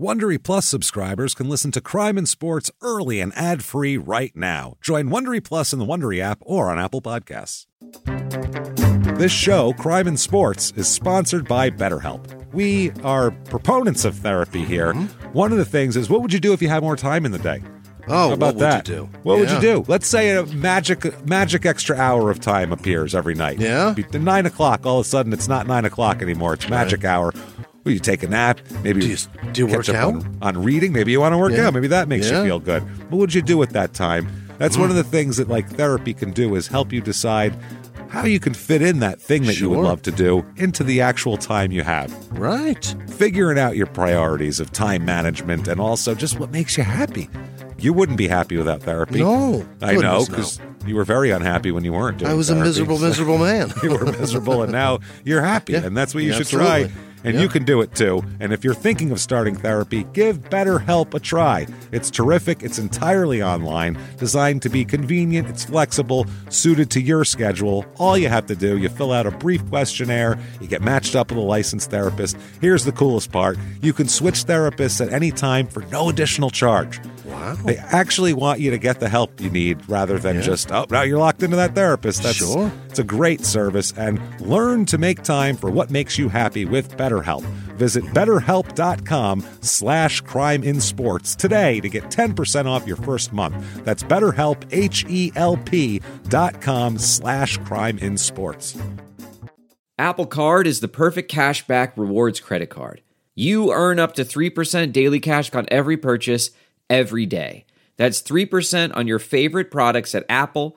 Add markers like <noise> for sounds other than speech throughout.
Wondery Plus subscribers can listen to Crime in Sports early and ad-free right now. Join Wondery Plus in the Wondery app or on Apple Podcasts. This show, Crime in Sports, is sponsored by BetterHelp. We are proponents of therapy here. Mm-hmm. One of the things is, what would you do if you had more time in the day? Oh, How about what would that? you do? What would you do? Let's say a magic magic extra hour of time appears every night. Yeah? Nine o'clock. All of a sudden, it's not nine o'clock anymore. It's magic hour. Well, you take a nap. Maybe Do you- do you catch work up out? on, on reading. Maybe you want to work Yeah. out. Maybe that makes Yeah. you feel good. What would you do with that time? That's one of the things that like therapy can do is help you decide how you can fit in that thing that you would love to do into the actual time you have Right. figuring out your priorities of time management and also just what makes you happy. You wouldn't be happy without therapy. No. I know because you were very unhappy when you weren't doing. I was a therapy. miserable, miserable <laughs> man. you were miserable, and now you're happy, <laughs> Yeah. and that's what you Yeah, should try. And Yeah. you can do it too. And if you're thinking of starting therapy, give BetterHelp a try. It's terrific. It's entirely online, designed to be convenient. It's flexible, suited to your schedule. All you have to do, you fill out a brief questionnaire, you get matched up with a licensed therapist. Here's the coolest part you can switch therapists at any time for no additional charge. Wow. They actually want you to get the help you need rather than just, oh, now you're locked into that therapist. That's, Sure. It's a great service and learn to make time for what makes you happy with BetterHelp. Visit betterhelp.com slash crime in sports today to get 10% off your first month. That's betterhelp, H-E-L-P dot com slash crime in sports. Apple Card is the perfect cashback rewards credit card. You earn up to 3% daily cash on every purchase every day. That's 3% on your favorite products at Apple,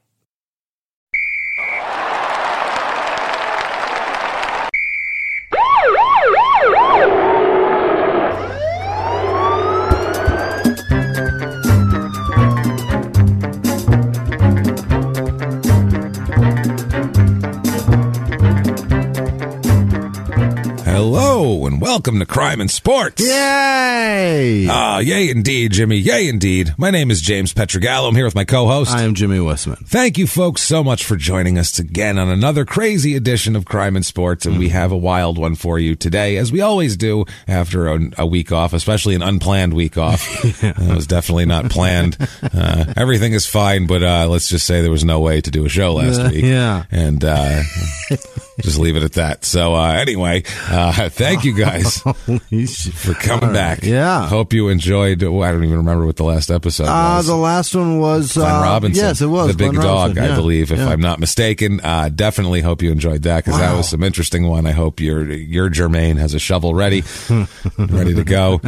Hello and welcome to Crime in Sports. Yay! Ah, yay indeed, Jimmie. Yay indeed. My name is James Pietragallo. I'm here with my co-host. I am Jimmie Whisman. Thank you, folks, so much for joining us again on another crazy edition of Crime in Sports. And we have a wild one for you today, as we always do after a, a week off, especially an unplanned week off. <laughs> It was definitely not planned. <laughs> Uh, everything is fine, but uh, let's just say there was no way to do a show last Uh, week. yeah. And uh, <laughs> just leave it at that. So, uh, anyway, uh, thank you guys <laughs> for coming back. Yeah. Hope you enjoyed. oh, I don't even remember what the last episode Uh, was. the last one was Glenn uh, Robinson. Yes, it was the big Glenn dog, Robinson, I believe, if yeah. I'm not mistaken. Uh, definitely hope you enjoyed that because that was some interesting one. I hope your your Jermaine has a shovel ready, <laughs> ready to go.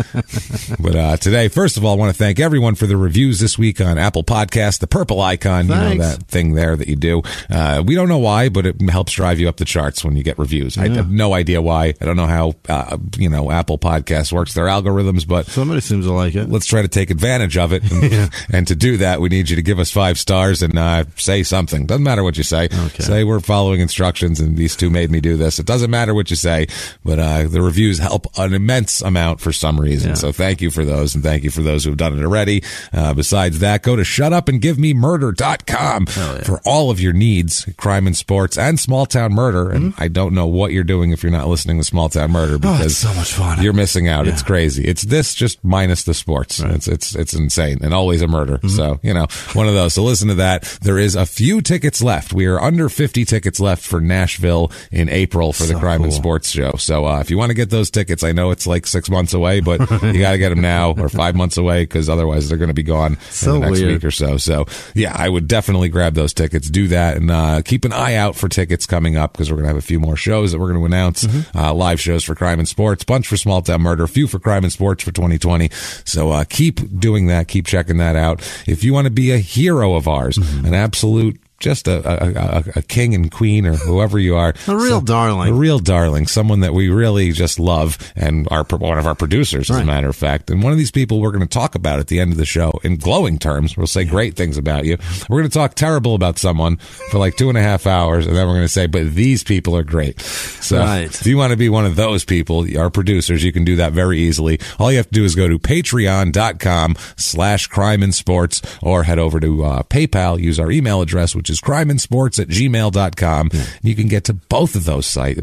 but uh, today, first of all, I want to thank everyone for the reviews this week on Apple Podcast. The purple icon, you know that thing there that you do. Uh, we don't know why, but it helps drive you up the charts when you get reviews. I have no idea why. I don't know how uh, you know Apple Podcast works their algorithms, but Somebody seems to like it. let's try to take advantage of it. <laughs> And, and to do that, we need you to give us five stars and uh, say something. Doesn't matter what you say. Say we're following instructions and these two made me do this. It doesn't matter what you say, but uh, the reviews help an immense amount for some reason. So thank you for those and thank you for those who've done it already. Uh, besides that, go to shutupandgivememurder.com for all of your needs, crime in sports and small town murder. And I don't know what you're doing if you're not listening to small town murder because Oh, so much fun. you're missing out. It's crazy. It's this just minus the sports. It's it's it's insane and always a murder. Mm-hmm. So you know one of those. So listen to that. There is a few tickets left. We are under fifty tickets left for Nashville in April for the So Crime in. Sports show. So uh, if you want to get those tickets, I know it's like six months away, but <laughs> you got to get them now or five months away because otherwise they're going to be gone So in the next weird. week or so. So yeah, I would definitely grab those tickets. Do that and uh, keep an eye out for tickets coming up because we're going to have a few more shows that we're going to announce. Mm-hmm. Uh, live shows for Crime in Sports, bunch for Small Town Murder, few for Crime in Sports for 2020. So uh, keep doing that. Keep checking that out. If you want to be a hero of ours, Mm-hmm. an absolute just a, a, a, a king and queen or whoever you are. A real darling. A real darling. Someone that we really just love and are one of our producers, as a matter of fact. And one of these people we're going to talk about at the end of the show in glowing terms. We'll say great things about you. We're going to talk terrible about someone for like two and a half hours, and then we're going to say, but these people are great. So Right. if you want to be one of those people, our producers, you can do that very easily. All you have to do is go to patreon.com slash crime in sports or head over to uh, PayPal, use our email address, which is crime in sports at gmail.com. Hmm. You can get to both of those sites.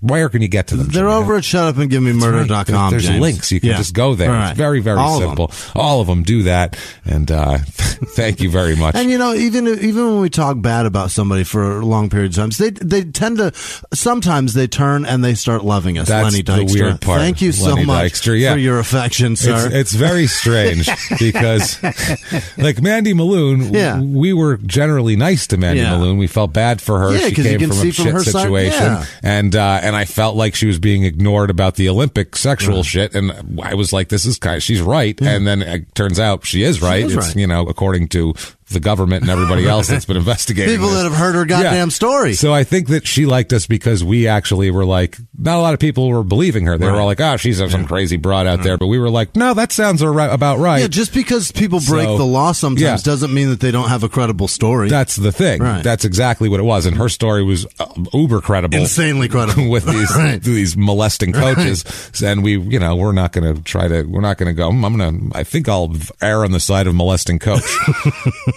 Where can you get to them? They're Jimmie? over at shutupandgivememurder.com. There's James. links. You can Yeah. just go there. Right. It's very, very All of simple. All of them do that. And uh, <laughs> thank you very much. And you know, even even when we talk bad about somebody for long periods of times, they they tend to sometimes they turn and they start loving us. That's Lenny the weird part. Thank you so Lenny much Dykstra, yeah. for your affection, sir. It's, it's very strange <laughs> because, <laughs> like Mandy Meloon, Yeah. we were generally nice to Mandy Yeah. Meloon. We felt bad for her. Yeah, she came can from see a from shit her side- situation, yeah. and uh, and I felt like she was being ignored about the Olympic sexual shit, and I was like, this is kind. she's right, and then it turns out she is right. is it's right. you know according to the government and everybody else that's been <laughs> investigating. People this. that have heard her goddamn story. So I think that she liked us because we actually were like, not a lot of people were believing her. They were all like, oh, she's some crazy broad out there. But we were like, no, that sounds about right. yeah, just because people break So, the law sometimes yeah. doesn't mean that they don't have a credible story. That's the thing. Right. That's exactly what it was. And her story was uh, uber credible. Insanely credible. <laughs> with <laughs> these Right. these molesting coaches, and we, you know, we're not going to try to, we're not going to go. "Hmm, I'm going to, I think I'll err on the side of molesting coach.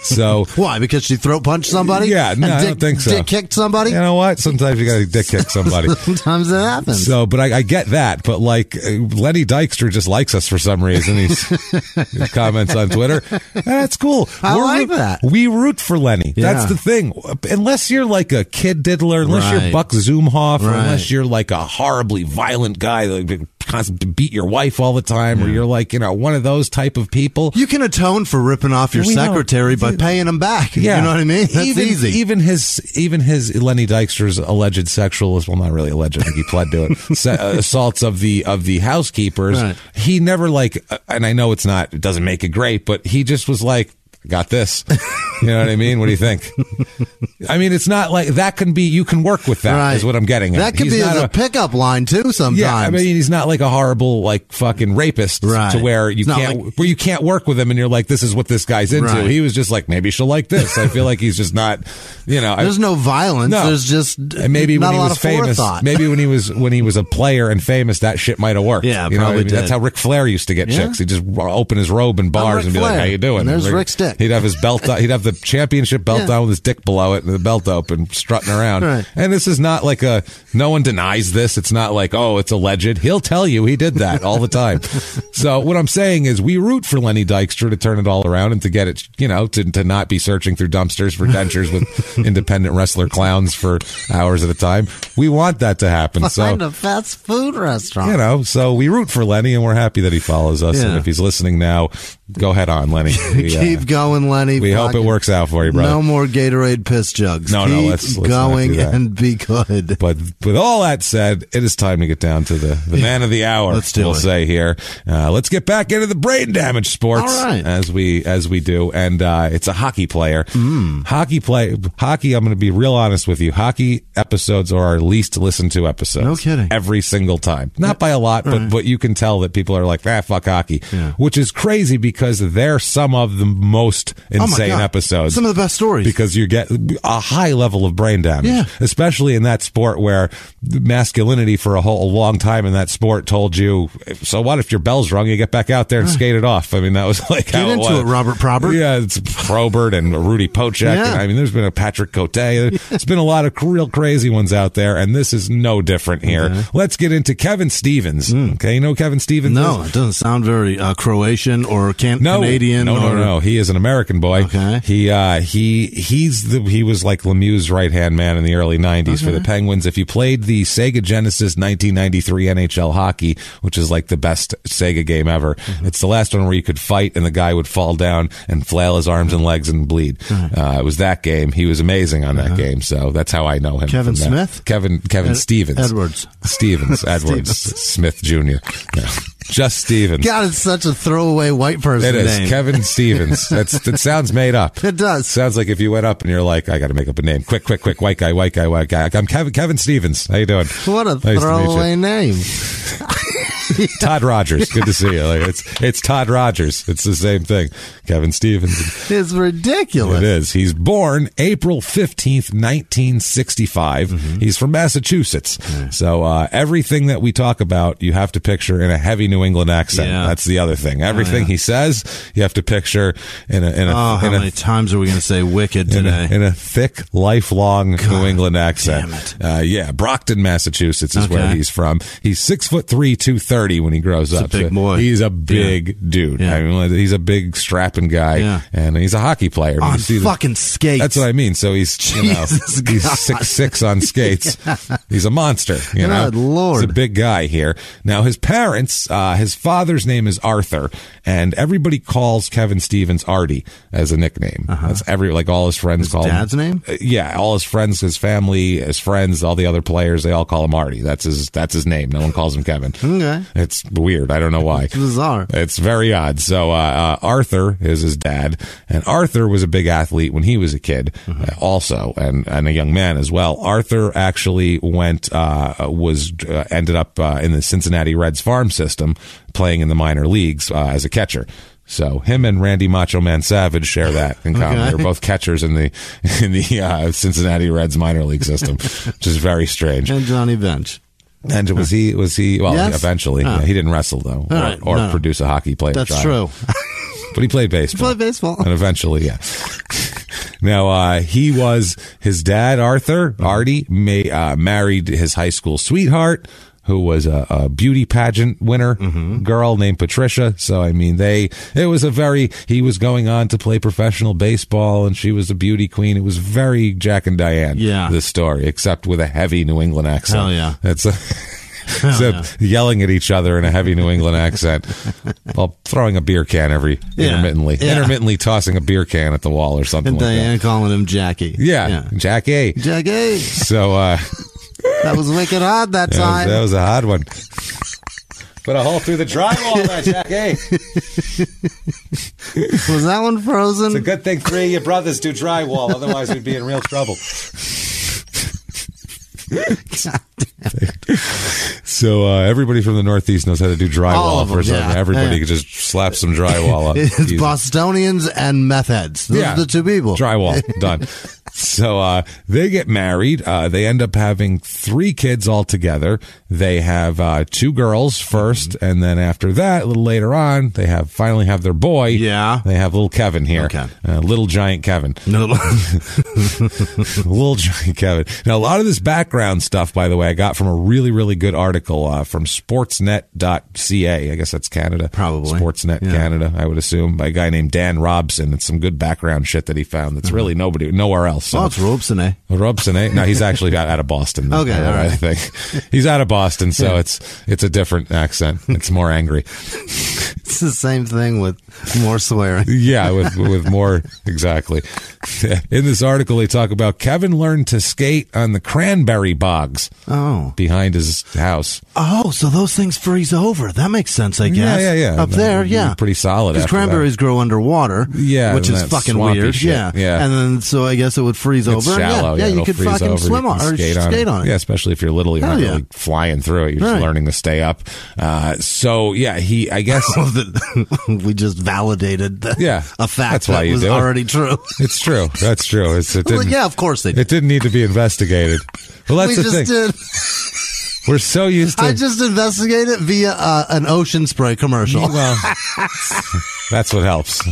So <laughs> Why? Because she throat punched somebody? Yeah, no, And I dick, don't think so. Dick kicked somebody? you know what? Sometimes you got to dick kick somebody. <laughs> Sometimes it happens. So, but I, I get that. But like uh, Lenny Dykstra just likes us for some reason. He's, <laughs> his comments on Twitter. That's cool. I like root- that. We root for Lenny. That's the thing. Unless you're like a kid diddler, unless you're Buck Zumhofe, Right. unless you're like a horribly violent guy that constantly beat your wife all the time, or you're like you know one of those type of people. you can atone for ripping off your We secretary by paying him back. Yeah, You know what I mean? That's even, easy. Even his, even his Lenny Dykstra's alleged sexual, well, not really alleged. I think he pled to it. <laughs> Uh, assaults of the of the housekeepers. Right. He never like, uh, and I know it's not, it doesn't make it great, but he just was like. Got this. You know what I mean? What do you think? I mean, it's not like that can be, you can work with that, is Right. what I'm getting at. That could He's be not as a, pickup line too. Sometimes. yeah, I mean, he's not like a horrible, like fucking rapist Right. to where you It's not can't, like- where you can't work with him, and you're like, this is what this guy's into. Right. He was just like, maybe she'll like this. I feel like he's just not, you know. I- There's no violence. No. There's just and maybe not when a he lot was of famous, forethought. maybe when he was when he was a player and famous, that shit might have worked. Yeah, you know what I probably mean? That's did. how Ric Flair used to get Yeah. chicks. He'd just open his robe in bars Ric and be like, Flair. "How you doing?" And there's Ric- Rick's dick. He'd have his belt. He'd have the championship belt Yeah. down with his dick below it and the belt open, strutting around. Right. And this is not like a. No one denies this. It's not like oh, it's alleged. He'll tell you he did that all the time. <laughs> so what I'm saying is, we root for Lenny Dykstra to turn it all around and to get it. You know, to to not be searching through dumpsters for dentures with <laughs> independent wrestler clowns for hours at a time. We want that to happen. So Find a fast food restaurant. you know, so we root for Lenny, and we're happy that he follows us. And if he's listening now, go head on, Lenny. <laughs> We, uh, Lenny. we hope it works out for you, brother. No more Gatorade piss jugs. No, Keep no, let's- let's going and be good. But with all that said, it is time to get down to the, the man of the hour. Let's do we'll it. say here. Uh, let's get back into the brain damage sports All right. as we as we do, and uh, it's a hockey player. Mm. Hockey play hockey. I'm going to be real honest with you. Hockey episodes are our least listened to episodes. No kidding. Every single time, not by a lot, but but you can tell that people are like, ah, fuck hockey, Yeah. which is crazy because they're some of the most Oh my insane God. episodes Some of the best stories. because you get a high level of brain damage, Yeah. especially in that sport where masculinity for a whole a long time in that sport told you, so what if your bell's rung, you get back out there and skate it off. I mean, that was <laughs> like Get into was. it, Robert Probert. Yeah, it's Probert and Rudy Poeschek. Yeah. And, I mean, there's been a Patrick Cote. There's been a lot of real crazy ones out there, and this is no different here. Let's get into Kevin Stevens. Okay, you know Kevin Stevens no, is? it doesn't sound very uh, Croatian or can- no, Canadian. No, no, or, no. He is an American boy. Okay. He uh, he he's the he was like Lemieux's right hand man in the early '90s for the Penguins. If you played the Sega Genesis 1993 NHL hockey, which is like the best Sega game ever, Mm-hmm. it's the last one where you could fight and the guy would fall down and flail his arms and legs and bleed. Uh, it was that game. He was amazing on that game. So that's how I know him. Uh-huh. Kevin. Smith? Kevin Kevin Ed- Stevens. Edwards. Stevens. <laughs> Edwards. Smith Jr. Yeah. Just Stevens. God, it's such a throwaway white person It is name. Kevin Stevens. <laughs> That's it. Sounds made up. It does. Sounds like if you went up and you're like, I got to make up a name. Quick, quick, quick. White guy, white guy, white guy. I'm Kevin. Kevin Stevens. How you doing? What a Nice to meet you. throwaway name. <laughs> <laughs> Todd Rogers. Good to see you. Like, it's it's Todd Rogers. It's the same thing. Kevin Stevens. It's ridiculous. It is. He's born April 15th, 1965. Mm-hmm. He's from Massachusetts. So uh, everything that we talk about, you have to picture in a heavy New England accent. Yeah. That's the other thing. Everything he says, you have to picture in a in a, Oh, how in a many times are we going to say wicked in a, today? in a thick, lifelong New England accent. damn it. Uh, yeah, Brockton, Massachusetts is where he's from. He's six foot three, two thirty when he grows a up. big So boy. He's a big dude. Yeah. I mean, he's a big strapping guy, Yeah. and he's a hockey player. I mean, On see the- fucking skates. that's what I mean. So he's you know he's six six on skates. <laughs> He's a monster. You know, Lord. he's a big guy here. Now his parents, uh, his father's name is Arthur, and everybody calls Kevin Stevens Artie as a nickname. That's every like all his friends call Uh-huh. dad's him. name? Uh, yeah, all his friends, his family, his friends, all the other players, they all call him Artie. That's his that's his name. No one calls him Kevin. Okay. <laughs> It's weird. I don't know why. It's bizarre. It's very odd. So uh, uh, Arthur is his dad, and Arthur was a big athlete when he was a kid, uh, also, and and a young man as well. Arthur actually went uh, was uh, ended up uh, in the Cincinnati Reds farm system, playing in the minor leagues uh, as a catcher. So him and Randy Macho Man Savage share that in <laughs> common. Okay. They're both catchers in the in the uh, Cincinnati Reds minor league system, <laughs> which is very strange. And Johnny Bench. And was he was he well Yes? eventually Oh. yeah, he didn't wrestle though or, right. or No, produce a hockey player That's child. true. <laughs> but he played baseball Play baseball. and eventually yeah <laughs> now uh, he was his dad arthur artie may, uh, married his high school sweetheart who was a, a beauty pageant winner Mm-hmm. girl named Patricia. So, I mean, they, it was a very, he was going on to play professional baseball and she was a beauty queen. It was very Jack and Diane, Yeah. this story, except with a heavy New England accent. Hell yeah. That's a, <laughs> <laughs> so yelling at each other in a heavy New England accent <laughs> while throwing a beer can every Yeah. intermittently, Yeah. intermittently tossing a beer can at the wall or something And like Diane calling him Jackie. that. Yeah, Jack A. Jackie. So uh, That was wicked hard that that, was, time. that was a hard one. Put a hole through the drywall, there, <laughs> Jack A. was that one frozen? It's a good thing three of your brothers do drywall, otherwise we'd be in real trouble. <laughs> so uh, everybody from the Northeast knows how to do All drywall for something. yeah. Everybody Yeah. could just slap some drywall up. <laughs> It's Easy. Bostonians and meth heads. Those are the two people. Drywall done. So uh, they get married. Uh, they end up having three kids altogether. They have uh, two girls 1st Mm-hmm. and then after that, a little later on, they have finally have their boy. Yeah. they have little Kevin here. Okay. uh, little giant Kevin. No, <laughs> Little <laughs> Johnny Kevin. Now, a lot of this background stuff, by the way, I got from a really, really good article uh, from sportsnet.ca. I guess that's Canada. Probably. Sportsnet Yeah. Canada, I would assume, by a guy named Dan Robson. It's some good background shit that he found that's really nobody, nowhere else. So. oh, it's Robeson, eh? Robson, eh? No, he's actually out, out of Boston. <laughs> Okay, all right. I think he's out of Boston, so it's it's a different accent. It's more angry. <laughs> It's the same thing with more swearing. Yeah, with with more exactly. In this article, they talk about Kevin learned to skate on the cranberry bogs Oh. behind his house. Oh, so those things freeze over. That makes sense, I guess. Yeah, yeah, yeah. Up there, yeah. pretty solid Because after that. cranberries grow underwater. Yeah, Which is fucking weird. shit. Yeah. Yeah. And then, so I guess it would freeze It's over. shallow. Yeah, Yeah, you could fucking over. swim You on or skate, skate, on, on it. Yeah, especially if you're little, you're Hell not yeah. really flying through it. You're Right. just learning to stay up. Uh, so yeah, he. I <laughs> guess <laughs> we just validated the, Yeah, a fact that was do it. already true. <laughs> it's true. That's true. It's it Well, yeah, of course they did. It didn't need to be investigated. Well, that's we the thing. did. We're so used to. I just investigated via uh, an ocean spray commercial. well, that's what helps.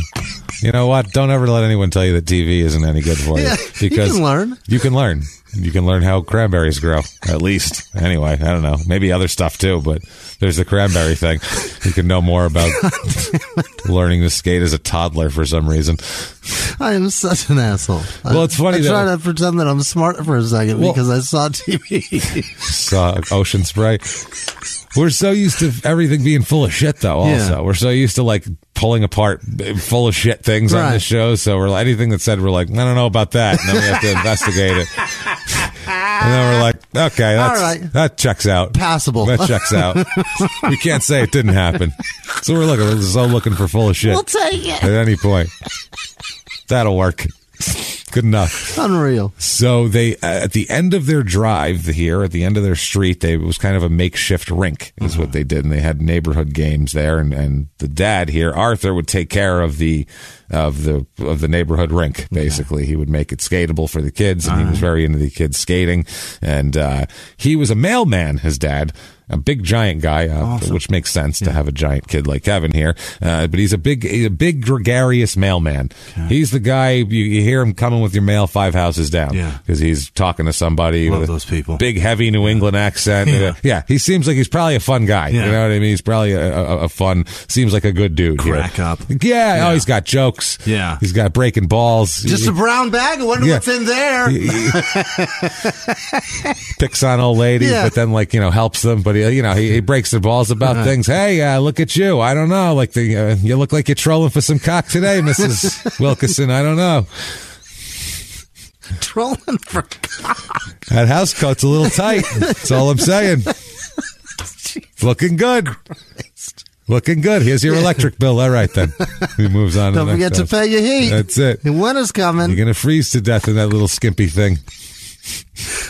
You know what? Don't ever let anyone tell you that TV isn't any good for you. Yeah, you can learn. You can learn. You can learn how cranberries grow, at least. Anyway, I don't know. Maybe other stuff too, but there's the cranberry thing. You can know more about <laughs> learning to skate as a toddler for some reason. I am such an asshole. Well, it's funny I try to pretend that I'm smart for a second Well- because I saw TV. <laughs> Saw ocean spray. We're so used to everything being full of shit, though. Also, Yeah. we're so used to like pulling apart eh, full of shit things on Right. this show. So we're anything that said we're like, I don't know about that, and then we have to investigate it. and then we're like, okay, that's, right. that checks out. Passable. That checks out. we can't say it didn't happen. So we're looking, we're so looking for full of shit We'll take it. at any point. That'll work. Good enough. Unreal. So they, uh, at the end of their drive here, at the end of their street, they it was kind of a makeshift rink, is what they did, and they had neighborhood games there. And, and the dad here, Arthur, would take care of the of the of the neighborhood rink. Basically, he would make it skatable for the kids, and he was very into the kids skating. And uh, he was a mailman. His dad. A big giant guy, uh, which makes sense to have a giant kid like Kevin here. Uh, but he's a big, a big gregarious mailman. He's the guy you, you hear him coming with your mail five houses down Yeah. because he's talking to somebody Love with those people. big, heavy New England accent. Yeah. <laughs> Yeah. he seems like he's probably a fun guy. Yeah. You know what I mean? He's probably a, a, a fun, seems like a good dude. here. Crack up. Yeah, Oh, he's got jokes. Yeah. He's got breaking balls. Just He- a brown bag. I wonder Yeah. what's in there. he- he <laughs> picks on old ladies, Yeah. but then like you know helps them. But he, you know he, he breaks the balls about things. Hey, uh, look at you. I don't know. Like the uh, you look like you're trolling for some cock today, <laughs> Mrs. Wilkinson. I don't know. Trolling for cock. That house coat's a little tight. That's all I'm saying. <laughs> Looking good. Looking good. Here's your electric bill. All right then. He moves on. Don't to forget to pay your heat. That's it. The winter's coming. You're gonna freeze to death in that little skimpy thing.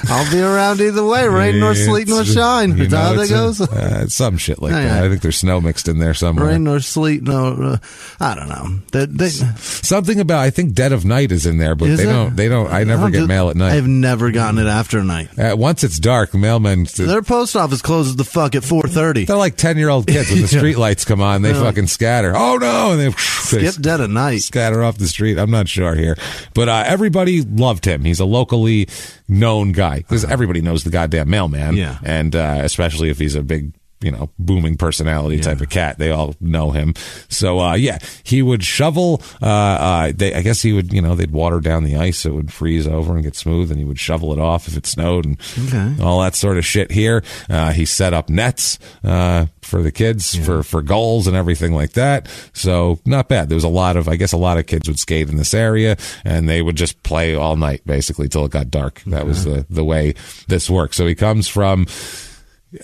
I'll be around either way, rain nor sleet nor shine. you how that it's a- uh, some shit like Yeah, that. I think there's snow mixed in there somewhere. Rain nor sleet, no. Uh, I don't know. They, they, Something about I think Dead of Night is in there, but they it? don't. They don't. I never don't get do- mail at night. I've never gotten it after night. Uh, once it's dark, mailmen. Their post office closes the fuck at four thirty. They're like ten year old kids when the <laughs> street lights come on. They fucking scatter. Oh no! And they, <laughs> they Skip dead at night. scatter off the street. I'm not sure here, but uh, everybody loved him. He's a locally known guy because everybody knows the goddamn mailman. Yeah. and uh, especially if he's a big. You know, booming personality type of cat. They all know him. So, uh, yeah, he would shovel. Uh, uh, they, I guess he would. You know, they'd water down the ice. It would freeze over and get smooth, and he would shovel it off if it snowed and Okay. all that sort of shit. Here, uh, he set up nets uh, for the kids for for goals and everything like that. So not bad. There was a lot of, I guess, a lot of kids would skate in this area, and they would just play all night basically till it got dark. That was the the way this worked. So he comes from.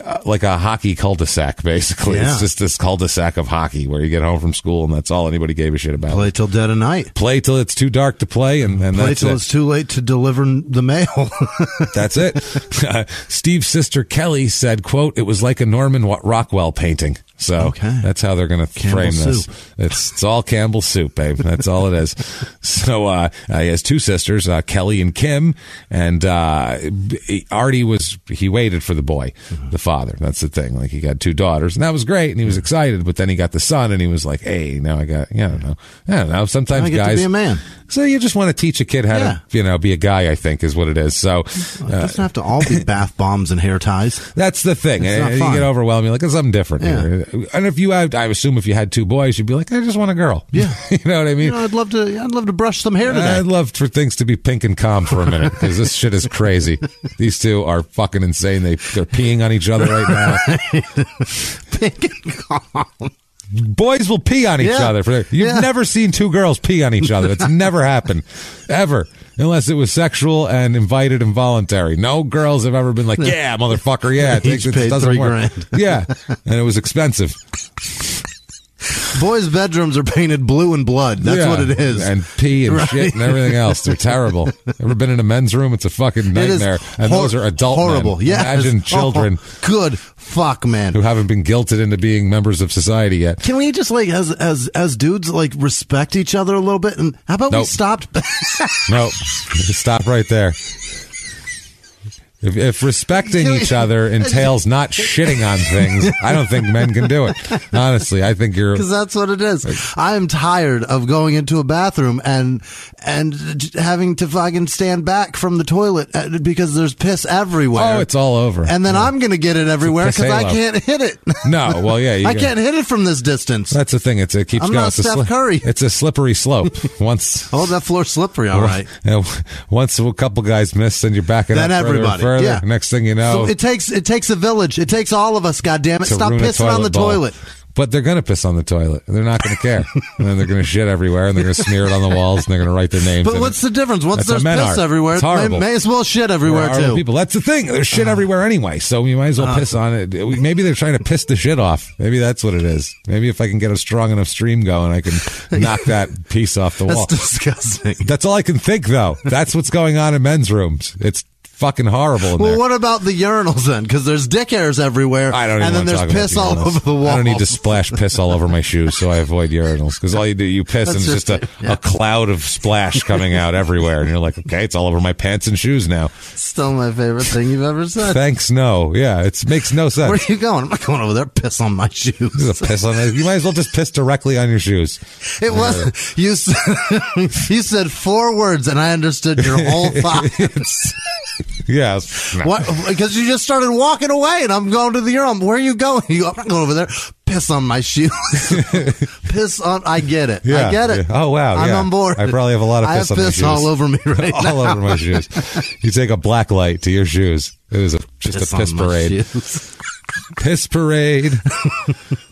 Uh, like a hockey cul-de-sac, basically. Yeah. It's just this cul-de-sac of hockey where you get home from school and that's all anybody gave a shit about. Play till dead of night. Play till it's too dark to play, and, and Play that's till it. it's too late to deliver the mail. <laughs> That's it. <laughs> Uh, Steve's sister Kelly said, "quote It was like a Norman Rockwell painting." So Okay. that's how they're going to frame this. soup. It's it's all Campbell soup, babe. That's all it is. <laughs> So uh, uh, he has two sisters, uh, Kelly and Kim, and uh, Artie was he waited for the boy, Mm-hmm. the father. That's the thing. Like he got two daughters, and that was great, and he was excited. But then he got the son, and he was like, "Hey, now I got, yeah, I don't know, I don't know. Sometimes I get to guys be a man. So you just want to teach a kid how Yeah. to, you know, be a guy. I think is what it is. So. it doesn't have to all be <laughs> bath bombs and hair ties. That's the thing. It's you get overwhelmed. You're like, it's something different Yeah. here. And if you had, I assume if you had two boys, you'd be like, I just want a girl. Yeah. <laughs> you know what I mean? You know, I'd love to. I'd love to brush some hair today. I'd love for things to be pink and calm for a minute because this shit is crazy. <laughs> These two are fucking insane. They they're peeing on each other right now. <laughs> Pink and calm. Boys will pee on each Yeah. other. For you've Yeah. never seen two girls pee on each other. It's never happened ever, unless it was sexual and invited and voluntary. No girls have ever been like, "Yeah, motherfucker, yeah." It, <laughs> Each it paid doesn't three work. grand. Yeah, and it was expensive. Boys' bedrooms are painted blue and blood. That's Yeah. what it is. And pee and Right. shit and everything else. They're terrible. Ever been in a men's room? It's a fucking It nightmare. and hor- those are adult men. horrible. Yeah, Imagine oh, children good fuck, man. who haven't been guilted into being members of society yet. Can we just like as as as dudes like respect each other a little bit? And how about we stopped? No, <laughs> stop right there. If, if respecting <laughs> each other entails not shitting on things, I don't think men can do it. Honestly, I think you're. Because that's what it is. I am tired of going into a bathroom and and having to fucking stand back from the toilet uh, because there's piss everywhere. Oh, it's all over. and then I'm gonna get it everywhere because I can't hit it. <laughs> no, well, yeah, <laughs> I got- can't hit it from this distance. That's the thing. It's it keeps I'm going. not it's, a Steph Curry. it's a slippery slope. Once Oh, that floor's slippery. All right. Once a couple guys miss, then you're backing Then up everybody. further. Yeah. Next thing you know, So it takes it takes a village. It takes all of us. God damn it! Stop pissing on the bowl. toilet. but they're gonna piss on the toilet. They're not gonna care, <laughs> and then they're gonna shit everywhere, and they're gonna smear it on the walls, and they're gonna write their names. But what's it. the difference? Once That's there's piss are. everywhere, It's horrible. may, may as well shit everywhere too. People, that's the thing. There's shit uh-huh. everywhere anyway, so you might as well uh-huh. piss on it. Maybe they're trying to piss the shit off. Maybe that's what it is. Maybe if I can get a strong enough stream going, I can <laughs> knock that piece off the wall. That's disgusting. That's all I can think, though. That's what's going on in men's rooms. It's fucking horrible in Well, there. what about the urinals then? Because there's dick hairs everywhere, I don't even and then there's piss all over the wall. I don't need to splash piss all over my shoes, so I avoid urinals. Because all you do, you piss, and it's That's just a, yeah. a cloud of splash coming out <laughs> everywhere, and you're like, okay, it's all over my pants and shoes now. Still my favorite thing you've ever said. Thanks, no, yeah, it makes no sense. Where are you going? I'm not going over there. Piss on my shoes. Piss on it. You might as well just piss directly on your shoes. It was you. Said, <laughs> you said four words, and I understood your whole <laughs> thought. <laughs> Yes. No. What? Because you just started walking away, and I'm going to the urinal. Where are you going? <laughs> You, I'm not going over there. Piss on my shoes. <laughs> piss on. I get it. Yeah, I get it. yeah. Oh, wow, I'm yeah. on board. I probably have a lot of I piss have on my piss shoes. all over me right now. all over my shoes. You take a black light to your shoes. It is a, just a on piss parade. Piss parade.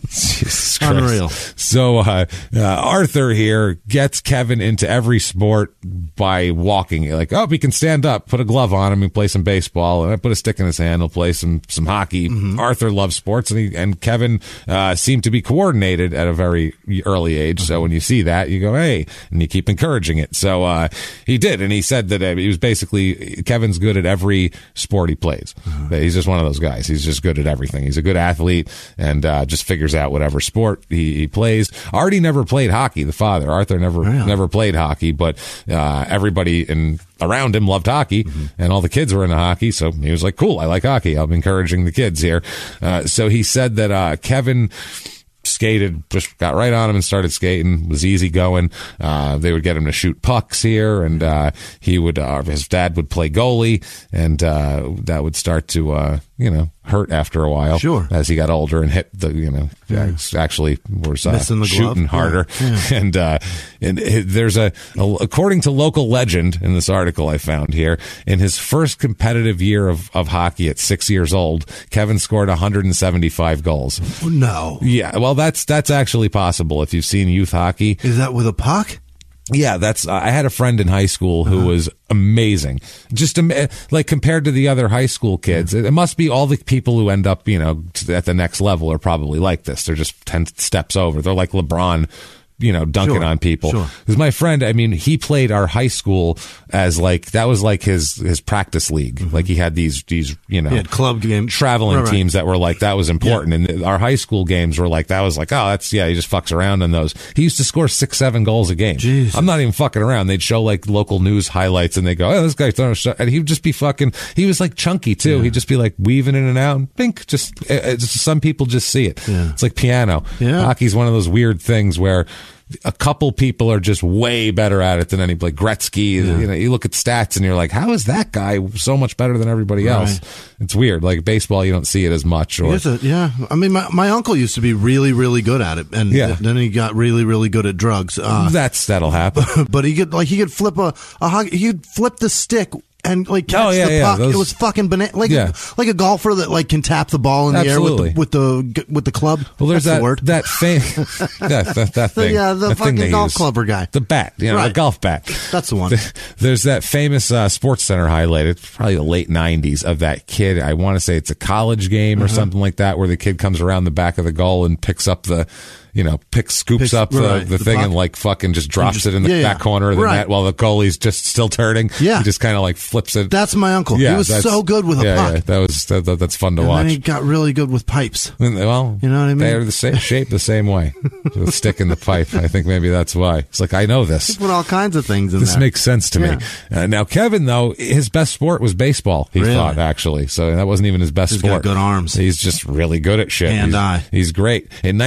Jesus Christ. Unreal. So uh, uh, Arthur here gets Kevin into every sport by walking. Like, oh, he can stand up, put a glove on him, and play some baseball, and I put a stick in his hand, he'll play some some hockey. Mm-hmm. Arthur loves sports, and he and Kevin uh, seem to be coordinated at a very early age. Mm-hmm. So when you see that, you go, hey, and you keep encouraging it. So uh, he did, and he said that uh, he was basically Kevin's good at every sport he plays. Uh-huh. He's just one of those guys. He's just good at everything. He's a good athlete and uh, just figures whatever sport he, he plays. Artie never played hockey. The father, Arthur, never never played hockey, but uh, everybody in around him loved hockey, Mm-hmm. and all the kids were into hockey. So he was like, "Cool, I like hockey. I'm encouraging the kids here." Uh, so he said that uh, Kevin skated, just got right on him and started skating. Was easy going. Uh, they would get him to shoot pucks here, and uh, he would. Uh, his dad would play goalie, and uh, that would start to, uh, you know, hurt after a while. Sure. As he got older and hit the, you know, actually was uh, Missing the glove. shooting Yeah. harder. <laughs> And uh, and it, there's a, a according to local legend in this article I found here, in his first competitive year of, of hockey at six years old, Kevin scored 175 goals. No. Yeah, well, that's that's actually possible if you've seen youth hockey. Is that with a puck? Yeah, that's. I had a friend in high school who uh-huh. was amazing. Just eh, like compared to the other high school kids, uh-huh. it, it must be all the people who end up, you know, at the next level are probably like this. They're just ten steps over. They're like LeBron. You know, dunking Sure, on people. sure. Because my friend, I mean, he played our high school as like that was like his his practice league. Like he had these these you know club game traveling Right, right. teams that were like that was important, and our high school games were like that was like oh that's yeah he just fucks around in those. He used to score six seven goals a game. Jesus. I'm not even fucking around. They'd show like local news highlights, and they go oh this guy's throwing a shot, and he would just be fucking. He was like chunky too. He'd just be like weaving in and out. And bink, just uh, uh, just- some people just see it. Yeah. It's like piano. Yeah. Hockey's one of those weird things where. A couple people are just way better at it than any like Gretzky. You know, you look at stats and you're like, how is that guy so much better than everybody else? It's weird. Like baseball, you don't see it as much. Or yeah. I mean, my, my uncle used to be really, really good at it, and Yeah. then he got really, really good at drugs. Uh, that's that'll happen. <laughs> but he could like he could flip a, a hockey, he could flip the stick and like catch Oh, yeah, the yeah, puck. those- it was fucking banana, like Yeah. like a golfer that like can tap the ball in the Absolutely. air with the, with the with the club. Well, there's That's that the word. that thing, <laughs> that, that, that <laughs> The, thing, uh, the thing fucking they golf use. clubber guy. the bat, you know, the golf bat. That's the one. There's that famous uh, Sports Center highlight. It's probably the late '90s of that kid. I want to say it's a college game or Uh-huh. something like that, where the kid comes around the back of the goal and picks up the, you know, picks scoops Picks- up the, right, the, the thing and like fucking just drops just- it in the yeah, back yeah. corner of the Right. net while the goalie's just still turning. Yeah. he just kind of like flips it. That's my uncle. Yeah, he was so good with a yeah, puck. Yeah, that was that, that- that's fun to and watch. he got really good with pipes. And, Well, You know what I mean? They're the same shape, the same way. <laughs> the stick in the pipe. I think maybe that's why. It's like I know this. Put all kinds of things in This there. makes sense to me. Uh, now, Kevin, though, his best sport was baseball. He Really? thought actually, so that wasn't even his best He's got sport. good arms. He's just really good at shit. And he's, eye. He's great. In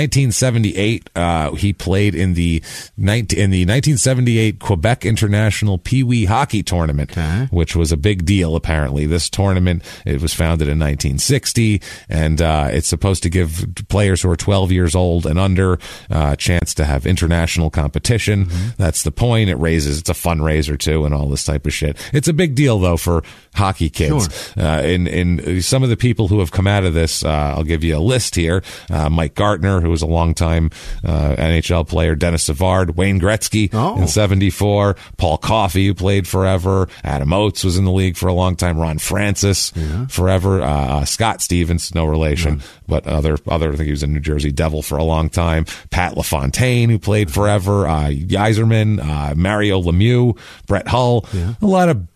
1978, uh, he played in the 19, in the 1978 Quebec International Pee Wee Hockey Tournament, Okay. which was a big deal. Apparently, this tournament it was founded in 1960, and uh, it's supposed to give players who are 12 years old and under uh, a chance to have international competition. That's the point. It raises it's a fundraiser too, and all this type of shit. It's a big deal though for hockey kids. Uh, and and some of the people who have come out of this, uh, I'll give you a list here. Uh, Mike Gartner, who was a longtime uh, NHL player, Denis Savard, Wayne Gretzky Oh. in '74, Paul Coffey, who played forever, Adam Oates was in the league for a long time, Ron Francis forever, uh, uh, Scott Stevens, no relation, but other other. I think he was a New Jersey Devil for a long time. Pat LaFontaine, who played forever, uh, uh, Mario Lemieux, Brett Hull, a lot of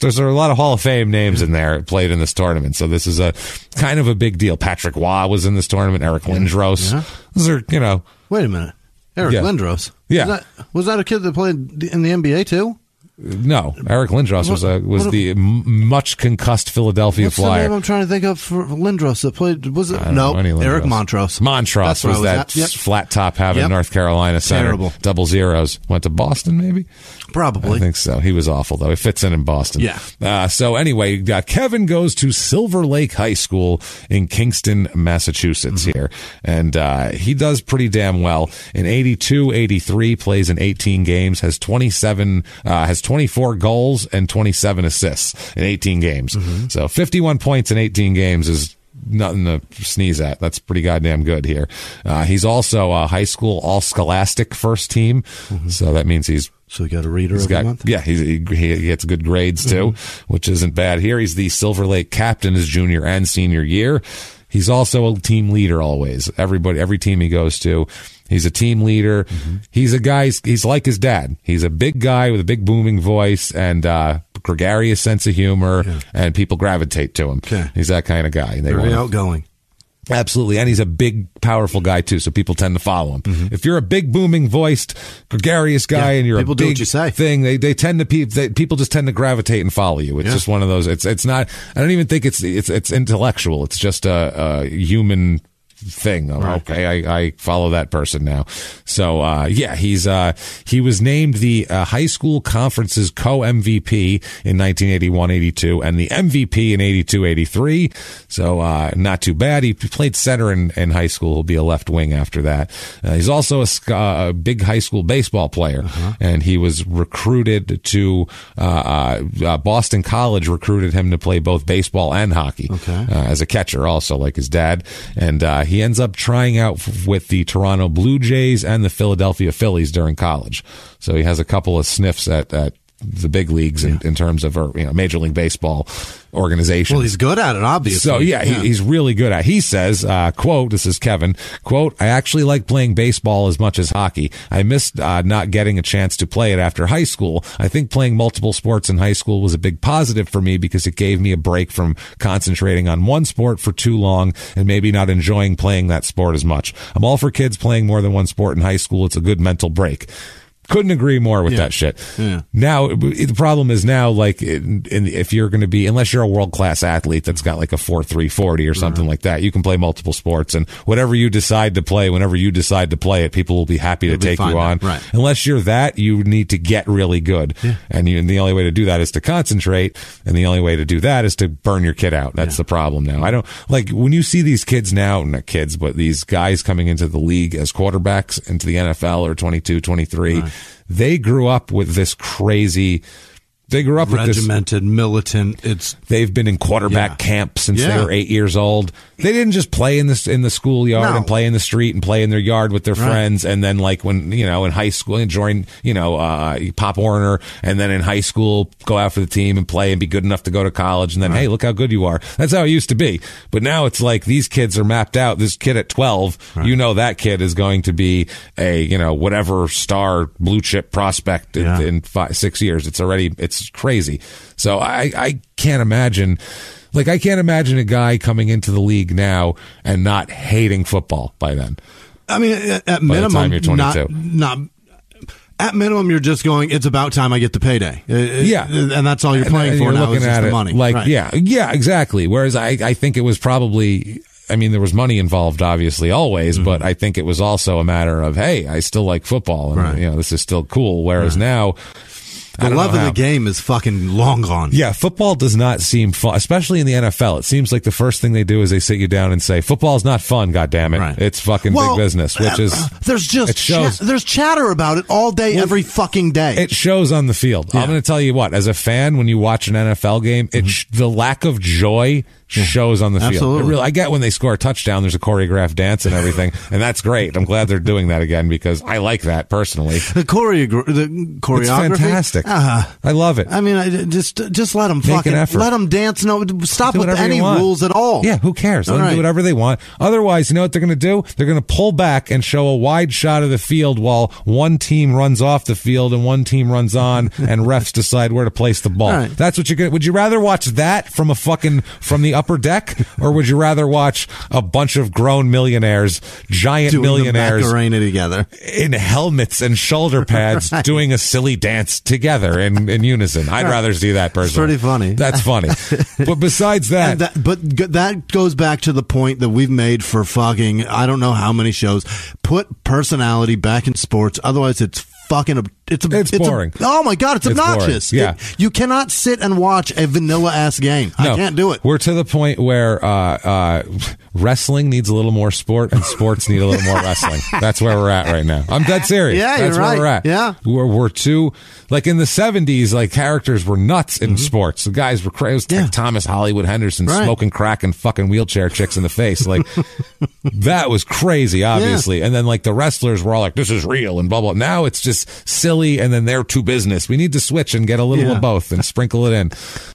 there's a lot of Hall of Fame names in there played in this tournament. So this is a kind of a big deal. Patrick Roy was in this tournament. Eric Lindros. Those are you know Wait a minute. Eric Yeah. Lindros. Yeah. Was that, was that a kid that played in the NBA too? No Eric Lindros was a was what- the much concussed Philadelphia What's the name I'm trying to think of for Lindros that played? Was it no Eric. Montross? Montross where was that. Yep. flat top having Yep. North Carolina center. Terrible. Double zeros. Went to Boston, maybe? Probably. I think so. He was awful, though. He fits in in Boston. Yeah. Uh, so, anyway, uh, Kevin goes to Silver Lake High School in Kingston, Massachusetts here. And uh, he does pretty damn well. In 82, 83, plays in 18 games, has 27, uh, has 24 goals and 27 assists in 18 games. Mm-hmm. So, 51 points in 18 games is nothing to sneeze at. That's pretty goddamn good here. Uh, he's also a high school all scholastic first team. Mm-hmm. So that means he's so he got a reader He's every got, month. yeah, he's, he, he gets good grades too, mm-hmm. which isn't bad here. He's the Silver Lake captain his junior and senior year. He's also a team leader always. Everybody, every team he goes to, he's a team leader. He's a guy, he's, like his dad. He's a big guy with a big booming voice and, uh, gregarious sense of humor and people gravitate to him. Okay. He's that kind of guy. And they Very outgoing. Absolutely. And he's a big, powerful guy too. So people tend to follow him. If you're a big, booming voiced, gregarious guy Mm-hmm. Yeah, and you're people a do big what you say. thing, they, they tend to, pe- they, people just tend to gravitate and follow you. It's Yeah. just one of those, it's, it's not, I don't even think it's, it's, it's intellectual. It's just a, a human thing. Oh, Okay. I, I follow that person now. So, uh, yeah, he's, uh, he was named the uh, high school conference's co MVP in 1981 82 and the MVP in 82 83. So, uh, not too bad. He played center in, in high school. He'll be a left wing after that. Uh, he's also a, uh, a big high school baseball player and he was recruited to, uh, uh, uh, Boston College recruited him to play both baseball and hockey Okay. uh, as a catcher, also like his dad. And uh, he ends up trying out with the Toronto Blue Jays and the Philadelphia Phillies during college. So he has a couple of sniffs at, at the big leagues in, in terms of, or, you know, Major League Baseball organization. Well, he's good at it, obviously. So yeah, He, he's really good at. He says, uh, "quote This is Kevin. Quote: I actually like playing baseball as much as hockey. I missed uh, not getting a chance to play it after high school. I think playing multiple sports in high school was a big positive for me because it gave me a break from concentrating on one sport for too long and maybe not enjoying playing that sport as much. I'm all for kids playing more than one sport in high school. It's a good mental break." Couldn't agree more with Yeah. that shit. Yeah. Now the problem is now like in, in, if you're going to be unless you're a world class athlete that's got like a four three forty or something like that, you can play multiple sports and whatever you decide to play, whenever you decide to play it, people will be happy to They'll be take you on. right. Unless you're that, you need to get really good, and, you, and the only way to do that is to concentrate, and the only way to do that is to burn your kid out. That's the problem now. I don't like when you see these kids now, not kids, but these guys coming into the league as quarterbacks into the NFL or 22, 23. They grew up with this crazy. They grew up regimented, militant. It's They've been in quarterback Yeah. camp since they were eight years old. They didn't just play in this in the schoolyard No. and play in the street and play in their yard with their friends. And then like when you know in high school and join you know uh, Pop Warner, and then in high school go out for the team and play and be good enough to go to college. And then hey, look how good you are. That's how it used to be. But now it's like these kids are mapped out. This kid at twelve, you know that kid is going to be a you know whatever star blue chip prospect in, in five, six years. It's already it's crazy. So I I can't imagine. Like I can't imagine a guy coming into the league now and not hating football by then. I mean, at, minimum, you're 22. not, not at minimum, you're just going. It's about time I get the payday. Uh, uh, Yeah. and that's all you're playing and for you're now looking at the it money. Like Right. yeah, yeah, exactly. Whereas I I think it was probably I mean, there was money involved, obviously, always, but I think it was also a matter of, hey, I still like football, and Right. you know, this is still cool. Whereas now, I The love of the game is fucking long gone. Yeah, football does not seem fun, especially in the NFL. It seems like the first thing they do is they sit you down and say, "Football is not fun, God damn it! Right. It's fucking Well, big business." Which is uh, There's just it shows. cha- there's chatter about it all day, every fucking day. it shows on the field. I'm going to tell you what, as a fan, when you watch an NFL game, it mm-hmm. sh- the lack of joy shows on the field. Absolutely. really, I get when they score a touchdown, there's a choreographed dance and everything, <laughs> and that's great. I'm glad they're doing that again because I like that personally. the choreo- the It's choreography, fantastic. Uh, I love it. I mean, I, just just let them Make fucking effort. let them dance. No, stop Do with any rules at all. Yeah, who cares? Let All them right. do whatever they want. Otherwise, you know what they're going to do? They're going to pull back and show a wide shot of the field while one team runs off the field and one team runs on, <laughs> and refs decide where to place the ball. All right. That's what you're going. to Would you rather watch that from a fucking from the upper deck, or would you rather watch a bunch of grown millionaires, giant Doing millionaires? together. in helmets and shoulder <laughs> pads doing a silly dance together in, in unison. I'd rather see that personally. pretty funny. That's funny. <laughs> but besides that, that, but g- that goes back to the point that we've made for fucking I don't know how many shows. Put personality back in sports, otherwise it's fucking. It's a, It's a- boring. oh my god, it's, It's obnoxious. boring. Yeah. It- you cannot sit and watch a vanilla ass game. I can't do it. We're to the point where uh, uh, wrestling needs a little more sport, and sports need a little more wrestling. That's where we're at right now. I'm dead serious. Yeah, that's you're where right. we're at. Yeah. we're we're too like in the '70s. Like characters were nuts in sports. The guys were crazy. It was Mm-hmm. Yeah. like Thomas Hollywood Henderson Right. smoking crack and fucking wheelchair chicks in the face. Like <laughs> that was crazy, obviously. And then like the wrestlers were all like, "This is real," and blah blah. Now it's just silly, and then they're to business. We need to switch and get a little Yeah. of both and sprinkle it in.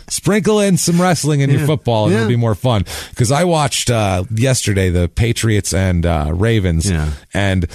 Sprinkle in some wrestling in your football, and Yeah. it'll be more fun. Because I watched uh, yesterday the Patriots and uh, Ravens, Yeah. and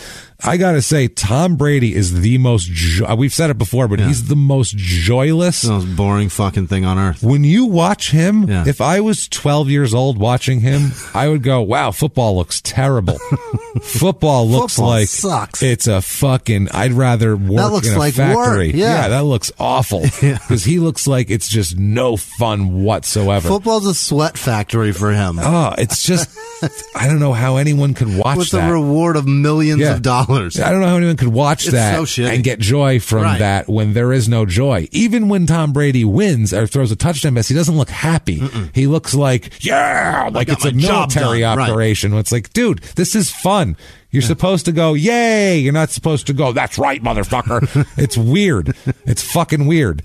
I gotta say, Tom Brady is the most. Jo- uh, we've said it before, but he's the most joyless. the most boring fucking thing on earth. When you watch him, Yeah. if I was 12 years old watching him, <laughs> I would go, wow, football looks terrible. <laughs> football looks Football like sucks. it's a fucking, I'd rather work looks in a like work, factory. yeah. that looks awful. <laughs> Because he looks like it's just no fun whatsoever. Football's a sweat factory for him. Oh, it's just, I don't know how anyone could watch with that. the reward of millions Yeah. of dollars. I don't know how anyone could watch It's that so and get joy from Right. that when there is no joy. Even when Tom Brady wins or throws a touchdown pass, he doesn't look happy. He looks like, yeah, like it's a military done. Right. operation. It's like, dude, this is fun. You're supposed to go, yay. You're not supposed to go, that's right, motherfucker. <laughs> it's weird. It's fucking weird.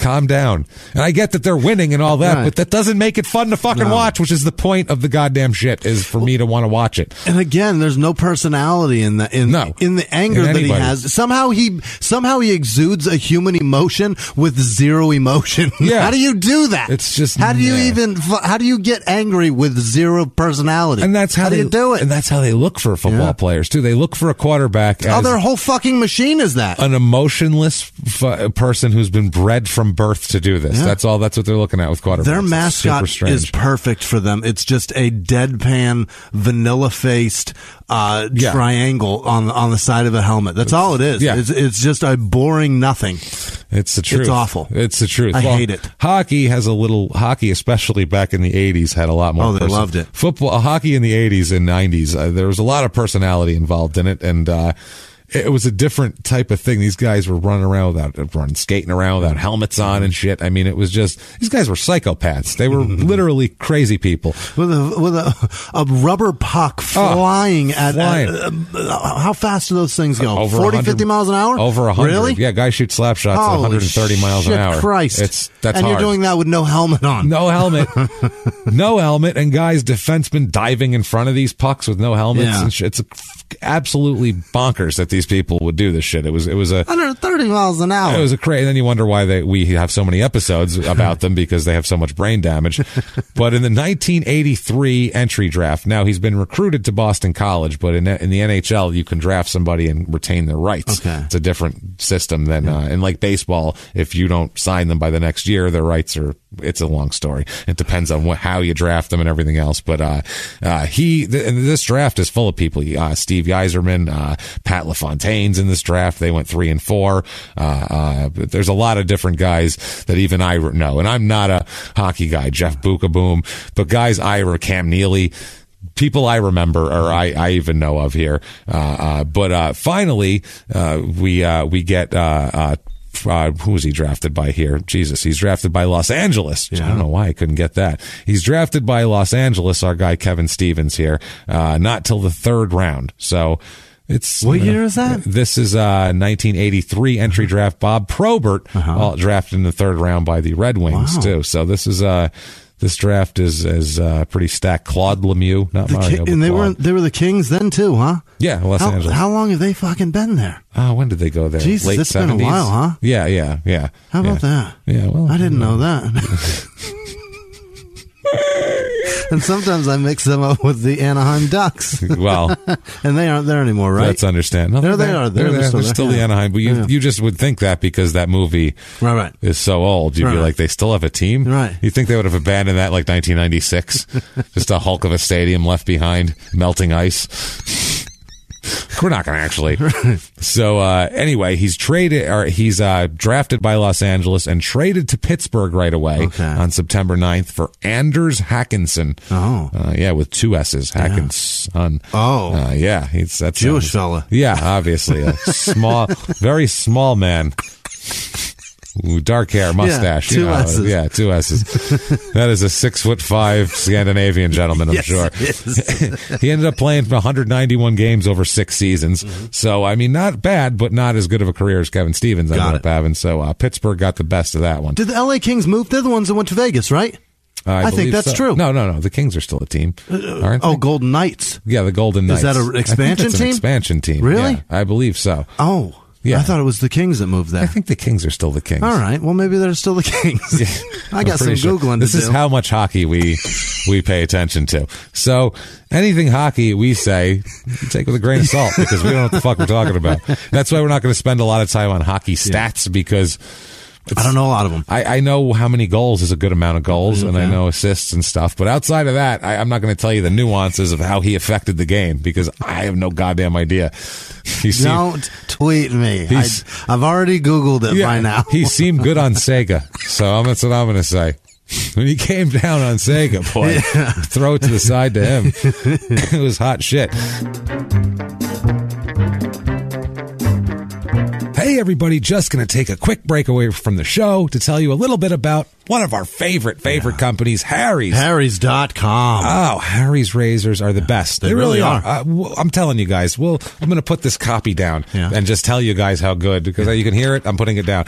Calm down. And I get that they're winning and all that, Right. but that doesn't make it fun to fucking No. watch, which is the point of the goddamn shit, is for me to want to watch it. And again, there's no personality in the in No. in the anger In that he has. Somehow he somehow he exudes a human emotion with zero emotion. <laughs> Yeah. how do you do that? It's just- how do you nah. even how do you get angry with zero personality? And that's how, do they you do it. And that's how they look for football Yeah. players too. They look for a quarterback oh, their whole fucking machine is that. an emotionless f- person who's been bred from birth to do this. Yeah. That's all. That's what they're looking at with quarterbacks. Their It's mascot is perfect for them. It's just a deadpan, vanilla faced uh, Yeah. triangle on on the side of a helmet. That's all it is. Yeah. It's, it's just a boring nothing. It's the truth. It's awful. It's the truth. I hate it. Hockey has a little hockey, especially back in the '80s, had a lot more. Oh, they person- loved it. Football, hockey in the '80s and '90s, uh, there was a lot of personality involved in it, and uh, it was a different type of thing. These guys were running around without running, skating around without helmets on and shit. I mean, it was just these guys were psychopaths. They were <laughs> literally crazy people. with a with a, a rubber puck flying at, Oh, flying. at uh, how fast do those things go? Over 40, 50 miles an hour? Over a hundred. Really? Yeah, guys shoot slap shots at 130 miles an hour. Christ! It's that's and hard. you're doing that with no helmet on. No helmet. <laughs> no helmet. And guys, defensemen diving in front of these pucks with no helmets. Yeah. And shit. It's absolutely bonkers that these people would do this shit. It was, it was a, 130 miles an hour. it was a crazy. Then you wonder why they, we have so many episodes about them because they have so much brain damage. <laughs> but in the 1983 entry draft, now he's been recruited to Boston College, but in, in the NHL, you can draft somebody and retain their rights. Okay. It's a different system than, uh, and like baseball, if you don't sign them by the next year, their rights are, it's a long story. It depends on what, how you draft them and everything else. But, uh, uh, he, th- this draft is full of people. Uh, Steve Yzerman, uh, Pat LaFontaine's in this draft. They went three and four. Uh, uh, but there's a lot of different guys that even I know. And I'm not a hockey guy, Jeff Beukeboom, but guys, Ira, Cam Neely, people I remember or I, I even know of here. Uh, uh, but uh, finally, uh, we uh, we get. Uh, uh, uh, who was he drafted by here? Jesus, he's drafted by Los Angeles. I don't know why I couldn't get that. He's drafted by Los Angeles. Our guy Kevin Stevens here, uh, not till the third round. So it's What uh, year is that? This is uh, 1983 entry draft. Bob Probert, uh, drafted in the third round by the Red Wings Uh-huh. Wow. too. So this is uh, this draft is is uh, pretty stacked. Claude Lemieux, not The Mario, Ki- and they Claude. were they were the Kings then too, huh? Yeah, Los how, Angeles. How long have they fucking been there? Oh, when did they go there? Jesus, Late it's been a while, huh? Yeah, yeah, yeah. How about that? Yeah, well, I didn't know that. <laughs> <laughs> and sometimes I mix them up with the Anaheim Ducks, <laughs> Well, <laughs> and they aren't there anymore, right? that's understandable. There they are. They're, They're there. still They're still the Anaheim, but you Yeah. you just would think that because that movie right, right. is so old, you'd be like, they still have a team, Right. You think they would have abandoned that like 1996? <laughs> just a hulk of a stadium left behind, melting ice. We're not going to actually. So uh, anyway, he's traded or he's uh, drafted by Los Angeles and traded to Pittsburgh right away Okay. on September 9th for Anders Hakansson. Oh. uh, yeah, with two S's, Hakansson. Oh. uh, yeah, he's that's Jewish fella. Yeah, obviously a small, very small man. Dark hair, mustache. two you know, S's. Yeah, two S's. <laughs> that is a six foot five Scandinavian gentleman, I'm Yes, sure. <laughs> he ended up playing 191 games over six seasons. Mm-hmm. So, I mean, not bad, but not as good of a career as Kevin Stevens ended Got up it. having. So, uh, Pittsburgh got the best of that one. Did the LA Kings move? They're the ones that went to Vegas, right? I think that's so. true. No, no, no. The Kings are still a team. Aren't Oh, they? Golden Knights. Yeah, the Golden Knights. Is that an I expansion that's an team? expansion team. Really? Yeah, I believe so. Oh, Yeah. I thought it was the Kings that moved there. I think the Kings are still the Kings. All right. Well, maybe they're still the Kings. <laughs> <laughs> I I'm got some sure. googling This is do. how much hockey we we pay attention to. So anything hockey we say, take with a grain of salt because we don't know what the fuck we're talking about. That's why we're not going to spend a lot of time on hockey stats because I don't know a lot of them. I, I know how many goals is a good amount of goals, mm-hmm. and I know assists and stuff. But outside of that, I, I'm not going to tell you the nuances of how he affected the game because I have no goddamn idea. <laughs> He seemed, Don't tweet me. I, I've already Googled it by now. he seemed good on Sega, so that's what I'm going to say. <laughs> When he came down on Sega, boy, <laughs> throw it to the side to him. it was hot shit. Hey, everybody, just going to take a quick break away from the show to tell you a little bit about one of our favorite, favorite companies, Harry's. Harry's.com. Oh, Harry's razors are the best. They really are. Uh, w- I'm telling you guys. Well, I'm going to put this copy down Yeah. and just tell you guys how good because you can hear it. I'm putting it down.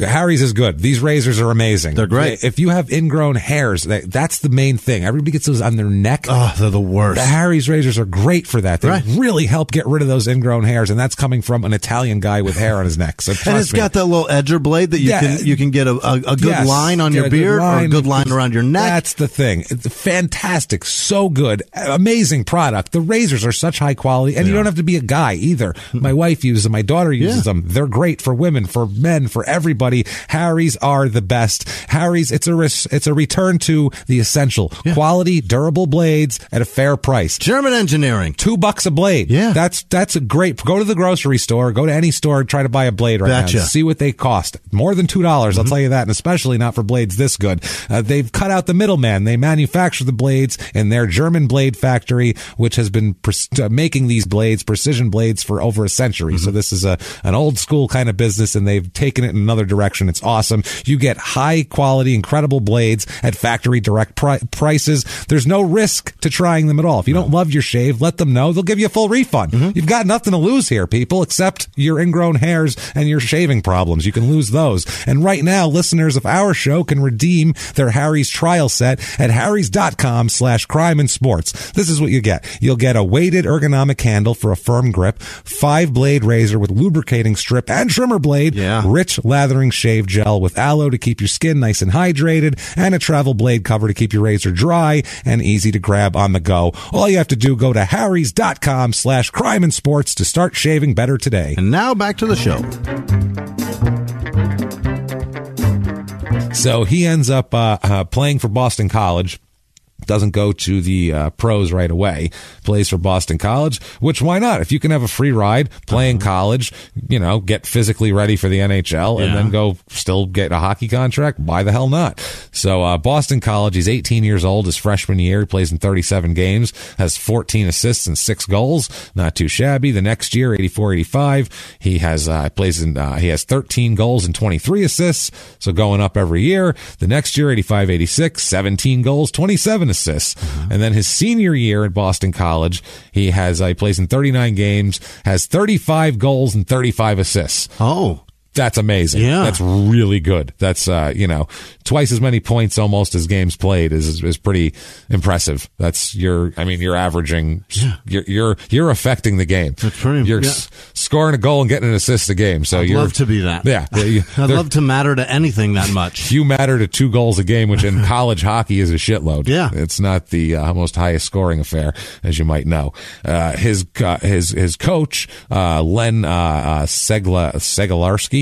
Harry's is good. These razors are amazing. They're great. If you have ingrown hairs, that, that's the main thing. Everybody gets those on their neck. oh, they're the worst. The Harry's razors are great for that. They Right. really help get rid of those ingrown hairs, and that's coming from an Italian guy with hair on his neck. So trust and it's me. got that little edger blade that you Yeah. can you can get a, a, a good Yes. line on Get your beard or a good line around your neck. That's the thing. It's fantastic. So good. Amazing product. The razors are such high quality and you don't have to be a guy either. My wife uses them. My daughter uses Yeah. them. They're great for women, for men, for everybody. Harry's are the best. Harry's, it's a, res- it's a return to the essential quality, durable blades at a fair price. German engineering. Two bucks a blade. Yeah. That's that's a great. Go to the grocery store. Go to any store. Try to buy a blade right Betcha. now. See what they cost. More than two dollars. I'll tell you that, and especially not for blades this good. Uh, they've cut out the middleman. They manufacture the blades in their German blade factory, which has been pres- uh, making these blades, precision blades, for over a century. So this is a an old school kind of business, and they've taken it in another direction. It's awesome. You get high quality, incredible blades at factory direct pri- prices. There's no risk to trying them at all. If you don't love your shave, let them know. They'll give you a full refund. Mm-hmm. You've got nothing to lose here, people, except your ingrown hairs and your shaving problems. You can lose those. And right now, listeners of our show can redeem their Harry's trial set at harrys.com slash crime and sports. This is what you get. You'll get a weighted ergonomic handle for a firm grip, five blade razor with lubricating strip and trimmer blade, Yeah. rich lathering shave gel with aloe to keep your skin nice and hydrated, and a travel blade cover to keep your razor dry and easy to grab on the go. All you have to do, go to harrys.com slash crime and sports to start shaving better today. And now back to the show. So he ends up uh, uh, playing for Boston College. Doesn't go to the uh, pros right away. Plays for Boston College, which why not? If you can have a free ride, play in college, you know, get physically ready for the NHL, and then go still get a hockey contract, why the hell not? So uh, Boston College, he's 18 years old. His freshman year, he plays in 37 games, has 14 assists and six goals. Not too shabby. The next year, 84-85, he has uh, plays in uh, he has 13 goals and 23 assists. So going up every year. The next year, 85-86, 17 goals, 27 assists. And then his senior year at Boston College, he has uh, he plays in 39 games, has 35 goals and 35 assists. Oh, That's amazing. Yeah. That's really good. That's, uh, you know, twice as many points almost as games played is, is pretty impressive. That's your, I mean, you're averaging, you're, you're, you're affecting the game. That's pretty- You're yeah. s- scoring a goal and getting an assist a game. So I'd you're, love to be that. Yeah. yeah, you- <laughs> I'd love to matter to anything that much. <laughs> you matter to two goals a game, which in <laughs> college hockey is a shitload. Yeah. it's not the uh, most highest scoring affair, as you might know. Uh, his uh, his his coach, uh, Len uh, uh,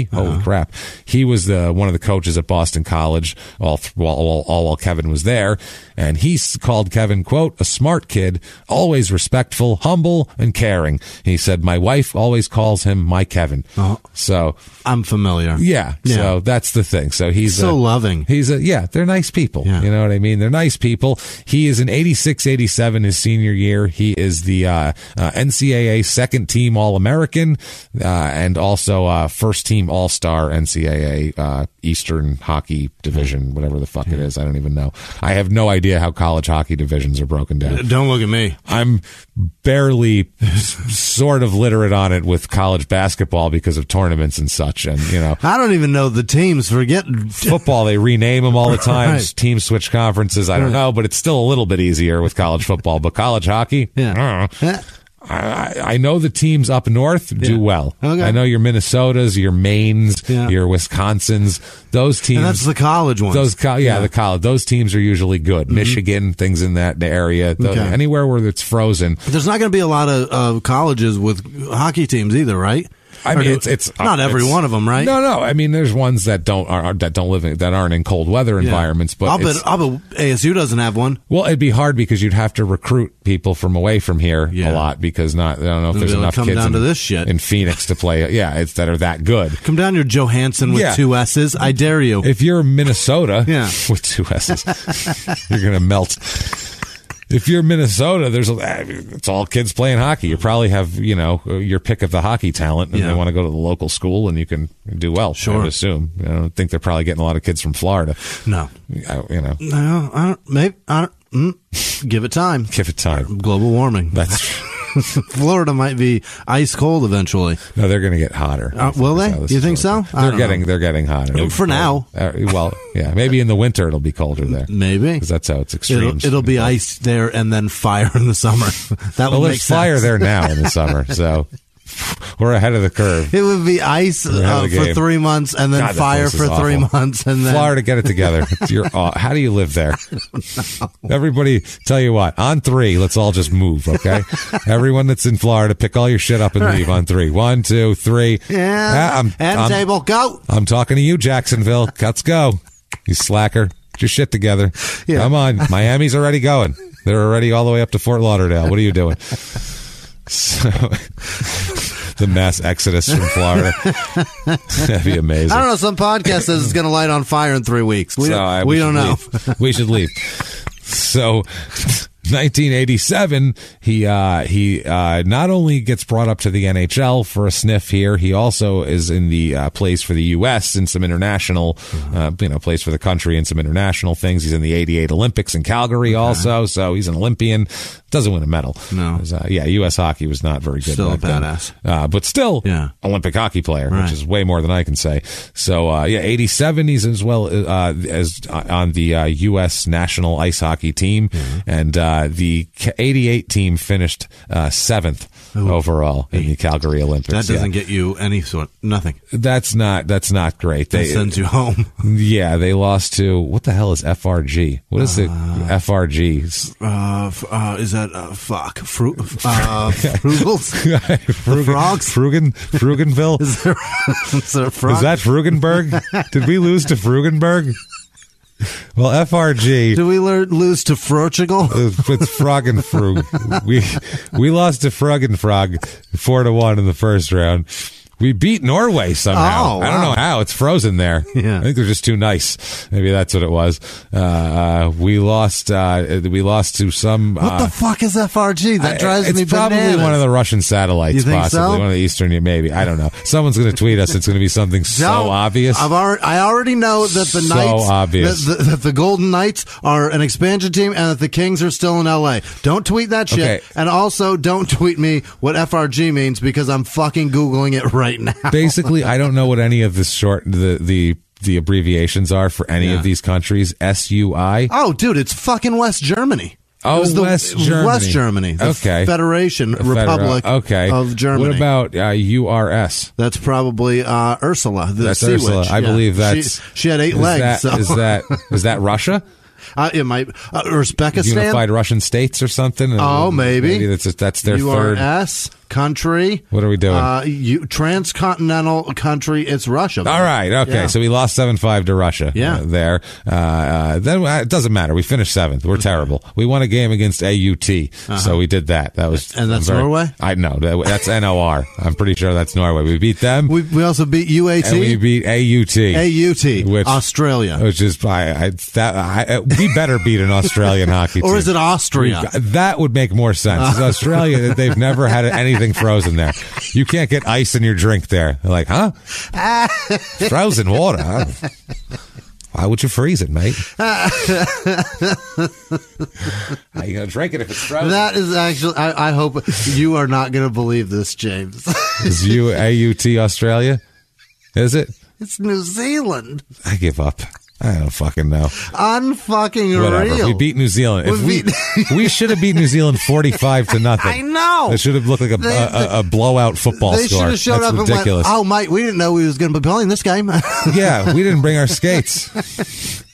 Segla Segalarski. Holy crap, he was the one of the coaches at Boston College. All th- all, all while Kevin was there, and he called Kevin quote a smart kid, always respectful, humble, and caring. He said, "My wife always calls him my Kevin." So I'm familiar. yeah, Yeah. so that's the thing. So he's So a- loving. He's a yeah, they're nice people. Yeah. You know what I mean? They're nice people. He is an 86 87 his senior year. He is the uh, uh, NCAA second team All American uh, and also uh, first team All Star NCAA uh, Eastern Hockey Division, whatever the fuck it is. I don't even know. I have no idea how college hockey divisions are broken down. Don't look at me. I'm barely sort of literate on it with college basketball because of tournaments and such. And, you know, I don't even know the teams. Forget. football they rename them all the time <laughs> Right. team switch conferences i don't know but it's still a little bit easier with college football but college hockey Yeah. I, I know the teams up north do Yeah. well Okay. i know your minnesotas your maines Yeah. your wisconsins those teams And that's the college ones. those co- yeah, the college those teams are usually good michigan things in that area Mm-hmm. Okay. anywhere where it's frozen There's not going to be a lot of uh, colleges with hockey teams either, right? I mean, it's it's not every it's- one of them, right? No, no. I mean, there's ones that don't are that don't live in, that aren't in cold weather Yeah. environments. But I'll bet, I'll bet ASU doesn't have one. Well, it'd be hard because you'd have to recruit people from away from here Yeah. a lot because not I don't know if there's enough come kids down in, to this shit. in Phoenix to play. Yeah, it's that are that good. Come down your Johansson with Yeah. two S's. I dare you. If you're Minnesota, Yeah. <laughs> with two S's, <laughs> you're gonna melt. If you're Minnesota, there's a, it's all kids playing hockey. You probably have you know your pick of the hockey talent, and Yeah. they want to go to the local school, and you can do well. I Sure. would assume. I don't think they're probably getting a lot of kids from Florida. no, I- You know, no, I don't. Maybe I don't. Mm, give it time. give it time. Global warming. That's <laughs> Florida might be ice cold eventually. no, they're going to get hotter. Uh, will they? this You think so? They're getting know. they're getting hotter For now. Uh, well, yeah, maybe in the winter it'll be colder there. <laughs> Maybe because that's how it's extreme. it'll, it'll be ice there and then fire in the summer. <laughs> that Well, would make there's fire there now in the summer, so we're ahead of the curve. It would be ice uh, for three months and then God, fire for three months and then Florida, get it together. <laughs> You're, aw- how do you live there? Everybody, tell you what, on three, let's all just move, okay? <laughs> Everyone that's in Florida, pick all your shit up and leave on three. One, two, three. Yeah. Ah, I'm, End I'm- table, go. I'm talking to you, Jacksonville. Let's go. You slacker. Get your shit together. Yeah. Come on. Miami's already going. They're already all the way up to Fort Lauderdale. What are you doing? <laughs> So, the mass exodus from Florida. <laughs> That'd be amazing. I don't know. Some podcast says it's going to light on fire in three weeks. We, So, don't, uh, we should don't know. leave. we should leave. So, 1987, he uh, he uh, not only gets brought up to the NHL for a sniff here, he also is in the uh, plays for the U.S. in some international, uh, you know, plays for the country in some international things. He's in the '88 Olympics in Calgary also, so he's an Olympian. Doesn't win a medal. No. uh, yeah, U.S. hockey was not very good. Still a badass. uh, but still, Yeah. Olympic hockey player, Right. which is way more than I can say. So uh, yeah, 87 he's as well uh, as on the uh, U.S. national ice hockey team, Mm-hmm. and uh, the 88 team finished uh, seventh overall in the Calgary Olympics. That doesn't yeah. get you any sort. Nothing. that's not that's not great. That They sends you home. <laughs> yeah they lost to what the hell is FRG? What is it? FRG? Uh, uh, is that uh, fuck? Fru- uh, <laughs> Frugals? <laughs> Frugen, frogs? Frugen, Frugenville. Is there, is there? Is that Frugenberg? Did we lose to Frugenberg? <laughs> Well, FRG. Do we learn, lose to Portugal? with <laughs> Froggenfrug. we we lost to Frog and Frog four to one in the first round. We beat Norway somehow. Oh, I don't wow. know how. It's frozen there. <laughs> Yeah. I think they're just too nice. Maybe that's what it was. Uh, uh, we lost. Uh, we lost to some. What uh, the fuck is FRG? That drives it's me probably bananas. one of the Russian satellites, You think possibly so? one of the Eastern. Maybe I don't know. Someone's going to tweet us. It's going to be something so No, obvious. I've already, I already know that the So Knights, obvious. That, the, that the Golden Knights are an expansion team, and that the Kings are still in LA. Don't tweet that shit, Okay. and also don't tweet me what FRG means because I'm fucking googling it right now. <laughs> Basically, I don't know what any of the short the the the abbreviations are for any Yeah. of these countries. S U I. Oh, dude, it's fucking West Germany. Oh, It was the- West Germany. West Germany. The Okay. Federation Republic okay. of Germany. What about uh, URS? That's probably uh, Ursula, the That's sea Ursula. witch. I Yeah. believe She- that's. She, had eight is legs. That, so. is that is that Russia? <laughs> uh, it might uh, Uzbekistan. Unified Russian states or something? Oh, maybe. Maybe that's that's their third. Country. What are we doing? Uh, you, transcontinental country. It's Russia. All right. Okay. Yeah. So we lost seven five to Russia. Yeah. uh, there. Uh, uh, then uh, it doesn't matter. We finished seventh. We're terrible. <laughs> We won a game against AUT, so we did that. That was Uh-huh. And that's I'm Norway? I know that, that's NOR. I'm pretty sure that's Norway. We beat them. We, we also beat UAT. and we beat AUT. AUT. Which- Australia. Which is I, I that I, uh, we better beat an Australian <laughs> hockey team. or is it Austria? That would make more sense. It's Australia, they've never had anything frozen there. You can't get ice in your drink there. They're like, huh? <laughs> Frozen water. Huh? Why would you freeze it, mate? How you gonna drink it if it's frozen? That is actually. I, I hope you are not going to believe this, James. Is you AUT Australia? Is it? it's New Zealand. I give up. I don't fucking know. Unfucking Whatever. real. We beat New Zealand. If We we <laughs> we should have beat New Zealand forty-five to nothing. I know. It should have looked like a, They- a, a, a blowout football They should score. have showed That's up ridiculous. and went, "Oh, mate, we didn't know we was going to be playing this game. <laughs> Yeah, we didn't bring our skates.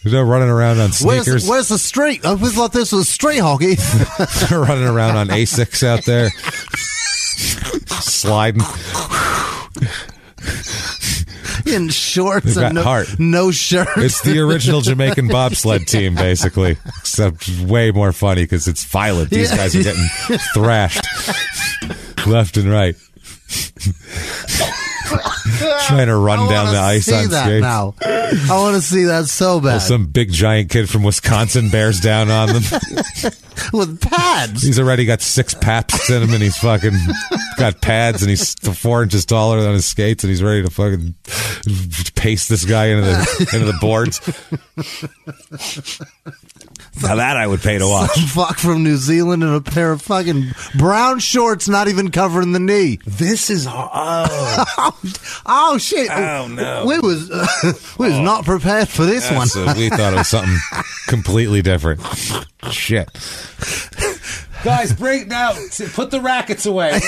We're running around on where's, sneakers. where's the street? I always like, this was street hockey. <laughs> We're running around on Asics out there, sliding. <laughs> in shorts They've and no, heart. no shirt. It's the original <laughs> Jamaican bobsled team, basically, except way more funny because it's violent. These Yeah. guys are getting <laughs> thrashed left and right. <laughs> Trying to run down the ice on skates. now. I want to see that so bad Some big giant kid from Wisconsin bears down on them. <laughs> with pads. He's already got six paps in him, and he's fucking got pads, and he's four inches taller than his skates, and he's ready to fucking paste this guy into the into the boards. now that I would pay to watch. Some fuck from New Zealand in a pair of fucking brown shorts, not even covering the knee. This is oh, <laughs> Oh, oh shit! Oh, no. we was uh, <laughs> we was not prepared for this one. so we thought it was something <laughs> completely different. Shit. Guys, break now. Put the rackets away.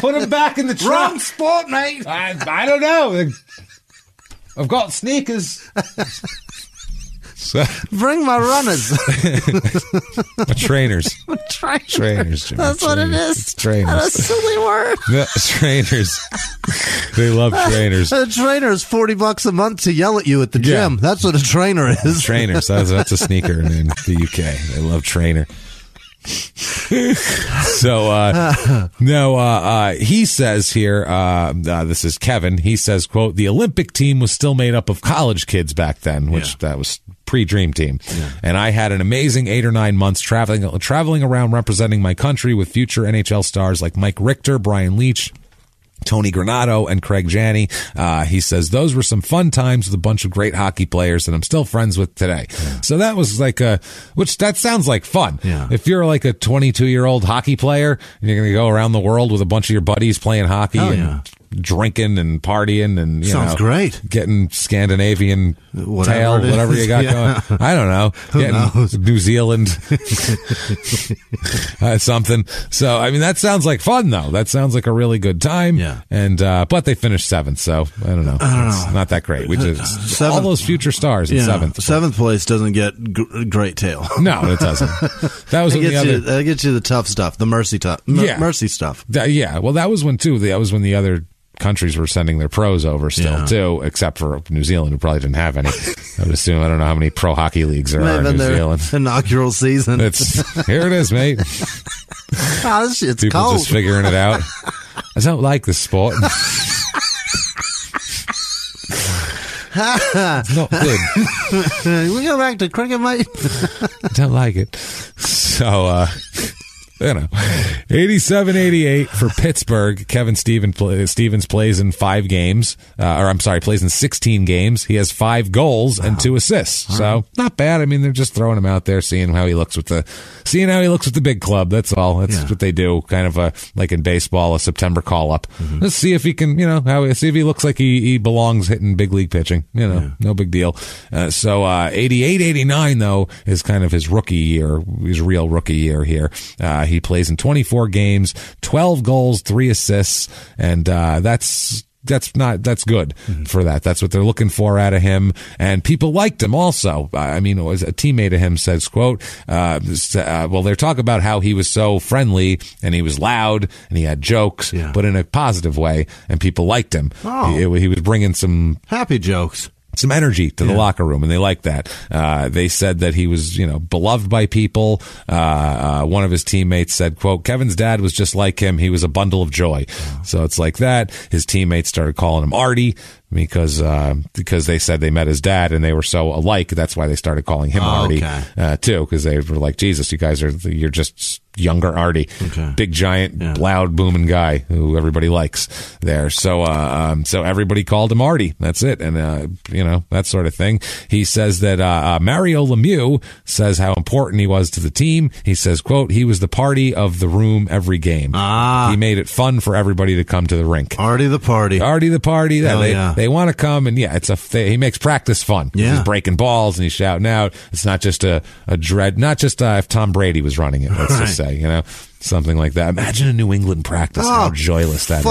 put them back in the truck. Wrong sport, mate. I, I don't know. I've got sneakers. So, <laughs> Bring my runners. <laughs> my trainers. <laughs> Trainers. Trainers, Jimmy. That's what it Trainers. is. It's trainers. That's a silly word. No, trainers. they love trainers. A trainer is forty bucks a month to yell at you at the Yeah. gym. That's what a trainer is. Trainers. That's, that's a sneaker in the UK. They love trainer. <laughs> so uh, <laughs> no, uh, uh, he says here. Uh, uh, this is Kevin. He says, "quote The Olympic team was still made up of college kids back then, which that was pre-dream team, and I had an amazing eight or nine months traveling traveling around representing my country with future NHL stars like Mike Richter, Brian Leetch." Tony Granato and Craig Janney. Uh, he says those were some fun times with a bunch of great hockey players that I'm still friends with today. So that was like a, which that sounds like fun. Yeah. If you're like a 22 year old hockey player and you're going to go around the world with a bunch of your buddies playing hockey Hell and yeah. Drinking and partying and you Sounds know, great. getting Scandinavian Whatever tail, whatever you got <laughs> Yeah. going. I don't know. getting knows? New Zealand <laughs> uh, something. So I mean that sounds like fun though. That sounds like a really good time. Yeah. And uh, but they finished seventh, so I don't know. It's not that great. We just all Seventh- those future stars in Yeah, seventh. seventh place doesn't get g- great tail. <laughs> No, it doesn't. That was That gets, other. you, that gets you the tough stuff, the mercy tough, m- Yeah. mercy stuff. that- yeah, well, that was when too. That was when the other countries were sending their pros over still Yeah. too, except for New Zealand, who probably didn't have any. I would assume I don't know how many pro hockey leagues there are in Maybe New Zealand. <laughs> inaugural season. It's here it is, mate. Ah, this shit's People cold. just figuring it out. <laughs> I don't like this sport. <laughs> it's not good. we go back to cricket, mate. I don't like it. So, uh, you know, 87 88 for Pittsburgh. Kevin Steven, pl- Stevens plays in five games, uh, or I'm sorry, plays in 16 games. He has five goals and two assists. So, not bad. I mean, they're just throwing him out there, seeing how he looks with the, seeing how he looks with the big club. That's all. That's Yeah. what they do. Kind of a, like in baseball, a September call up. Mm-hmm. Let's see if he can, you know, how, see if he looks like he, he belongs hitting big league pitching. You know, no big deal. Uh, so, uh, 88 89, though, is kind of his rookie year, his real rookie year here. Uh, he plays in 24 games, 12 goals, three assists, and uh, that's that's not that's good for that. That's what they're looking for out of him, and people liked him also. I mean, a teammate of him says, "quote uh, uh, Well, they're talking about how he was so friendly and he was loud and he had jokes, Yeah. but in a positive way, and people liked him. Oh. He, he was bringing some Happy jokes. Some energy to the locker room, and they liked that. Uh, they said that he was, you know, beloved by people. Uh, uh, one of his teammates said, "quote Kevin's dad was just like him. He was a bundle of joy." So it's like that. His teammates started calling him Artie because uh, because they said they met his dad and they were so alike. That's why they started calling him Oh, Artie okay. uh, too, because they were like, "Jesus, you guys are you're just." Younger Artie, Okay. big giant, Yeah. loud booming guy who everybody likes there. So, uh, um, so everybody called him Artie. That's it, and uh, you know that sort of thing. He says that uh, uh, Mario Lemieux says how important he was to the team. He says, "quote He was the party of the room every game. Ah. He made it fun for everybody to come to the rink." Artie the party. Artie the party. Yeah, Hell they yeah. They want to come and yeah, it's a they, he makes practice fun. Yeah. he's breaking balls and he's shouting out. It's not just a a dread. Not just uh, if Tom Brady was running it. Let's Right. just say you know something like that. Imagine a New England practice. how Oh, joyless that is.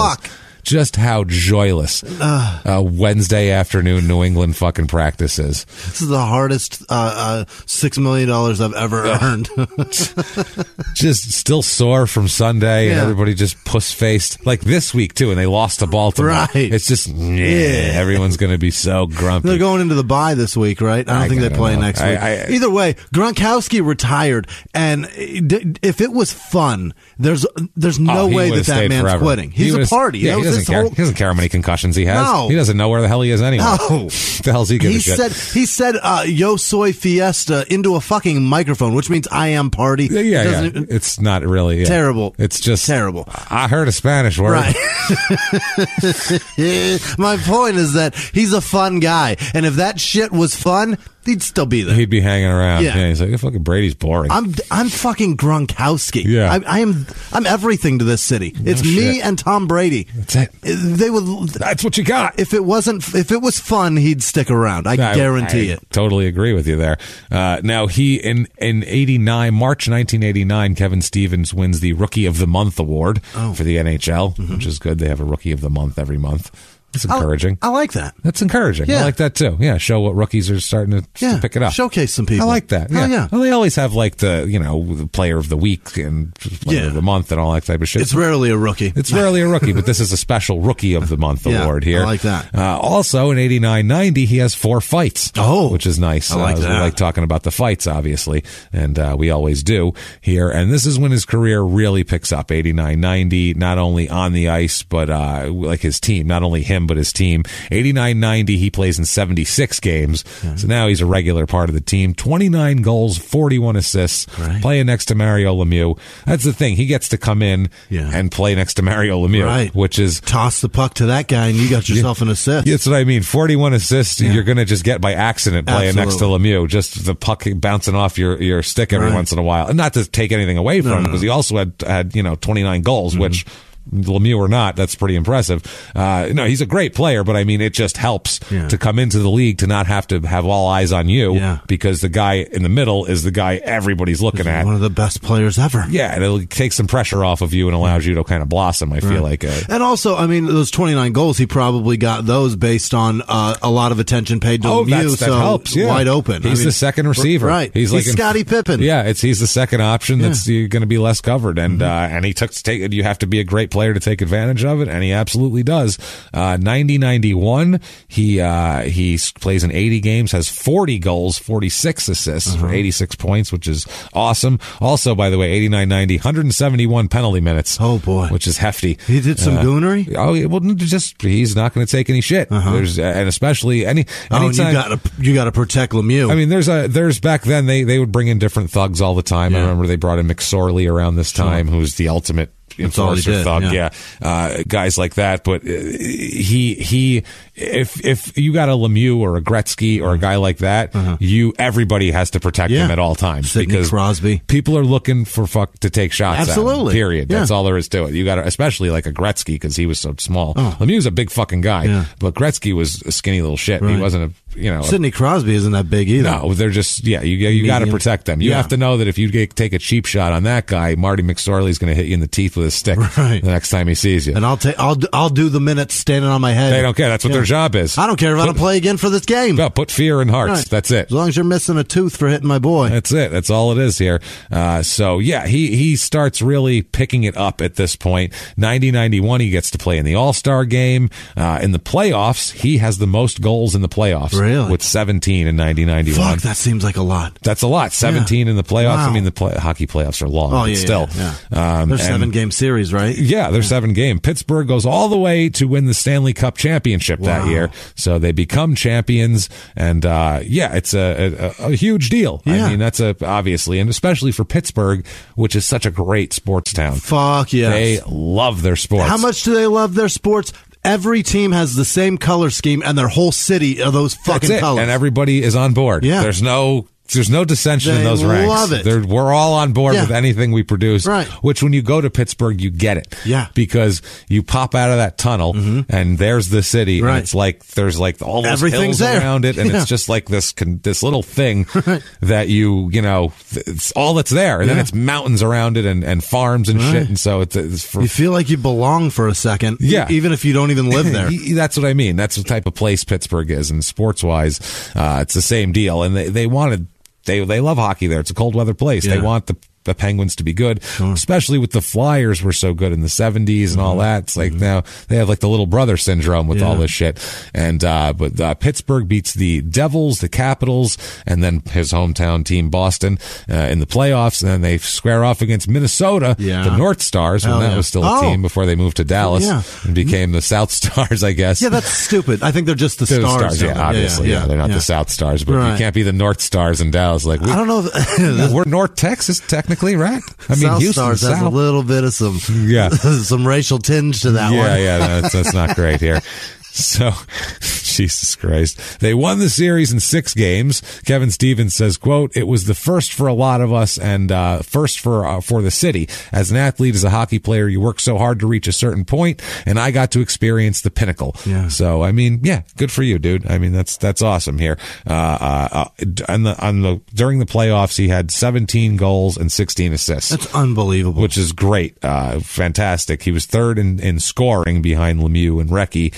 Just how joyless uh, Wednesday afternoon New England fucking practice is. This is the hardest uh, uh, six million dollars I've ever earned. <laughs> <laughs> Just still sore from Sunday and Yeah. everybody just puss faced. Like this week too, and they lost to Baltimore. Right. It's just yeah, everyone's gonna be so grumpy. They're going into the bye this week, right? I don't I think they play know. next week. I- Either way, Gronkowski retired, and if it was fun, there's there's no Oh, way that that man's forever. quitting. He He's a party. Yeah, That was doesn't care. whole- he doesn't care how many concussions he has. No. He doesn't know where the hell he is anyway. No. <laughs> the hell's he give He shit? said he said uh, "Yo soy fiesta" into a fucking microphone, which means "I am party." yeah, yeah, It yeah. It's not really yeah. Terrible. It's just Terrible. I heard a Spanish word. Right. <laughs> <laughs> My point is that he's a fun guy, and if that shit was fun, he'd still be there. He'd be hanging around. Yeah. Yeah, he's like, fucking Brady's boring. I'm I'm fucking Gronkowski. Yeah. I, I am I'm everything to this city. it's me shit. and Tom Brady. That's it. They would. That's what you got. If it wasn't, if it was fun, he'd stick around. I, I- guarantee I it. Totally agree with you there. Uh, now he in in eighty nine March nineteen eighty nine, Kevin Stevens wins the Rookie of the Month award Oh. for the NHL, Mm-hmm. which is good. They have a Rookie of the Month every month. It's encouraging. I, I like that. That's encouraging. I like that too. Yeah, show what rookies are starting to, to Yeah, pick it up. showcase some people. I like that. Hell Yeah. yeah. Well, they always have like the you know the player of the week and player Yeah. of the month and all that type of shit. It's rarely a rookie. It's rarely a rookie, but this is a special rookie of the month <laughs> Yeah, award here. I like that. Uh, also in 89 90, he has four fights. Oh. which is nice. I like uh, We like talking about the fights, obviously, and uh, we always do here. And this is when his career really picks up 89 90, not only on the ice, but uh, like his team, not only him, but his team. 89 90, he plays in 76 games. So now he's a regular part of the team. 29 goals, 41 assists, Right. playing next to Mario Lemieux. That's the thing. He gets to come in Yeah. and play next to Mario Lemieux, Right. which is Toss the puck to that guy, and you got yourself an assist. that's what I mean. 41 assists you're going to just get by accident playing next to Lemieux. Just the puck bouncing off your, your stick every Right. once in a while. And not to take anything away from him because he also had, had, you know, 29 goals, Mm-hmm. which Lemieux or not, that's pretty impressive. Uh, no, he's a great player, but I mean, it just helps Yeah. to come into the league to not have to have all eyes on you Yeah. because the guy in the middle is the guy everybody's looking at. One of the best players ever. Yeah, and it'll take some pressure off of you and allows you to kind of blossom. I feel like. Uh, And also, I mean, those 29 goals, he probably got those based on uh, a lot of attention paid to Oh, Lemieux, so helps. Yeah, wide open. He's I mean, the second receiver. right? He's, He's like Scottie Pippen. Yeah, it's he's the second option. That's going to be less covered, Mm-hmm. and uh, and he took to take. You have to be a great player player to take advantage of it, and he absolutely does. Uh, 90-91, he uh, he plays in 80 games, has 40 goals, 46 assists Uh-huh. for 86 points, which is awesome. Also, by the way, 89-90, 171 penalty minutes. Oh, boy. which is hefty. He did some Uh, goonery. Oh, yeah, well, just he's not going to take any shit. There's and especially any Uh-huh. Oh, and you got to you got to protect Lemieux. I mean, there's a there's back then they they would bring in different thugs all the time. I remember they brought in McSorley around this time, who's the ultimate That's all he enforcer did, thug. yeah. Yeah, Uh, guys like that. But uh, he he if if you got a Lemieux or a Gretzky or a guy like that, you everybody has to protect Uh-huh. Yeah. him at all times Sidney because Crosby. people are looking for fuck to take shots. at him, Absolutely. period. Yeah. That's all there is to it. You got to, especially like a Gretzky because he was so small. Lemieux Lemieux's a big fucking guy, Oh. Yeah. but Gretzky was a skinny little shit. He wasn't a you know a Sidney Crosby isn't that big either. no, they're just yeah. You you got to protect them. You Yeah. have to know that if you get, take a cheap shot on that guy, Marty McSorley's going to hit you in the teeth with a stick <laughs> Right. the next time he sees you. And I'll take I'll do- I'll do the minutes standing on my head. they don't care. That's what their job is. I don't care if I don't play again for this game. Well, put fear in hearts. Right. That's it. As long as you're missing a tooth for hitting my boy. That's it. That's all it is here. Uh, so yeah, he, he starts really picking it up at this point. 90 91, he gets to play in the All Star game. Uh, in the playoffs, he has the most goals in the playoffs. Really? With 17 in 90 91. Fuck, that seems like a lot. That's a lot. 17 in the playoffs. I mean, the play, hockey playoffs are long, Oh but yeah, still. yeah. yeah. Um, and- seven game series, right? Yeah, they're seven game. Pittsburgh goes all the way to win the Stanley Cup championship that Wow. year. So they become champions. And, uh, yeah, it's a, a, a huge deal. Yeah. I mean, that's a, obviously, and especially for Pittsburgh, which is such a great sports town. Fuck yeah, They love their sports. How much do they love their sports? Every team has the same color scheme, and their whole city are those fucking colors. And everybody is on board. Yeah. There's no there's no dissension in those ranks. love it. They're- we're all on board Yeah. with anything we produce. Right. Which when you go to Pittsburgh, you get it. Yeah. Because you pop out of that tunnel and there's the city. And Mm-hmm. Right. it's like there's like all those Everything's hills there. around it, and Yeah. it's just like this this little thing <laughs> that you you know it's all that's there, and then it's mountains around it and, and farms and shit, and so it's, it's for you feel like you belong for a second, Yeah. even if you don't even live there. <laughs> That's what I mean. That's the type of place Pittsburgh is, and sports wise, uh, it's the same deal. And they, they wanted they they love hockey there. It's a cold weather place. They want the the Penguins to be good, especially with the Flyers were so good in the 70s and all that. It's like now they have like the little brother syndrome with all Mm-hmm. This shit. And uh, but uh, Pittsburgh beats the Devils, the Capitals, and then his hometown team Boston uh, in the playoffs. And then they square off against Minnesota, Yeah. the North Stars, when Hell that yeah. was still a Oh. team before they moved to Dallas Yeah. and became the South <laughs> Stars, I guess. yeah, that's stupid. I think they're just the They're stars. stars, yeah, obviously. Yeah, they're not yeah. the South Stars, but you can't be the North Stars in Dallas. Like we, I don't know. If, <laughs> we're <laughs> North Texas, technically, right? I mean, South Houston, Stars has a little bit of some Yeah. <laughs> some racial tinge to that yeah, one. yeah, that's, that's not great here. <laughs> So, <laughs> Jesus Christ. They won the series in six games. Kevin Stevens says, quote, it was the first for a lot of us and, uh, first for, uh, for the city. As an athlete, as a hockey player, you work so hard to reach a certain point and I got to experience the pinnacle. Yeah. So, I mean, yeah, good for you, dude. I mean, that's, that's awesome here. Uh, uh, uh, on the, on the, during the playoffs, he had 17 goals and 16 assists That's unbelievable. which is great, uh, fantastic. He was third in, in scoring behind Lemieux and Recchi.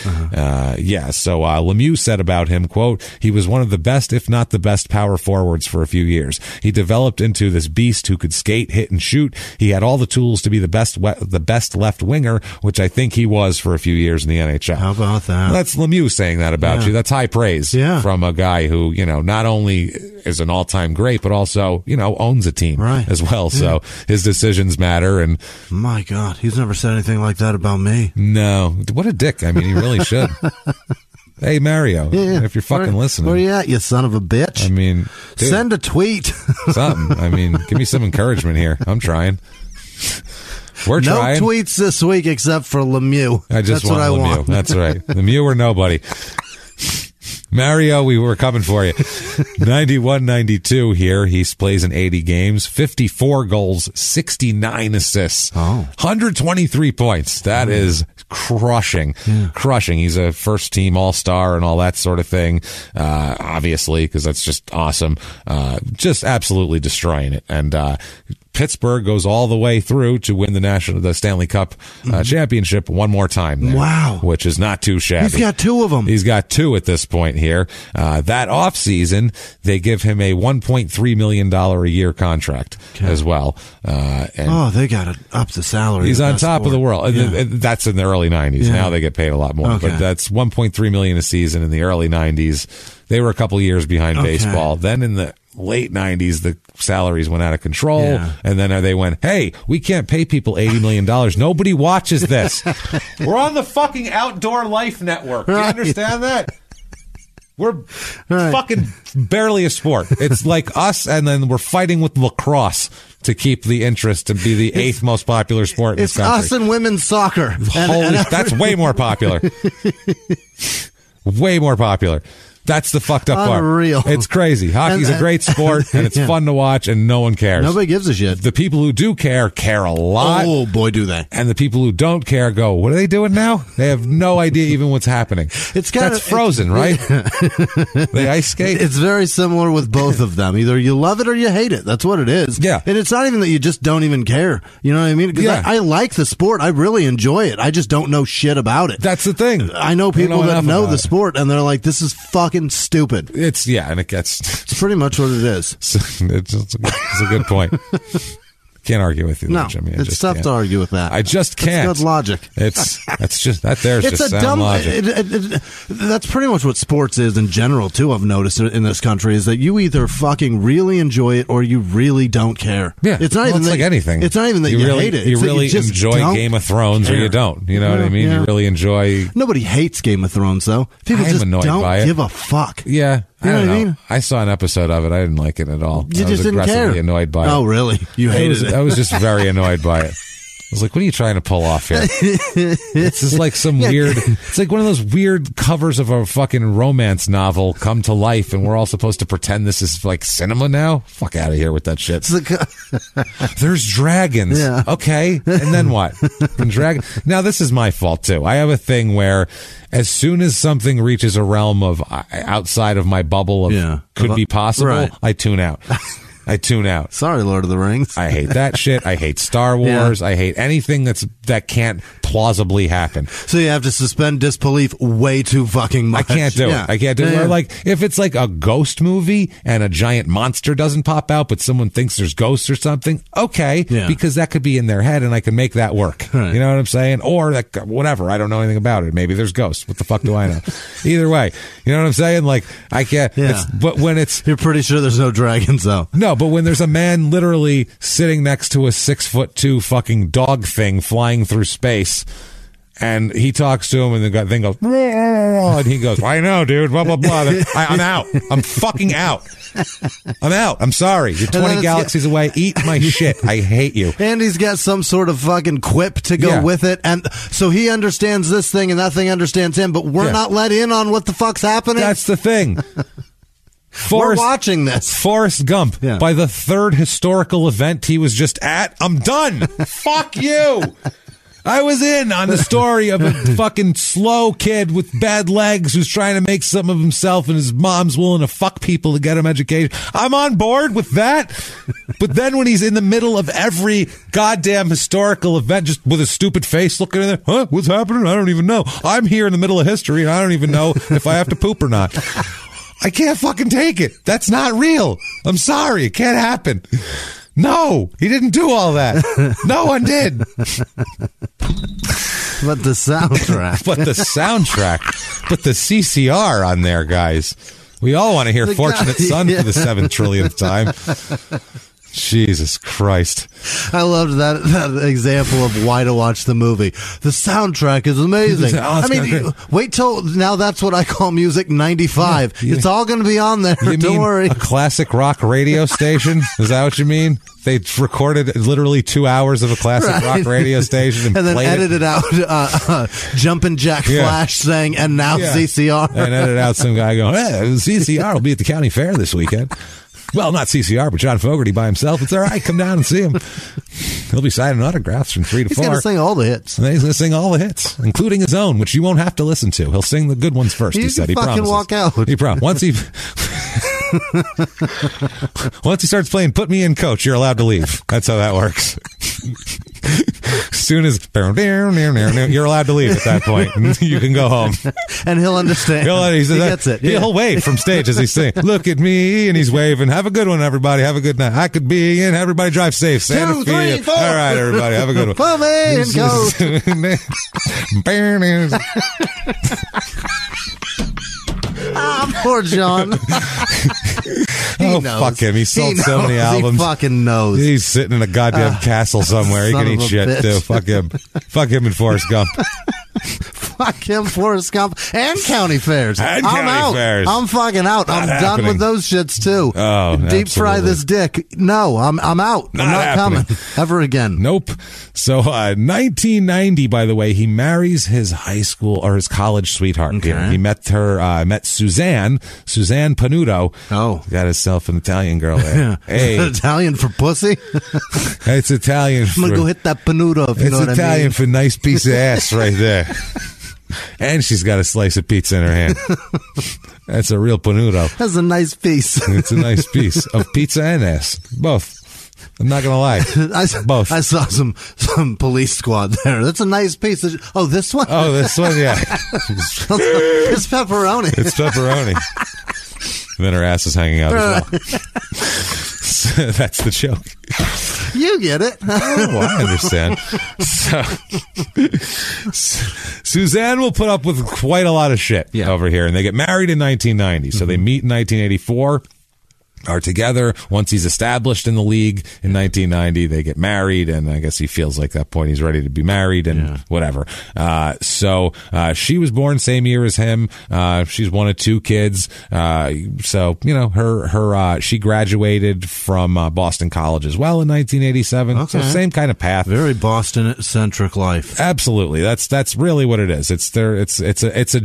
Uh yeah, so uh, Lemieux said about him, "quote He was one of the best, if not the best, power forwards for a few years. He developed into this beast who could skate, hit, and shoot. He had all the tools to be the best, we- the best left winger, which I think he was for a few years in the NHL. How about that? That's Lemieux saying that about Yeah. you. That's high praise Yeah. from a guy who, you know, not only is an all time great, but also, you know, owns a team Right. as well. So his decisions matter. And My God, he's never said anything like that about me. no, what a dick. I mean, he really should. <laughs> hey, Mario, if you're fucking where, listening, where you at, you son of a bitch? I mean, dude, Send a tweet. <laughs> something. I mean, give me some encouragement here. I'm trying. <laughs> We're no trying. tweets this week except for Lemieux. I just That's want what I Lemieux. want. That's right. Lemieux or nobody. Mario, we were coming for you. 91 92 here. He plays in 80 games, 54 goals, 69 assists, Oh. 123 points. That mm. is crushing. Crushing. He's a first team all star and all that sort of thing, uh, obviously, because that's just awesome. Uh, just absolutely destroying it. And, uh, Pittsburgh goes all the way through to win the national, the Stanley Cup uh, championship one more time. There, Mm-hmm. Wow. which is not too shabby. He's got two of them. He's got two at this point here. Uh, that offseason, they give him a $1.3 million a year contract as well. Uh, and Oh, they got to up the salary. He's on top of the world. Yeah. That's in the early 90s. Yeah. Now they get paid a lot more. Okay. But that's 1.3 million a season in the early 90s. They were a couple years behind Okay. baseball. Then in the late 90s the salaries went out of control Yeah. and then they went, "Hey, we can't pay people 80 million dollars. Nobody watches this. <laughs> we're on the fucking Outdoor Life Network. Do you understand that?" We're Right. fucking barely a sport. It's like us, and then we're fighting with lacrosse to keep the interest and be the eighth most popular sport in It's us and women's soccer. And- Holy, and- that's way more popular. <laughs> way more popular. That's the fucked up Unreal. part. It's crazy. Hockey's And- a great sport, <laughs> and it's Yeah. fun to watch, and no one cares. Nobody gives a shit. the people who do care care a lot. Oh boy, do they! And the people who don't care go, what are they doing now? They have no idea even what's happening. It's kinda- That's frozen, right? <laughs> they ice skate. It's very similar with both of them. Either you love it or you hate it. That's what it is. Yeah. And it's not even that you just don't even care. You know what I mean? Because Yeah. I, I like the sport. I really enjoy it. I just don't know shit about it. That's the thing. I know people that know the it. sport and they're like, this is fucking stupid. It's, yeah, and it gets, It's pretty much what it is. <laughs> it's, it's, a, it's a good point. <laughs> Can't argue with you, No, Jimmy. I it's tough can't. to argue with that. I just can't. not logic. It's that's just that. There's It's just a dumb. logic. It, it, it, that's pretty much what sports is in general too. I've noticed in this country is that you either fucking really enjoy it or you really don't care. Yeah, it's not Well, even it's that, like anything. It's not even that you, really, hate it. You It's really just enjoy Game of Thrones, or you don't. You know what I mean? yeah. You really enjoy. Nobody hates Game of Thrones though. People I am just don't give a fuck. Yeah, I You know don't what I know. mean? I saw an episode of it. I didn't like it at all. You I was just didn't aggressively care. annoyed by it. Oh, really? You I hated was, it? I was just very annoyed by it. <laughs> I was like, "What are you trying to pull off here?" <laughs> it's just like some weird. It's like one of those weird covers of a fucking romance novel come to life, and we're all supposed to pretend this is like cinema now. Fuck out of here with that shit. <laughs> There's dragons. Yeah. Okay. And then what? and dragon. Now this is my fault too. I have a thing where as soon as something reaches a realm of uh, outside of my bubble of Yeah. could be possible, right. I tune out. <laughs> I tune out. Sorry, Lord of the Rings. I hate that shit. I hate Star <laughs> Yeah. Wars. I hate anything that's that can't plausibly happen. so you have to suspend disbelief way too fucking much. I can't do Yeah. it. I can't do it. Yeah, Or yeah. like if it's like a ghost movie and a giant monster doesn't pop out, but someone thinks there's ghosts or something. Okay, Yeah. because that could be in their head, and I can make that work. Right. You know what I'm saying? Or that whatever. I don't know anything about it. Maybe there's ghosts. What the fuck do I know? <laughs> Either way, you know what I'm saying? Like I can't. Yeah. It's, but when it's You're pretty sure there's no dragons though. no, but when there's a man literally sitting next to a six foot two fucking dog thing flying through space, and he talks to him, and the guy thing goes, and he goes, I know, dude, blah blah blah. I, I'm out. I'm fucking out. I'm out. I'm sorry. You're 20 it's- galaxies away. Eat my <laughs> shit. I hate you. And he's got some sort of fucking quip to go Yeah. with it. And so he understands this thing and that thing understands him, but we're Yeah. not let in on what the fuck's happening. That's the thing. <laughs> we're watching this. Forrest Gump. Yeah. By the third historical event he was just at, I'm done. <laughs> Fuck you. I was in on the story of a <laughs> fucking slow kid with bad legs who's trying to make something of himself and his mom's willing to fuck people to get him education. I'm on board with that. But then when he's in the middle of every goddamn historical event, just with a stupid face looking in there, huh? What's happening? I don't even know. I'm here in the middle of history and I don't even know if I have to poop or not. I can't fucking take it. That's not real. I'm sorry. It can't happen. No, he didn't do all that. No one did. But the soundtrack. <laughs> But the soundtrack, but the CCR on there, guys. We all want to hear The Fortunate guy- Son yeah. for the seventh trillionth time. Jesus Christ. I loved that, that example of why to watch the movie. The soundtrack is amazing. <laughs> Oh, I mean, you- wait till now. That's what I call music '95. Yeah. It's all going to be on there. You <laughs> Don't worry. a classic rock radio station? Is that what you mean? They recorded literally two hours of a classic Right. rock radio station and, <laughs> and then played it. edited out uh, uh, Jumpin' Jack Yeah. Flash saying, and now Yeah. CCR. and edited out some guy going, hey, CCR will be at the county fair this weekend. Well, not CCR, but John Fogerty by himself. It's all right. Come down and see him. He'll be signing autographs from three to He's four. going to sing all the hits. And he's going to sing all the hits, including his own, which you won't have to listen to. He'll sing the good ones first. You he said. He fucking promises. walk out. He promised. Once he <laughs> <laughs> Once he starts playing "Put Me in, Coach," you're allowed to leave. That's how that works. as soon as <laughs> you're allowed to leave at that point, <laughs> you can go home. and he'll understand. He'll, uh, he he's- gets it. Yeah. He'll wave from stage as he's saying, "Look at me," and he's waving. Have a good one, everybody. Have a good night. I could be in. Everybody drive safe. Santa Two, three, four. All right, everybody. Have a good one. Put me in, Coach. Poor John. <laughs> He Oh, knows. fuck him. He sold He so many albums. He fucking knows. He's sitting in a goddamn ah, castle somewhere. He can eat shit bitch. too. Fuck him. Fuck him and Forrest Gump. <laughs> <laughs> Fuck him, Forrest Gump, and county fairs. And I'm county out. fairs. I'm fucking out. I'm done with those shits too. Oh, deep fry this dick. No, I'm I'm out. Not I'm not happening. coming ever again. Nope. So, uh, 1990, by the way, he marries his high school or his college sweetheart. Okay. He met her, uh, met Suzanne, Suzanne Panuto. Oh. Got himself an Italian girl there. <laughs> Hey, Italian for pussy. <laughs> it's Italian. I'm gonna for- go hit that panuto. If you It's know what I Italian mean. for nice piece of ass right there. <laughs> and she's got a slice of pizza in her hand. <laughs> That's a real panuto. That's a nice piece. It's a nice piece of pizza and ass. Both. I'm not gonna lie. <laughs> I, Both. I saw some some police squad there. That's a nice piece. Of, oh, this one. Oh, this one, yeah. it's pepperoni. It's pepperoni. And then her ass is hanging out as well. So <laughs> <laughs> that's the joke. you get it. <laughs> Oh, I understand. So, Suzanne will put up with quite a lot of shit Yeah. over here, and they get married in 1990. So they meet in 1984. Are together once he's established in the league in 1990. They get married, and I guess he feels like that point he's ready to be married and whatever. Uh, so uh, she was born same year as him. Uh, she's one of two kids. Uh, so you know her her uh, she graduated from uh, Boston College as well in 1987. So same kind of path. Very Boston centric life. Absolutely, that's that's really what it is. It's there. It's it's a it's a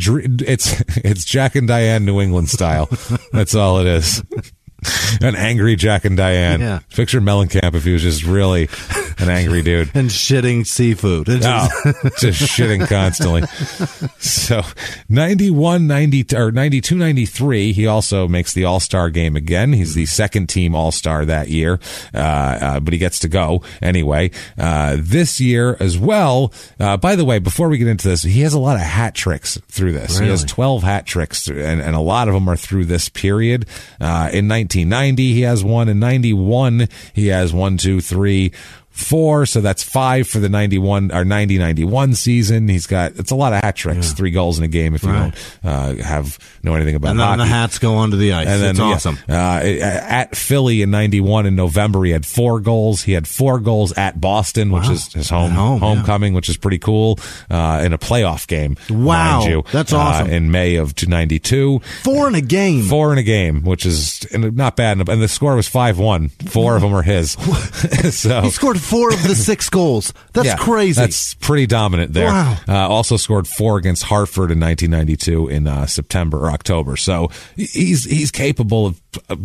it's <laughs> it's Jack and Diane New England style. <laughs> that's all it is. An angry Jack and Diane. Yeah. Picture Mellencamp if he was just really an angry dude. <laughs> And shitting seafood. It's Oh, just- just shitting constantly. So 91, 90, or 92, 93, he also makes the All Star game again. He's the second team All Star that year, uh, uh, but he gets to go anyway. Uh, this year as well, uh, by the way, before we get into this, he has a lot of hat tricks through this. He has 12 hat tricks, and, and a lot of them are through this period. Uh, in 1990, he has one. In 91, he has one, two, three, four. So that's five for the 91 or 90 91 season. He's got, it's a lot of hat tricks, three goals in a game if you Right. don't uh, have know anything about and then hockey. the hats go onto the ice. And then it's yeah, awesome. uh, at Philly in '91 in November, he had four goals. He had four goals at Boston, which Wow. is his home, home, yeah. homecoming, which is pretty cool. Uh, in a playoff game, Wow, you, that's uh, awesome. in May of '92, Four in a game. four in a game, which is not bad. And the score was five one. Four of them are his. <laughs> <laughs> so He scored four of the <laughs> six goals. That's yeah, crazy. That's pretty dominant there. Wow. Uh, also scored four against Hartford in 1992 in uh, September or October. So he's he's capable of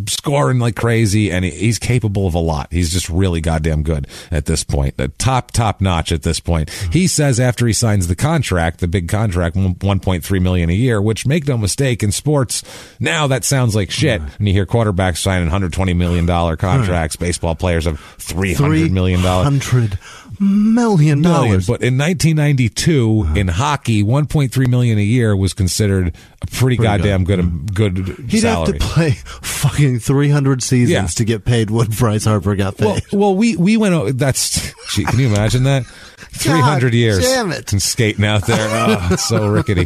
scoring like crazy, and he's capable of a lot. He's just really goddamn good at this point. The top top notch at this point. He says after he signs the contract, the big contract, 1.3 million a year, which make no mistake in sports now that sounds like shit. And you hear quarterbacks signing 120 million dollar contracts, baseball players have 300 million dollars Hundred million dollars. But in 1992, uh-huh. in hockey, 1.3 million a year was considered a pretty, goddamn good mm-hmm. good, He'd salary. have to play fucking 300 seasons Yeah. to get paid what Bryce Harper got paid. well, well, we we went. That's gee, can you imagine that? 300 years. damn it. And skating out there. Oh, <laughs> it's so rickety.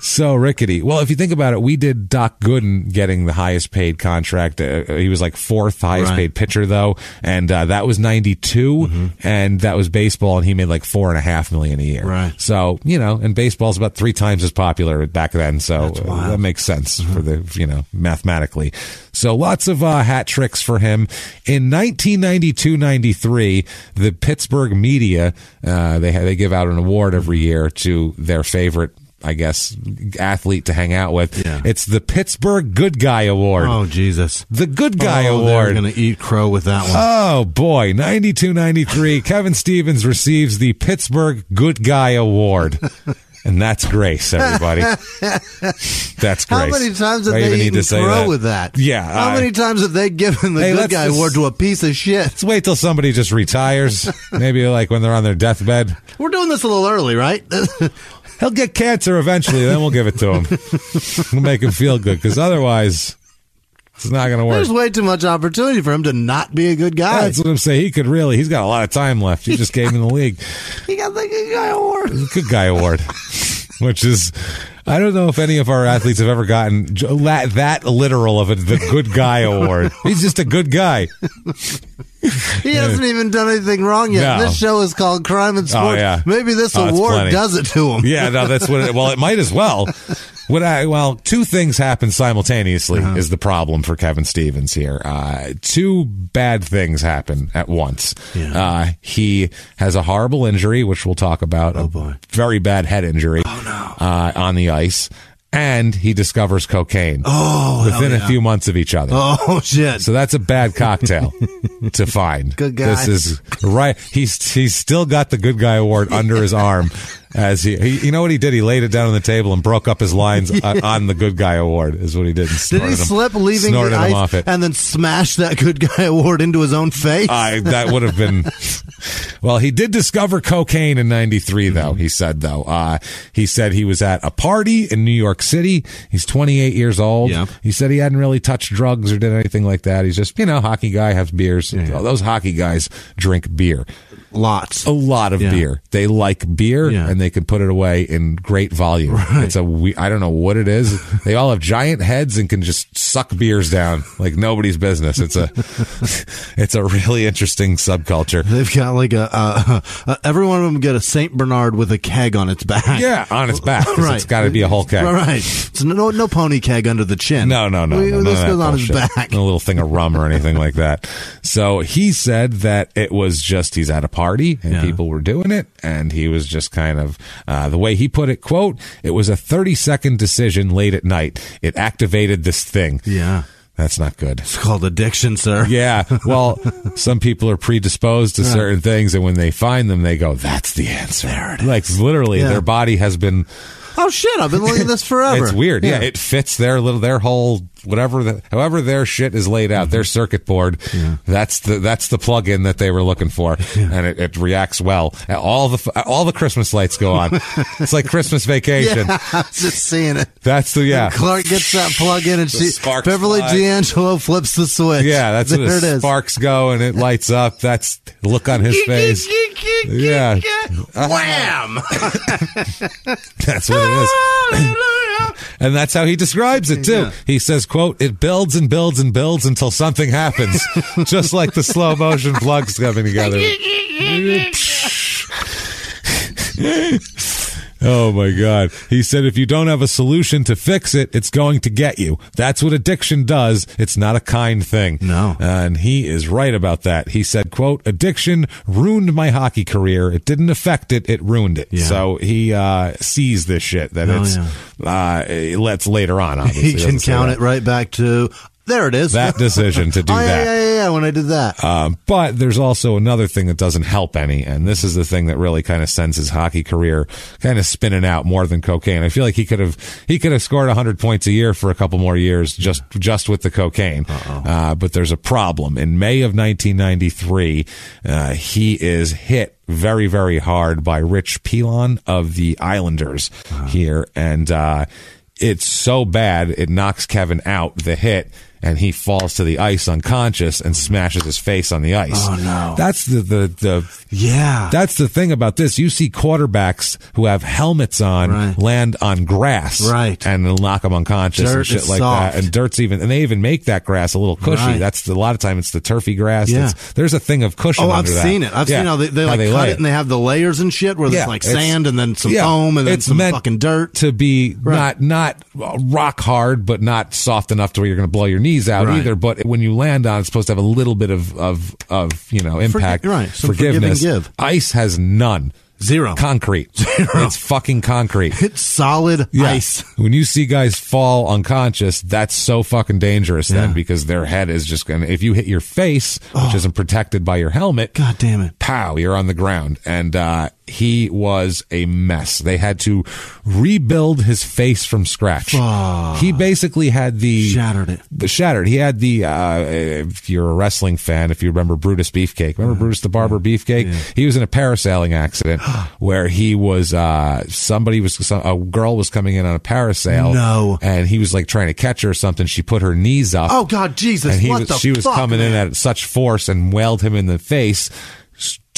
so rickety. Well, if you think about it, we did Doc Gooden getting the highest paid contract. Uh, he was like fourth highest Right. paid pitcher, though. And uh, that was 92. And that was baseball. And he made like four and a half million a year. Right. So, you know, and baseball's about three times as popular back then. So uh, that makes sense for the, you know, mathematically. So lots of uh, hat tricks for him. In 1992-93, the Pittsburgh media, uh, they they give out an award every year to their favorite I guess athlete to hang out with. Yeah. It's the Pittsburgh Good Guy Award. oh, Jesus. The Good Guy oh, Award. They're going to eat crow with that one. Oh boy, 92 93. <laughs> Kevin Stevens receives the Pittsburgh Good Guy Award. <laughs> And that's grace, everybody. <laughs> that's grace. How many times have I they even need to say crow that. with that? Yeah. How uh, many times have they given the Hey, good guy award to a piece of shit? Let's wait till somebody just retires. <laughs> Maybe like when they're on their deathbed. We're doing this a little early, right? <laughs> He'll get cancer eventually. Then we'll give it to him. we'll make him feel good because otherwise, it's not going to work. There's way too much opportunity for him to not be a good guy. That's what I'm saying. He could really. He's got a lot of time left. He just gave him the league. <laughs> he got the good guy award. Good guy award, <laughs> which is. I don't know if any of our athletes have ever gotten la- that literal of it, the good guy award. <laughs> He's just a good guy. He hasn't even done anything wrong yet. No. This show is called Crime in oh, Sports. Oh, yeah. Maybe this Oh, award does it to him. Yeah, no, that's what. It, well, it might as well. What I well, two things happen simultaneously Uh-huh. is the problem for Kevin Stevens here. Uh, two bad things happen at once. Yeah. Uh, he has a horrible injury, which we'll talk about. Oh boy. very bad head injury. Oh no, uh, on the ice, and he discovers cocaine. Oh, within hell a few months of each other. Oh <laughs> shit! So that's a bad cocktail <laughs> to find. Good guy. This is right. He's he's still got the good guy award under his arm. As he, he, you know what he did? He laid it down on the table and broke up his lines <laughs> uh, on the good guy award. Is what he did. and Did he slip leaving the ice off it? and then smash that good guy award into his own face? I, that would have been. <laughs> Well, he did discover cocaine in '93, though. He said, though, uh, he said he was at a party in New York City. He's 28 years old. Yeah. He said he hadn't really touched drugs or did anything like that. He's just, you know, hockey guy has beers. Those hockey guys drink beer. Lots. a lot of Yeah. beer. They like beer Yeah. and they can put it away in great volume. It's a we, I don't know what it is. <laughs> they all have giant heads and can just suck beers down like nobody's business. It's a <laughs> it's a really interesting subculture. They've got like a, uh, uh, every one of them get a Saint Bernard with a keg on its back. Yeah, on its back. right. It's got to be a whole keg. Right. It's no no pony keg under the chin. No, no, no. We- no, this goes on his back. No little thing of rum or anything like that. So he said that it was just he's out a party and Yeah. people were doing it, and he was just kind of uh, the way he put it. "Quote: It was a thirty second decision late at night. It activated this thing. Yeah. That's not good." It's called addiction, sir. Yeah, <laughs> well, some people are predisposed to certain things, and when they find them, they go, "That's the answer." Like literally, Yeah. their body has been Oh shit! I've been looking at this <laughs> forever. it's weird. Yeah. it fits their little their whole whatever the however their shit is laid out, their mm-hmm. circuit board. That's the that's the plug-in that they were looking for, and it, it reacts well. All the all the Christmas lights go on. it's like Christmas <laughs> vacation. Yeah, I was just seeing it. That's the yeah. Clark gets that plug in, and she Beverly fly. D'Angelo flips the switch. Yeah, that's there what it the is. sparks go and it lights up. That's the look on his face. Yeah. Uh-huh. Wham! <laughs> That's what it is. <laughs> And that's how he describes it too. Yeah. He says, quote, it builds and builds and builds until something happens. <laughs> Just like the slow motion plugs coming together. <laughs> <laughs> Oh my God. He said, if you don't have a solution to fix it, it's going to get you. That's what addiction does. It's not a kind thing. No. And he is right about that. He said, quote, addiction ruined my hockey career. It didn't affect it. It ruined it. Yeah. So he, uh, sees this shit that Oh, it's, uh, it lets later on, obviously. he can count it right back to there. It is That decision to do <laughs> oh, that. Yeah, yeah, yeah. When I did that, Um, but there's also another thing that doesn't help any, and this is the thing that really kind of sends his hockey career kind of spinning out more than cocaine. I feel like he could have he could have scored 100 points a year for a couple more years just just with the cocaine. Uh, but there's a problem. In May of 1993, uh, he is hit very very hard by Rich Pilon of the Islanders here, and uh, it's so bad it knocks Kevin out the hit. And he falls to the ice unconscious and smashes his face on the ice. Oh, no. That's the the the yeah, that's the thing about this. You see quarterbacks who have helmets on Right. land on grass, Right. and they'll knock them unconscious Dirt and shit like soft. that. And dirt's even, and they even make that grass a little cushy. Right. That's a lot of time it's the turfy grass. Yeah. There's a thing of cushion. Oh, I've that. seen it. I've Yeah. seen how they, they How like lay cut it and they have the layers and shit where Yeah, there's like it's- sand and then some yeah, foam and then it's some fucking dirt. to be not not rock hard, but not soft enough to where you're going to blow your knees out Right. either. But when you land on, it's supposed to have a little bit of of of you know impact, right, some forgive forgiveness. give. Ice has none. Zero. Concrete. <laughs> It's fucking concrete. <laughs> It's solid Yeah. ice. <laughs> When you see guys fall unconscious, that's so fucking dangerous then Yeah. because their head is just going to, if you hit your face, Oh. which isn't protected by your helmet, God damn it. pow, you're on the ground. And, uh, he was a mess. They had to rebuild his face from scratch. He basically had the Shattered it. The shattered. He had the. Uh, if you're a wrestling fan, if you remember Brutus Beefcake, remember Brutus the Barber Beefcake? He was in a parasailing accident <gasps> where he was. Uh, somebody was. some- A girl was coming in on a parasail. No. and he was like trying to catch her or something. She put her knees up Oh God, Jesus! and he what was, the she was fuck, coming in at such force and wailed him in the face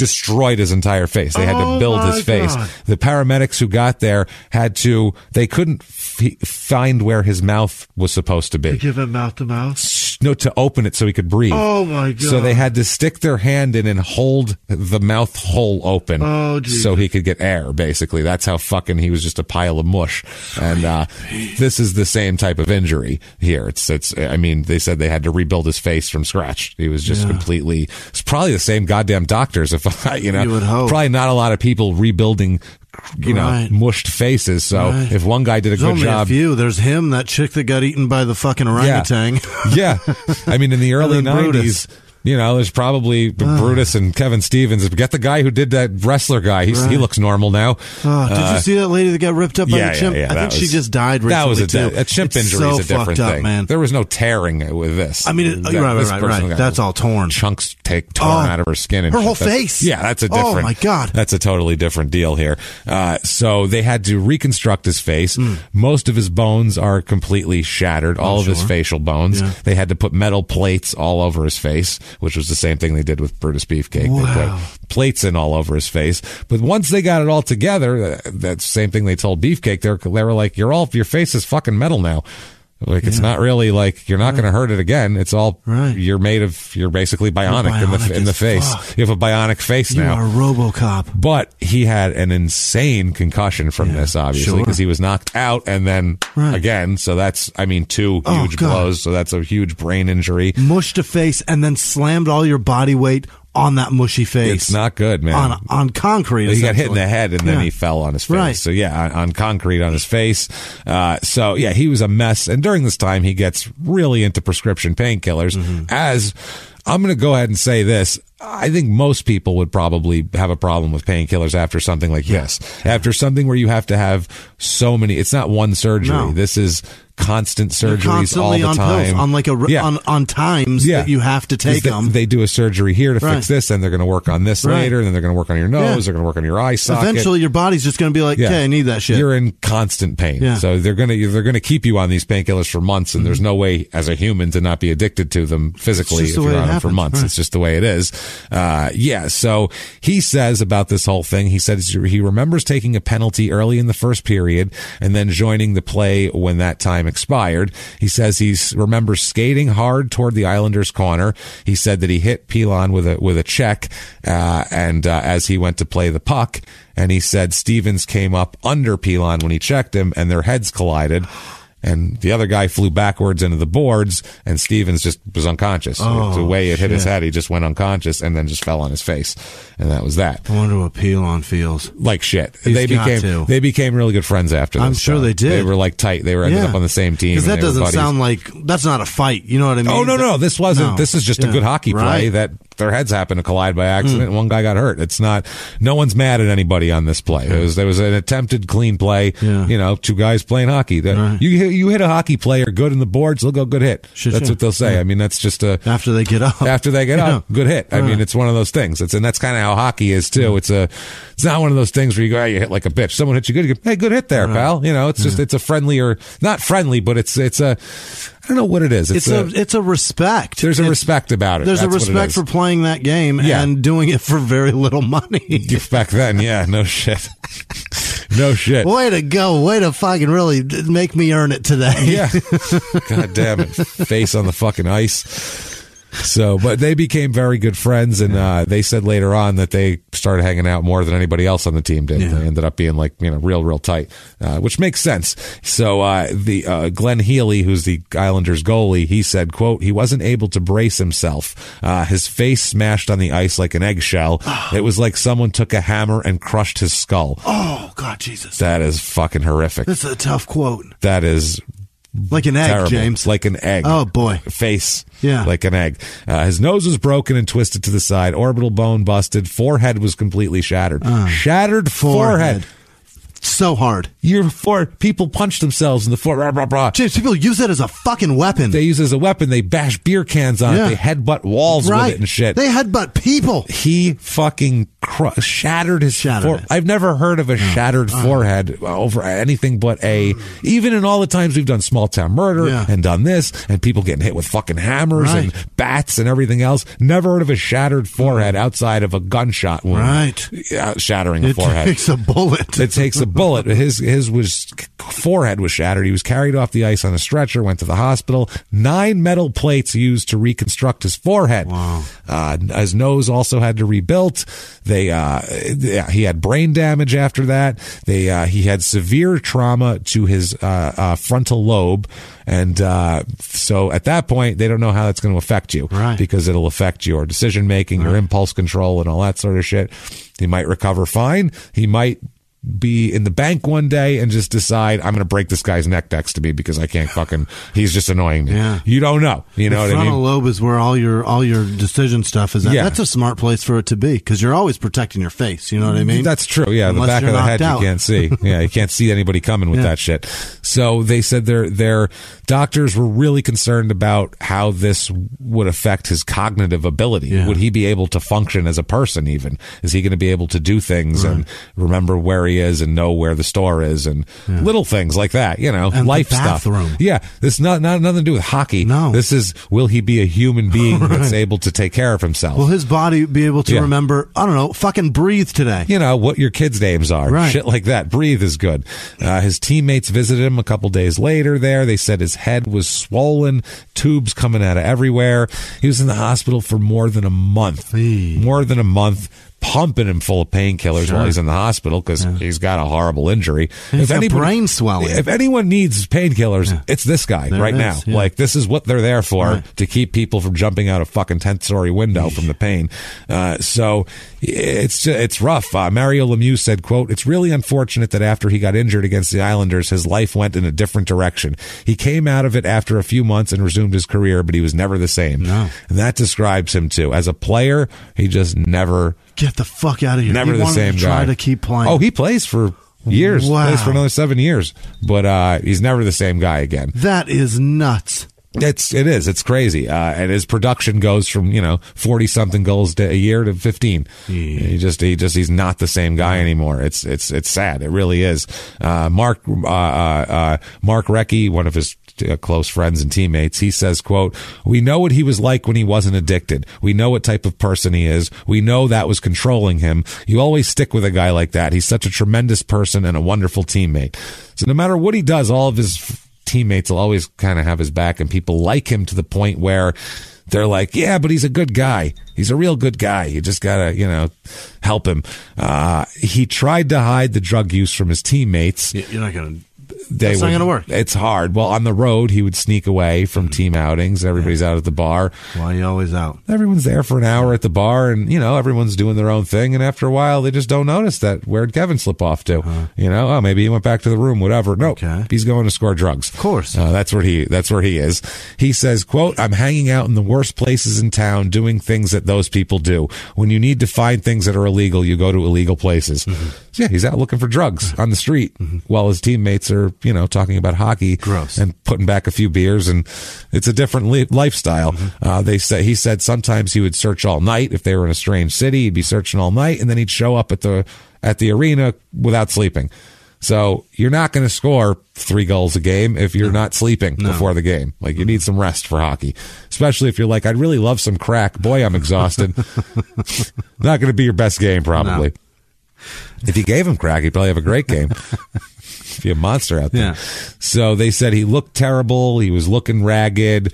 destroyed his entire face. They had to Oh, build his face. God. the paramedics who got there had to they couldn't f- find where his mouth was supposed to be. Give him mouth to mouth. no to open it so he could breathe. Oh my God! so they had to stick their hand in and hold the mouth hole open Oh, so he could get air basically. That's how fucking he was just a pile of mush. And uh, this is the same type of injury here. It's it's i mean they said they had to rebuild his face from scratch. He was just Yeah. completely it's probably the same goddamn doctors if You know You would hope. probably not a lot of people rebuilding you know Right. mushed faces so Right. if one guy did a There's good only job a few. There's him, that chick that got eaten by the fucking orangutan. <laughs> yeah. I mean, in the early 90s, Brutus. You know, there's probably Brutus and Kevin Stevens. Get the guy who did that wrestler guy. He's, He looks normal now. Oh, did Uh, you see that lady that got ripped up by yeah, the chimp? yeah, yeah. I think she just died recently That was a, too. a chimp It's injury so is a different fucked up, thing. man. There was no tearing with this. I mean, it- That- right, right, right, right. That's all torn. Chunks take torn Oh, out of her skin. And her shit. whole That's- face. Yeah, that's a different. Oh, my God. That's a totally different deal here. Uh, so they had to reconstruct his face. Most of his bones are completely shattered. All of his. Oh, sure. facial bones. They had to put metal plates all over his face, which was the same thing they did with Brutus Beefcake. They put plates in all over his face. But once they got it all together, that same thing they told Beefcake. They were, they were like, "You're all your face is fucking metal now." Like it's not really like you're not going to hurt it again. It's all Right. you're made of. You're basically bionic, in bionic the in the face. fuck. You have a bionic face You now. are RoboCop. But he had an insane concussion from this, obviously, sure. because he was knocked out and then Right. again. So that's, I mean, two Oh, huge God. blows. So that's a huge brain injury. Mushed a face and then slammed all your body weight on that mushy face. It's not good, man. on on concrete. he got hit in the head and then Yeah. he fell on his face. Right. So yeah, on, on concrete on his face. Uh, so yeah, he was a mess. And during this time, he gets really into prescription painkillers. Mm-hmm. As I'm going to go ahead and say this. I think most people would probably have a problem with painkillers after something like this. After something where you have to have so many, it's not one surgery. No. This is constant surgeries all the on time. pills on like a Yeah. on on times that you have to take they, them. They do a surgery here to Right. fix this, and they're going to work on this Right. later, and then they're going to work on your nose. Yeah. They're going to work on your eye socket. Eventually, your body's just going to be like, "Okay, I need that shit." You're in constant pain, Yeah. so they're gonna they're gonna keep you on these painkillers for months, and Mm-hmm. there's no way as a human to not be addicted to them physically if the you're on them for months. right. It's just the way it is. Uh, yeah. So he says about this whole thing. He says he remembers taking a penalty early in the first period and then joining the play when that time expired. He says he remembers skating hard toward the Islanders' corner. He said that he hit Pilon with a with a check, uh, and uh, as he went to play the puck, and he said Stevens came up under Pilon when he checked him, and their heads collided. And the other guy flew backwards into the boards, and Stevens just was unconscious. Oh, the way it hit his head, he just went unconscious and then just fell on his face, and that was that. I wonder what Pilon feels. Like shit. He's they became to. they became really good friends after. This, I'm sure they did. They were like tight. They were ended up on the same team. Because that doesn't sound like that's not a fight. You know what I oh, mean? Oh no no! This wasn't. No. This is just a good hockey play Right. That their heads happened to collide by accident. Hmm. and One guy got hurt. It's not. No one's mad at anybody on this play. It was there was an attempted clean play. Yeah. You know, two guys playing hockey. That- Right. You hit, you hit a hockey player good in the boards. They'll go good hit. Sure, that's sure. what they'll say. I mean, that's just a after they get up. after they get Yeah. up, good hit. I mean, it's one of those things. It's and that's kind of how hockey is too. Hmm. It's a, it's not one of those things where you go, hey, you hit like a bitch. Someone hits you good, you go, hey, good hit there, pal. You know, it's just it's a friendlier, not friendly, but it's it's a, I don't know what it is. It's a it's a respect. there's a It's- respect about it. There's a That's it respect for playing that game Yeah. and doing it for very little money. <laughs> back then. Yeah, no shit, <laughs> no shit. Way to go! Way to fucking really make me earn it today. Yeah. <laughs> God damn it. Face on the fucking ice. So, but they became very good friends, and uh, they said later on that they started hanging out more than anybody else on the team did. Yeah. They ended up being like you know real, real tight, uh, which makes sense. So, uh, the uh, Glenn Healy, who's the Islanders goalie, he said, "quote He wasn't able to brace himself. Uh, his face smashed on the ice like an eggshell. <gasps> it was like someone took a hammer and crushed his skull. Oh God, Jesus! That is fucking horrific. That's a tough quote. That is Like an egg, terrible. James. Like an egg. Oh, boy. Face. Yeah. Like an egg. Uh, his nose was broken and twisted to the side. Orbital bone busted. Forehead was completely shattered. Shattered forehead. Forehead. So hard. Your for people punched themselves in the forehead. Blah, blah, blah. James, people use it as a fucking weapon. They use it as a weapon. They bash beer cans on Yeah. it. They headbutt walls right. with it and shit. They headbutt people. he fucking cr- shattered his Shattered fore- I've never heard of a shattered uh. forehead over anything but a. Even in all the times we've done small town murder Yeah. and done this, and people getting hit with fucking hammers and bats and everything else, never heard of a shattered forehead outside of a gunshot wound. Right. Yeah, shattering a forehead. It takes a bullet. It takes a bullet. His his was forehead was shattered. He was carried off the ice on a stretcher. Went to the hospital. Nine metal plates used to reconstruct his forehead. Wow. Uh, his nose also had to rebuilt. They uh, yeah, he had brain damage after that. They uh, he had severe trauma to his uh, uh, frontal lobe, and uh, so at that point they don't know how that's going to affect you Right. because it'll affect your decision making, your impulse control, and all that sort of shit. He might recover fine. He might be in the bank one day and just decide I'm going to break this guy's neck next to me because I can't fucking. He's just annoying me. Yeah. You don't know. You know the what I frontal mean? lobe is where all your all your decision stuff is at. Yeah. That's a smart place for it to be because you're always protecting your face. You know what I mean? That's true. Yeah, Unless the back of the head out. you can't see. <laughs> Yeah, you can't see anybody coming with Yeah. that shit. So they said their their doctors were really concerned about how this would affect his cognitive ability. Yeah. Would he be able to function as a person? Even is he going to be able to do things and remember where he is and know where the store is and little things like that? You know, And life stuff. Yeah, this not not nothing to do with hockey. No. this is will he be a human being <laughs> that's able to take care of himself? Will his body be able to Yeah. remember? I don't know. Fucking breathe today. you know what your kids' names are, Right. shit like that. Breathe is good. Uh, his teammates visited him a couple days later. There, they said his head was swollen, tubes coming out of everywhere. He was in the hospital for more than a month, more than a month. Pumping him full of painkillers Sure. while he's in the hospital because he's got a horrible injury. He's got brain swelling. If anyone needs painkillers, it's this guy There right now. is, yeah. Like this is what they're there for Right. to keep people from jumping out a fucking tenth story window from the pain. Uh, so it's it's rough. Uh, Mario Lemieux said, "quote It's really unfortunate that after he got injured against the Islanders, his life went in a different direction. He came out of it after a few months and resumed his career, but he was never the same. No. And that describes him too. As a player, he just never." Get the fuck out of here. Never He the same to try to keep playing. Oh, he plays for years. Wow. Plays for another seven years, but uh, he's never the same guy again. that is nuts. It's it is it's crazy, uh, and his production goes from you know forty something goals to a year to fifteen. He just he just he's not the same guy anymore. It's it's it's sad. It really is. Uh, Mark uh, uh, uh, Mark Recchi, one of his uh, close friends and teammates, he says, "quote We know what he was like when he wasn't addicted. We know what type of person he is. We know that was controlling him. You always stick with a guy like that. He's such a tremendous person and a wonderful teammate. So no matter what he does, all of his." teammates will always kind of have his back and people like him to the point where they're like, yeah, but he's a good guy. He's a real good guy. You just gotta, you know, help him. Uh, he tried to hide the drug use from his teammates. You're not gonna. They That's not gonna work. It's hard. Well, on the road, he would sneak away from team outings. Everybody's out at the bar. Why are you always out? Everyone's there for an hour at the bar, and you know everyone's doing their own thing. And after a while, they just don't notice that. Where'd Kevin slip off to? You know, oh, maybe he went back to the room. Whatever. No, Okay. he's going to score drugs. Of course. uh, that's where he. That's where he is. He says, "quote I'm hanging out in the worst places in town, doing things that those people do. When you need to find things that are illegal, you go to illegal places. Mm-hmm. So, yeah, he's out looking for drugs on the street while his teammates are, you know, talking about hockey Gross. and putting back a few beers, and it's a different li- lifestyle. Uh, they say he said sometimes he would search all night if they were in a strange city. He'd be searching all night, and then he'd show up at the at the arena without sleeping. So you're not going to score three goals a game if you're not sleeping before the game. Like you need some rest for hockey, especially if you're like, I'd really love some crack. Boy, I'm exhausted. <laughs> not going to be your best game probably. If you gave him crack, he'd probably have a great game. <laughs> be a monster out there. Yeah. So they said he looked terrible. He was looking ragged.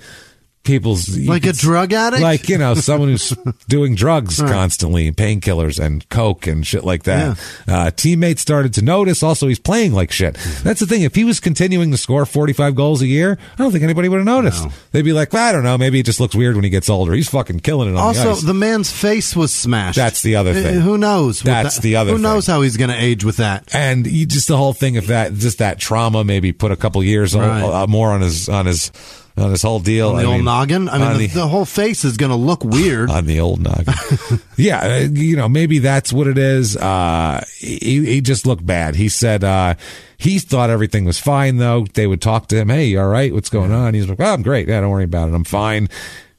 People's Like a drug addict? like you know someone who's <laughs> doing drugs constantly painkillers and coke and shit like that uh, teammates started to notice also he's playing like shit that's the thing if he was continuing to score 45 goals a year i don't think anybody would have noticed No. they'd be like well, i don't know maybe it just looks weird when he gets older he's fucking killing it on the Also, ice the man's face was smashed. That's the other Uh, thing. Who knows? That's that- the other Who knows how he's going to age with that? and you just the whole thing of that just that trauma maybe put a couple years Right. uh, more on his on his on his whole deal On The I old mean, noggin. I mean, the, the- the whole face is going to look weird. on the old noggin. <laughs> yeah, uh, you know, maybe that's what it is. Uh, he, he just looked bad. He said uh, he thought everything was fine, though. They would talk to him, "Hey, you all right? What's going on?" He's like, "Oh, I'm great. Yeah, don't worry about it. I'm fine."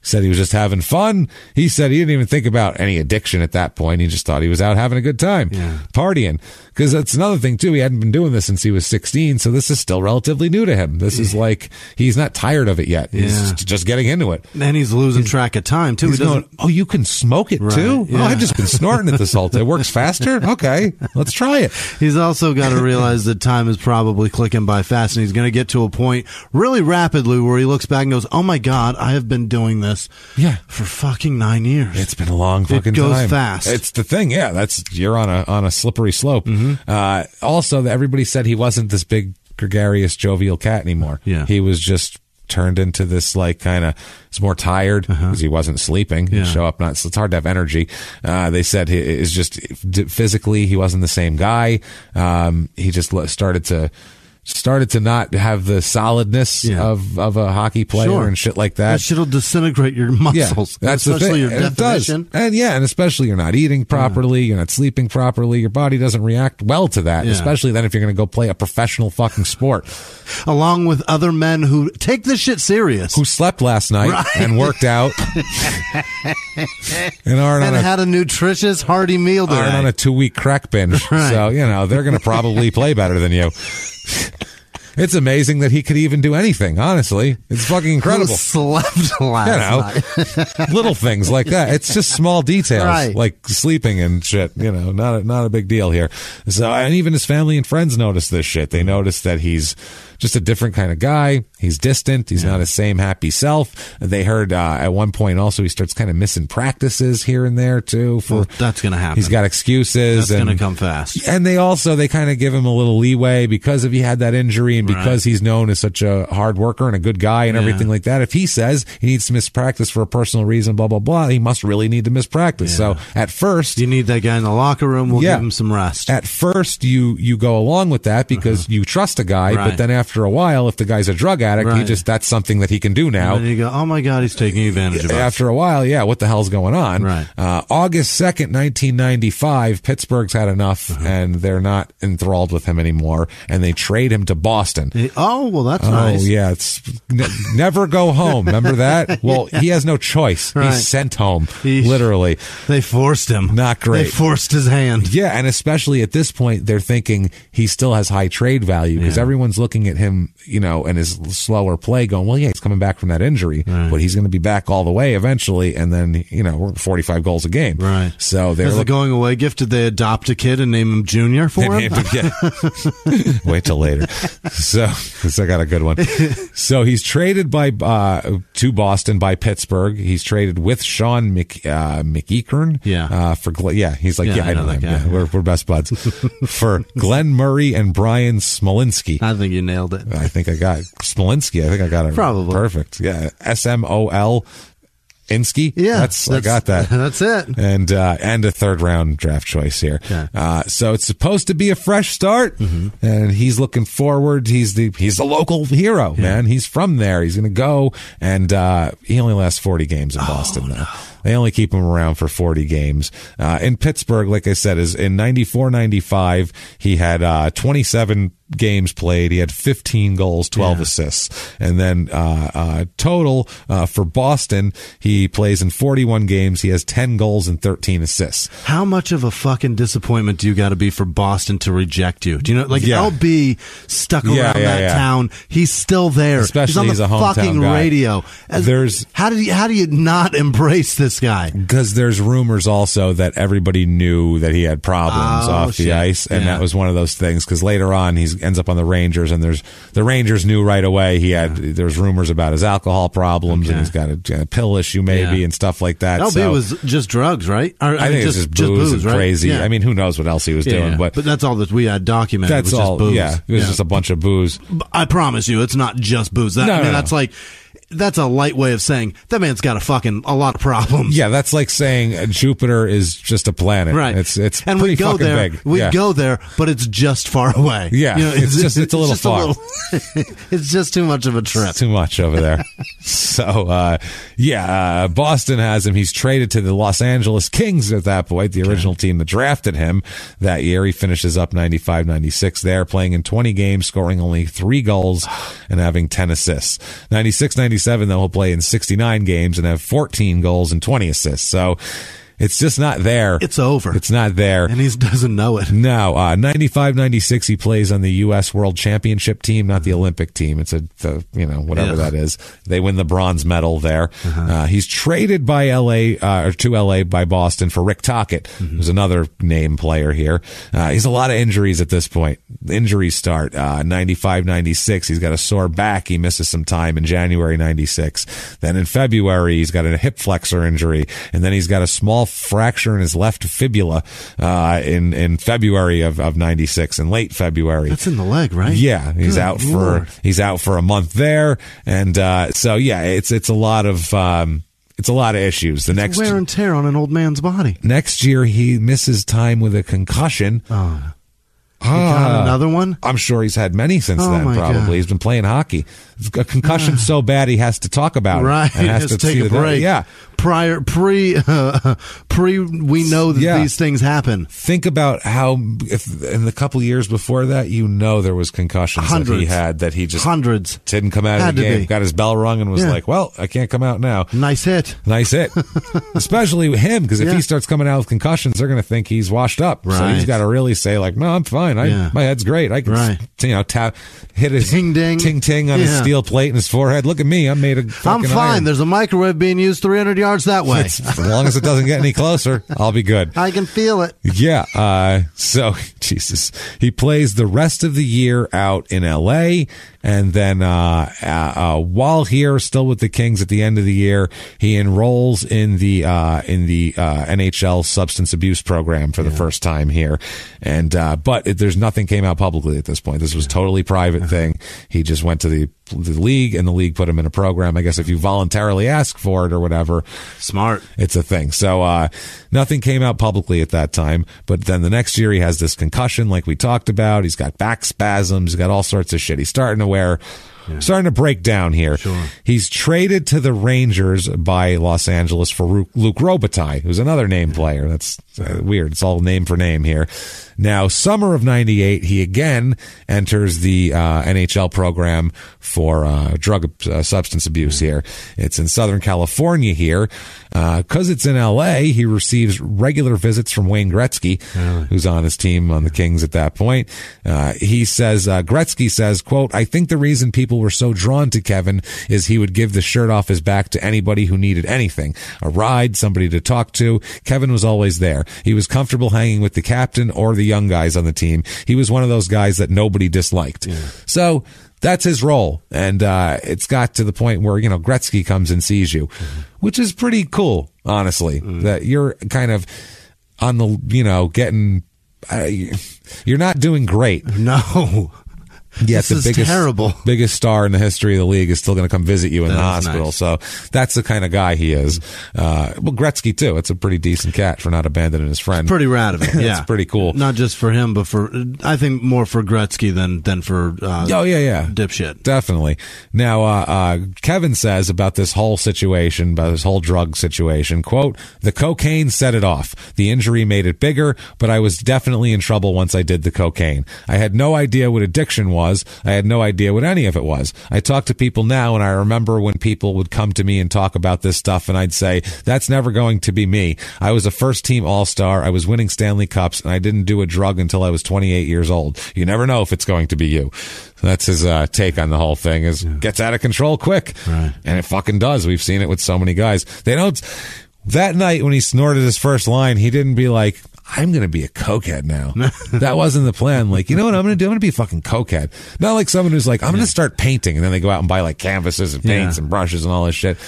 Said he was just having fun. He said he didn't even think about any addiction at that point. He just thought he was out having a good time, Yeah. partying. Because that's another thing too. He hadn't been doing this since he was 16, so this is still relatively new to him. This is like he's not tired of it yet. He's Yeah. just getting into it. and he's losing track of time too. He's he going, oh, you can smoke it Right, too? yeah. Oh, I've just been snorting it this time. It works faster? Okay, let's try it. He's also got to realize that time is probably clicking by fast, and he's going to get to a point really rapidly where he looks back and goes, "Oh my god, I have been doing this Yeah. for fucking nine years." It's been a long fucking time. It goes time. fast. It's the thing. Yeah, that's you're on a on a slippery slope. Mm-hmm. Uh, also, everybody said he wasn't this big gregarious jovial cat anymore. Yeah. he was just turned into this like kind of he's more tired because he wasn't sleeping Uh-huh. Yeah. Show up not so it's hard to have energy uh, they said he is just physically he wasn't the same guy um, he just started to started to not have the solidness Yeah. of of a hockey player Sure. and shit like that that shit'll disintegrate your <laughs> muscles. that's the especially thing. your And it does. And yeah, and especially you're not eating properly, you're not sleeping properly, your body doesn't react well to that. Yeah. Especially then if you're going to go play a professional fucking sport. <laughs> Along with other men who take this shit serious Who slept last night Right. and worked out <laughs> and aren't and a had a nutritious, hearty meal aren't on a two week crack binge. Right. So, you know, they're going to probably play better than you. <laughs> It's amazing that he could even do anything, honestly. It's fucking incredible. slept <laughs> you last know, night. <laughs> little things like that. It's just small details, Right. like sleeping and shit. You know, not a, not a big deal here. So, and even his family and friends notice this shit. They notice that he's just a different kind of guy. He's distant. He's not his same happy self. They heard uh, at one point also he starts kind of missing practices here and there too. For Well, that's going to happen. he's got excuses. That's going to come fast. and they also they kind of give him a little leeway because if he had that injury and because Right. he's known as such a hard worker and a good guy and Yeah. everything like that. If he says he needs to miss practice for a personal reason, blah blah blah, he must really need to miss practice. So at first, You need that guy in the locker room. We'll Yeah. give him some rest. at first you you go along with that because you trust a guy, Uh-huh. Right. but then after a while, if the guy's a drug addict, he just that's something that he can do now. and then you go, oh my god, he's taking advantage of us. After a while, yeah, what the hell's going on? Right. Uh, August 2nd, 1995, Pittsburgh's had enough Uh-huh. and they're not enthralled with him anymore and they trade him to Boston. Oh well, that's Oh nice. yeah, it's ne- never go home. Remember that? <laughs> Well, he has no choice. Right. He's sent home, He- literally. They forced him. Not great. They forced his hand. Yeah, and especially at this point, they're thinking he still has high trade value because Yeah. everyone's looking at him, you know, and his slower play, going, "Well, yeah, he's coming back from that injury, but he's going to be back all the way eventually." And then, you know, we're forty-five goals a game, Right. So they're going away gift, did they adopt a kid and name him Junior for him? Yeah. <laughs> Wait till later. So, because I got a good one. So he's traded by uh, to Boston by Pittsburgh. He's traded with Shawn Mc, uh, McEachern. Yeah. Uh, for yeah, he's like Yeah, yeah, I I know, know him. Yeah, we're, we're best buds. <laughs> for Glen Murray and Bryan Smolinski. I think you nailed it. I think I got Smolinski. I think I got it Probably. perfect. Yeah, S M O L Insky. Yeah, that's, I got that <laughs> That's it. and uh, and a third round draft choice here. Okay. Uh, so it's supposed to be a fresh start, and he's looking forward. He's the he's the local hero, man. He's from there. He's going to go, and uh, he only lasts forty games in Boston though. They only keep him around for 40 games. Uh, in Pittsburgh, like I said, is in 94 95, he had uh, 27 games played. He had 15 goals, 12 assists. And then uh, uh, total uh, for Boston, he plays in 41 games. He has 10 goals and 13 assists. How much of a fucking disappointment do you got to be for Boston to reject you? Do you know, like Yeah. LB stuck around Yeah, yeah, that yeah. town. He's still there. Especially he's on the a fucking guy. radio. As- There's- how do you how do you not <laughs> embrace this this guy? Because there's rumors also that everybody knew that he had problems Oh, off the ice, and Yeah. that was one of those things. Because later on, he ends up on the Rangers, and there's the Rangers knew right away he had. There's rumors about his alcohol problems, and he's got a, a pill issue maybe Yeah. and stuff like that. LB so was just drugs, right? Or, I mean, think it's just booze, and right? crazy. Yeah. I mean, who knows what else he was Yeah, doing? yeah. But, that's all that we had documented. that's was all. Just booze. Yeah, it was just a bunch of booze. I promise you, it's not just booze. That, No, I mean, no, no. that's like that's a light way of saying that man's got a fucking a lot of problems. Yeah, that's like saying uh, Jupiter is just a planet. Right. It's it's and pretty we go there. big. We yeah. go there, but it's just far away. <laughs> Yeah, it's just- it's a <laughs> little far. <laughs> it's just too much of a trip. too much over there. so, uh, yeah, uh, Boston has him. He's traded to the Los Angeles Kings at that point, the original team that drafted him that year. He finishes up 95 96 there, playing in 20 games, scoring only three goals <sighs> and having 10 assists. 96 97, though, he'll play in 69 games and have 14 goals and 20 assists. So, it's just not there. It's over. It's not there. and he doesn't know it. No, uh, 95 96, he plays on the U.S. World Championship team, not the Olympic team. It's a, the, you know, whatever Yeah. that is. They win the bronze medal there. uh he's traded by L.A., uh, or to L.A. by Boston for Rick Tocchet, who's another name player here. Uh, he's a lot of injuries at this point. Injuries start, uh, 95 96. He's got a sore back. He misses some time in January 96. Then in February, he's got a hip flexor injury. And then he's got a small fracture in his left fibula, uh, in, in February of, of 96, in late February. That's in the leg, right? Yeah, he's Good out Lord. for he's out for a month there, and uh, so yeah, it's it's a lot of um, it's a lot of issues. The next wear and tear on an old man's body. next year he misses time with a concussion. Oh, Ah, got another one. I'm sure he's had many since Oh, then. Probably God. he's been playing hockey. A concussion so bad he has to talk about Right, it. Right. has has to to take a break. Yeah, Prior, pre, uh, <laughs> pre, we know that Yeah. these things happen. think about how if in the couple years before that, you know there was concussions that he had that he just Hundreds. didn't come out Had of the game. be. Got his bell rung and was Yeah. like, "Well, I can't come out now." Nice hit. Nice hit. <laughs> Especially with him, because if Yeah. he starts coming out with concussions, they're going to think he's washed up. So he's got to really say, like, no, I'm fine. I. My head's great. I can, Right. you know, tap, hit his Ting ding. ting ting on his steel plate in his forehead. Look at me. I'm made of I'm fine. iron. There's a microwave being used 300 yards that way. <laughs> As long as it doesn't get any closer, I'll be good. I can feel it. Yeah. Uh, so, <laughs> Jesus. He plays the rest of the year out in LA. And then, uh, uh, uh, while here, still with the Kings at the end of the year, he enrolls in the, uh, in the, uh, NHL substance abuse program for the first time here. And, uh, but it, there's nothing came out publicly at this point. This was totally private <laughs> thing. He just went to the, the league and the league put him in a program. I guess if you voluntarily ask for it or whatever, Smart. it's a thing. So uh, nothing came out publicly at that time. But then the next year he has this concussion, like we talked about. He's got back spasms. He's got all sorts of shit. He's starting to where wear. Starting to break down here. Sure. He's traded to the Rangers by Los Angeles for Luc Robitaille, who's another name player. That's uh, weird. It's all name for name here. Now, summer of '98, he again enters the uh, NHL program for uh, drug uh, substance abuse. Here, it's in Southern California. Here, because it's in L.A., he receives regular visits from Wayne Gretzky, who's on his team on the Kings at that point. Uh, he says uh, Gretzky says, "quote I think the reason people were so drawn to Kevin is he would give the shirt off his back to anybody who needed anything, a ride, somebody to talk to. Kevin was always there. He was comfortable hanging with the captain or the young guys on the team. He was one of those guys that nobody disliked. So." That's his role, and uh, it's got to the point where you know Gretzky comes and sees you, which is pretty cool, honestly. That you're kind of on the you know getting uh, you're not doing great No. This the is biggest terrible. <laughs> biggest star in the history of the league is still going to come visit you in the hospital. nice. So that's the kind of guy he is. Uh, well, Gretzky too. It's a pretty decent cat for not abandoning his friend. Pretty rad of it. <laughs> Yeah. It's pretty cool. Not just for him, but for, I think more for Gretzky than, than for, uh, Oh yeah, yeah. dipshit. Definitely. Now, uh, uh, Kevin says about this whole situation, about this whole drug situation, quote, the cocaine set it off. The injury made it bigger, but I was definitely in trouble once I did the cocaine. I had no idea what addiction was. I had no idea what any of it was. I talk to people now and I remember when people would come to me and talk about this stuff and I'd say, that's never going to be me. I was a first team all star. I was winning Stanley Cups and I didn't do a drug until I was 28 years old. You never know if it's going to be you. That's his uh, take on the whole thing is gets out of control quick. Right. And it fucking does. We've seen it with so many guys. They don't that night when he snorted his first line, he didn't be like, I'm going to be a cokehead now. <laughs> that wasn't the plan. Like, you know what I'm going to do? I'm going to be a fucking cokehead. Not like someone who's like, I'm going to start painting. And then they go out and buy like canvases and paints Yeah. and brushes and all this shit.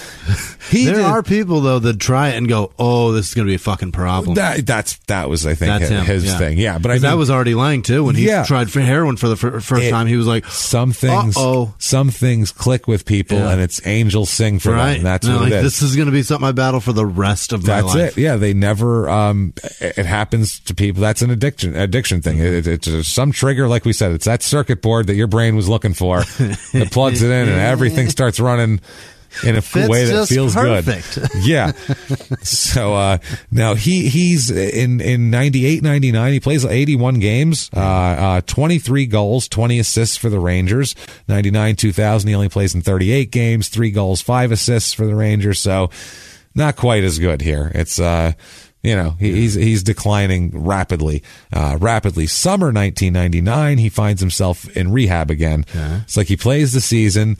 He There did- are people though that try it and go, "Oh, this is going to be a fucking problem." that, that's, that was, I think, That's him. his yeah. thing. Yeah. But I mean, that was already lying too when he Yeah. tried for heroin for the fir- first It- time. He was like, some things, Uh-oh. some things click with people Yeah. and it's angels sing for "Right, them. And that's what like, it is. This is going to be something I battle for the rest of my life. That's it. Yeah, they never. Um, it it happens to people. That's an addiction. Addiction thing. It, it's uh, some trigger, like we said. It's that circuit board that your brain was looking for. <laughs> that plugs it in, and everything starts running in a Fits way that feels perfect. good. <laughs> Yeah. so uh, now he he's in in 98, 99, He plays eighty one games. Uh, uh, twenty three goals, twenty assists for the Rangers. Ninety nine, two thousand. He only plays in thirty eight games. Three goals, five assists for the Rangers. So not quite as good here. It's uh you know he, he's he's declining rapidly, uh, rapidly. Summer 1999, he finds himself in rehab again. It's like he plays the season,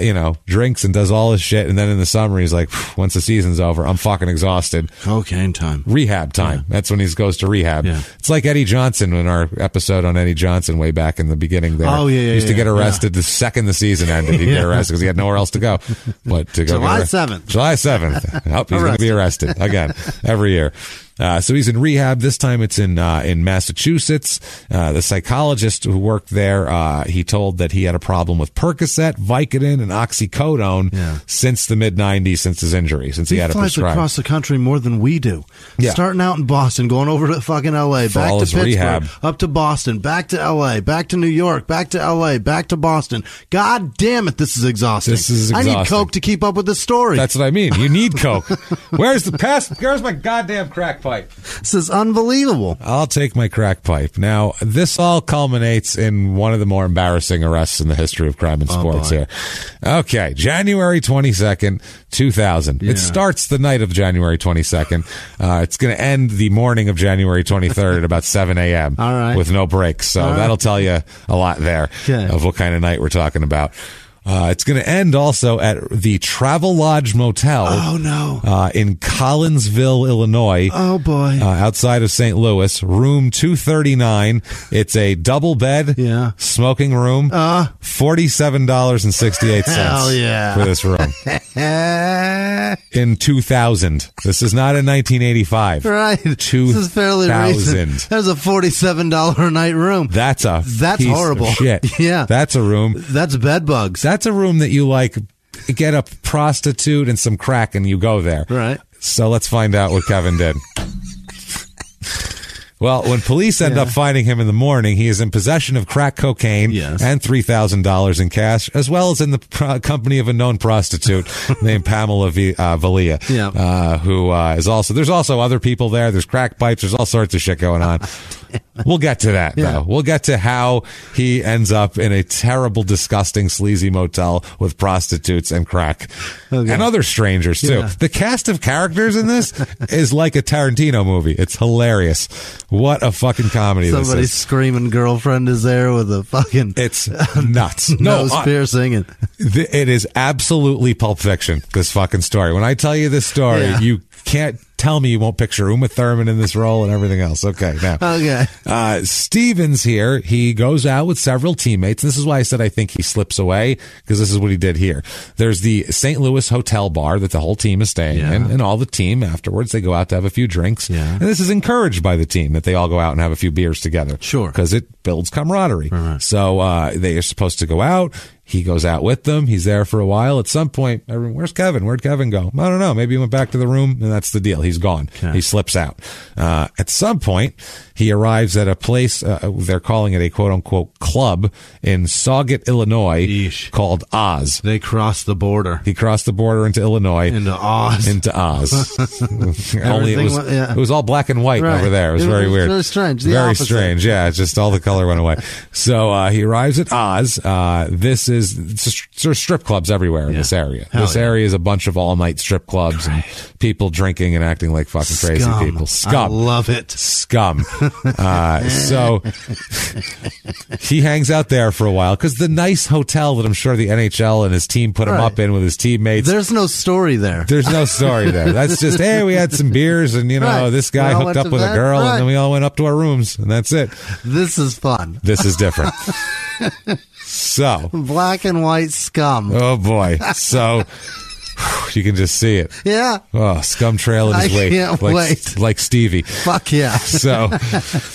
you know, drinks and does all his shit, and then in the summer he's like, once the season's over, I'm fucking exhausted. Cocaine time. Rehab time. That's when he goes to rehab. Yeah. It's like Eddie Johnson in our episode on Eddie Johnson way back in the beginning. There, Oh, yeah, yeah, He used to yeah, get yeah. arrested the second the season ended. He'd get arrested because he had nowhere else to go. But to go July get arre- 7th. July seventh. Nope, he's going to be arrested again every year. Uh, so he's in rehab. This time it's in uh, in Massachusetts. Uh, the psychologist who worked there, uh, he told that he had a problem with Percocet, Vicodin, and oxycodone Yeah. since the mid '90s, since his injury, since he, He had it flies prescribed. across the country more than we do. Yeah. Starting out in Boston, going over to fucking L.A., For back to Pittsburgh, rehab. up to Boston, back to L.A., back to New York, back to L.A., back to Boston. God damn it, this is exhausting. This is exhausting. I need coke to keep up with this story. That's what I mean. You need <laughs> coke. Where's the pass? Where's my goddamn crack pipe? this is unbelievable. I'll take my crack pipe. Now, this all culminates in one of the more embarrassing arrests in the history of crime in sports boy. here. Okay, January 22nd, 2000. Yeah. It starts the night of January 22nd. Uh, it's going to end the morning of January 23rd at about 7 a.m. <laughs> All right. With no breaks. So All right. that'll tell you a lot there Okay. of what kind of night we're talking about. Uh, it's going to end also at the Travelodge Motel Oh, no. uh, in Collinsville, Illinois Oh, boy. uh, outside of St. Louis, room 239. It's a double bed, Yeah. smoking room, Uh. $47.68 <laughs> Hell yeah. for this room <laughs> in 2000. This is not in 1985. right. This is fairly 2000. recent. A $47 a night room. That's a That's horrible. shit. <laughs> Yeah. That's a room. That's bed bugs. That's a room that you like get a prostitute and some crack and you go there. Right. So let's find out what Kevin did. Well, when police end Yeah. up finding him in the morning, he is in possession of crack cocaine Yes. and three thousand dollars in cash, as well as in the pro- company of a known prostitute <laughs> named Pamela v- uh, Valia, Yeah. uh, who uh, is also. There's also other people there. There's crack pipes. There's all sorts of shit going on. <laughs> We'll get to that Yeah. though. We'll get to how he ends up in a terrible, disgusting, sleazy motel with prostitutes and crack Okay. and other strangers too. The cast of characters in this <laughs> is like a Tarantino movie. It's hilarious. What a fucking comedy is. screaming girlfriend is there with a fucking It's <laughs> nuts. no, nose piercing. And, it is absolutely Pulp Fiction. This fucking story. When I tell you this story, Yeah. you can't tell me you won't picture Uma Thurman in this role and everything else. Okay, now. okay. Uh, Stevens here, he goes out with several teammates. This is why I said I think he slips away because this is what he did here. There's the St. Louis hotel bar that the whole team is staying Yeah. in, and all the team afterwards they go out to have a few drinks. Yeah. And this is encouraged by the team that they all go out and have a few beers together. Sure. Because it builds camaraderie. Right. So uh, they are supposed to go out. He goes out with them. He's there for a while. At some point, everyone, where's Kevin? Where'd Kevin go? I don't know. Maybe he went back to the room, and that's the deal. He's gone. He slips out. Uh, at some point, he arrives at a place. Uh, they're calling it a quote unquote club in Sauget, Illinois, Yeesh. called Oz. They crossed the border He crossed the border into Illinois. into Oz. into Oz. <laughs> Only it was went- yeah. it was all black and white Right. over there. It was It very was weird. very strange. The very opposite. strange. Yeah, just all the color went away. So uh, he arrives at Oz. Uh, this is it's a there's strip clubs everywhere in Yeah. this area. Hell this yeah. area is a bunch of all night strip clubs and people drinking and acting like fucking crazy Scum. people. I Scum. love it. Scum. <laughs> Uh, so <laughs> he hangs out there for a while because the nice hotel that I'm sure the NHL and his team put him up in with his teammates. There's no story there. There's no story there. That's just, hey, we had some beers and, you know, Right. this guy hooked up with a girl Right. and then we all went up to our rooms and that's it. This is fun. This is different. <laughs> so, Black and white scum. oh boy. <laughs> So you can just see it. Yeah. Oh, scum trail in his I wake. can't like, wait. like Stevie. Fuck yeah. So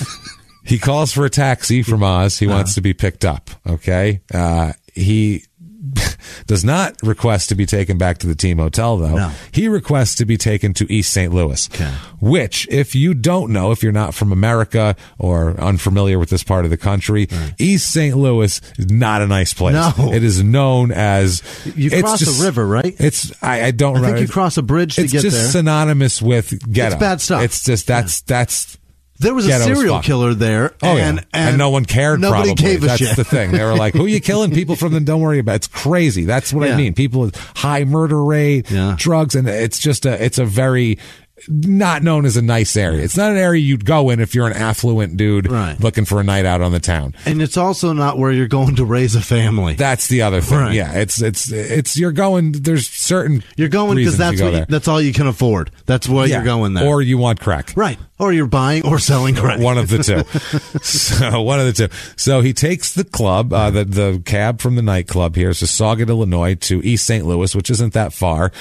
<laughs> he calls for a taxi from Oz. He wants to be picked up. Okay. Uh, he <laughs> does not request to be taken back to the team hotel, though. No. He requests to be taken to East St. Louis, Okay. which, if you don't know, if you're not from America or unfamiliar with this part of the country, East St. Louis is not a nice place. No. It is known as You it's cross just- a river, right? It's I, I don't I remember. think you cross a bridge to it's just synonymous with ghetto. bad stuff. It's just that's that's There was a Ghetto serial killer there. Oh and, yeah, and, no one cared. Nobody probably. gave a That's shit. the thing. They were like, "Who are you killing? People from the? Don't worry about. it. It's crazy. That's what I mean. People with high murder rate, Yeah. drugs, and it's just a. It's a very not known as a nice area. It's not an area you'd go in if you're an affluent dude Right. looking for a night out on the town. And it's also not where you're going to raise a family. That's the other thing. Right. Yeah, it's it's it's you're going. There's certain you're going because that's go what you, that's all you can afford. That's why Yeah. you're going there. or you want crack. right. Or you're buying or selling crack. One of the two. <laughs> so one of the two. So he takes the club, uh, the the cab from the nightclub here, so Sauget, Illinois, to East St. Louis, which isn't that far.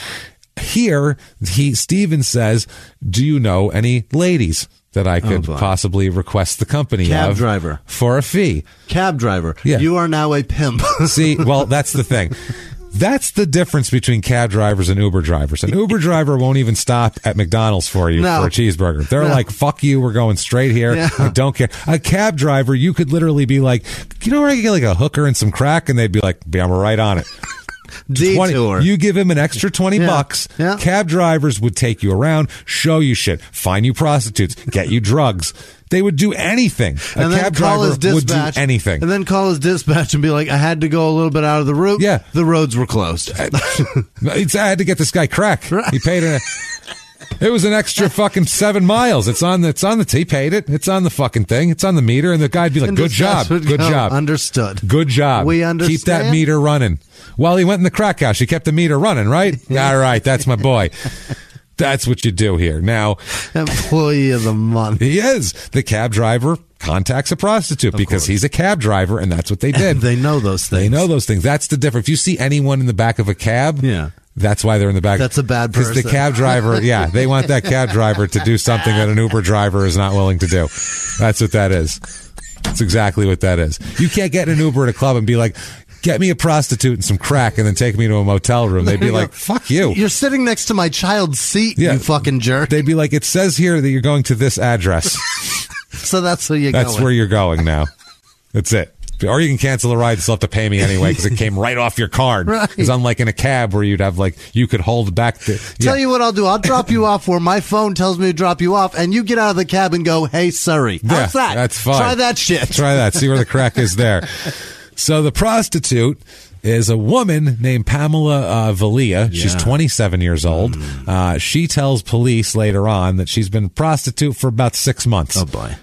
Here, he Steven says, "Do you know any ladies that I oh, could boy. possibly request the company Cab of driver. for a fee?" Cab driver. Yeah. You are now a pimp. <laughs> See, well, that's the thing. That's the difference between cab drivers and Uber drivers. An Uber driver won't even stop at McDonald's for you No. for a cheeseburger. They're No. like, fuck you, we're going straight here. Yeah. I don't care. A cab driver, you could literally be like, you know where I can get like a hooker and some crack? And they'd be like, yeah, I'm right on it. 20 you give him an extra 20 Yeah. bucks. Yeah. Cab drivers would take you around, show you shit, find you prostitutes, get you drugs. They would do anything. A and then cab call driver his dispatch. would do anything. And then call his dispatch and be like, I had to go a little bit out of the route. Yeah. The roads were closed. <laughs> It's, I had to get this guy crack. Right. He paid an. <laughs> It was an extra fucking seven miles. It's on the. It's on the. He paid it. It's on the fucking thing. It's on the meter, and the guy'd be like, And "Good job, good go, <laughs> job, Understood. good job. We understand. Keep that meter running." While he went in the crack house, he kept the meter running, right? <laughs> All right, that's my boy. That's what you do here. Now Employee of the month. he is the cab driver contacts a prostitute because he's a cab driver, and that's what they did. <laughs> They know those things. They know those things. That's the difference. If you see anyone in the back of a cab, Yeah. That's why they're in the back. That's a bad person. Because the cab driver, <laughs> yeah, they want that cab driver to do something that an Uber driver is not willing to do. That's what that is. That's exactly what that is. You can't get an Uber at a club and be like, "Get me a prostitute and some crack," and then take me to a motel room. They'd be like, "Fuck you." You're sitting next to my child's seat, Yeah. you fucking jerk. They'd be like, "It says here that you're going to this address. <laughs> so that's where you go. That's where you're going now. That's it." Or you can cancel the ride and still have to pay me anyway because it <laughs> came right off your card. Right. It's unlike in a cab where you'd have like you could hold back the. Tell yeah. you what I'll do. I'll drop you off where my phone tells me to drop you off, and you get out of the cab and go, "Hey, Surrey." How's Yeah, that? That's fine. Try that shit. Try that. See where the crack is there. <laughs> So the prostitute is a woman named Pamela uh, Valia. She's 27 years old. Uh, she tells police later on that she's been prostitute for about six months. Oh boy.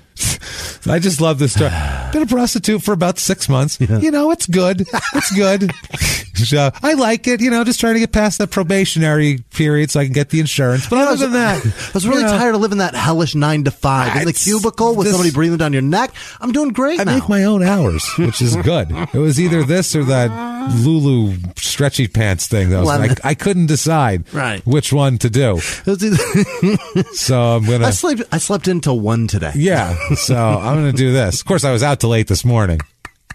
I just love this story. Been a prostitute for about six months. You know, it's good. It's good. <laughs> so, uh, I like it. You know, just trying to get past that probationary period so I can get the insurance. But other than that, <laughs> I was really you know, tired of living that hellish nine to five in the cubicle with this- somebody breathing down your neck. I'm doing great I now. make my own hours, which is <laughs> good. It was either this or that Lulu stretchy pants thing. That was, I, I couldn't decide Right. which one to do. It was either- So I'm gonna, I slept. I slept until one today. yeah. So I'm gonna do this. Of course, I was out till late this morning.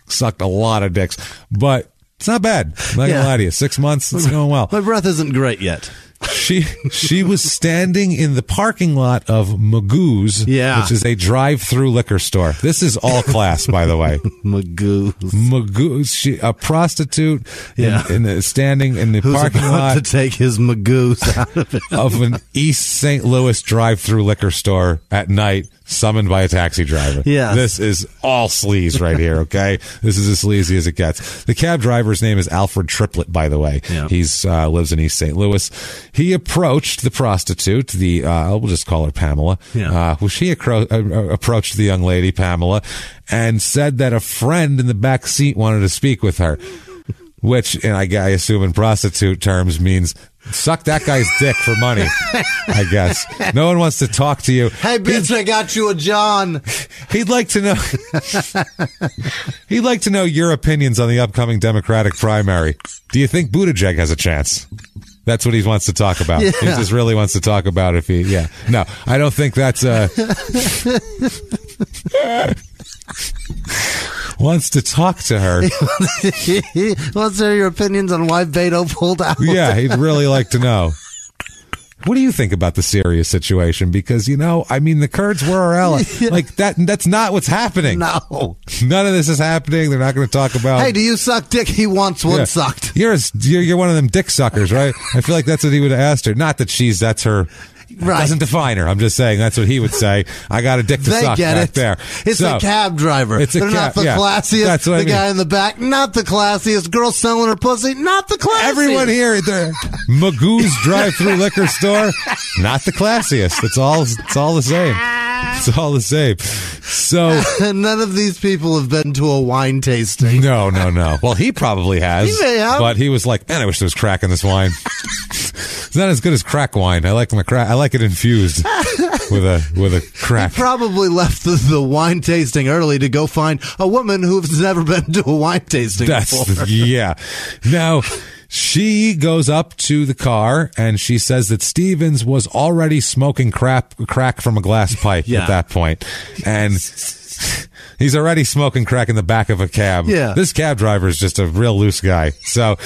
Sucked a lot of dicks, but it's not bad. I'm not Yeah. gonna lie to you. Six months, it's going well. My breath isn't great yet. She she was standing in the parking lot of Magoo's, Yeah. which is a drive-through liquor store. This is all class, by the way. <laughs> Magoo. Magoo's, she a prostitute, Yeah. in, the, standing in the Who's parking lot to take his Magoos out of it? <laughs> of an East St. Louis drive-through liquor store at night, summoned by a taxi driver. Yes. this is all sleaze right here. Okay, this is as sleazy as it gets. The cab driver's name is Alfred Triplett, by the way. Yeah. He's uh, lives in East St. Louis. He approached the prostitute, the uh, we'll just call her Pamela. Yeah. Uh, well, she accro- uh, approached the young lady Pamela and said that a friend in the back seat wanted to speak with her. <laughs> Which, and I, I assume in prostitute terms means suck that guy's dick for money. I guess no one wants to talk to you. Hey, bitch, I got you a John. <laughs> He'd like to know. <laughs> he'd like to know your opinions on the upcoming Democratic primary. Do you think Buttigieg has a chance? That's what he wants to talk about. He just really wants to talk about if he. Yeah, no, I don't think that's uh <laughs> wants to talk to her. <laughs> Wants to hear your opinions on why Beto pulled out? Yeah, he'd really like to know. What do you think about the Syria situation? Because you know, I mean, the Kurds were our ally. <laughs> Like that. That's not what's happening. No. None of this is happening. They're not going to talk about. Hey, do you suck dick? He wants one Yeah. sucked. You're, a, you're you're one of them dick suckers, right? I feel like that's what he would have asked her. Not that she's that's her. Right. Doesn't define her. I'm just saying that's what he would say. I got a dick to They suck get back it. there. It's So- a cab driver. It's a They're cab- not the yeah. classiest. That's what the I mean. guy in the back, not the classiest. Girl selling her pussy, not the classiest. Everyone here at the Magoo's drive-through <laughs> liquor store, not the classiest. It's all it's all the same. It's all the same. So <laughs> none of these people have been to a wine tasting. no, no, no. Well, he probably <laughs> has. He may have. But he was like, man, I wish there was crack in this wine. it's not as good as crack wine. I like my crack. I like it infused <laughs> with a with a crack. Probably left the, the wine tasting early to go find a woman who's never been to a wine tasting That's before. yeah. Now she goes up to the car and she says that Stevens was already smoking crap crack from a glass pipe Yeah. at that point, and. He's already smoking crack in the back of a cab. Yeah. This cab driver is just a real loose guy. So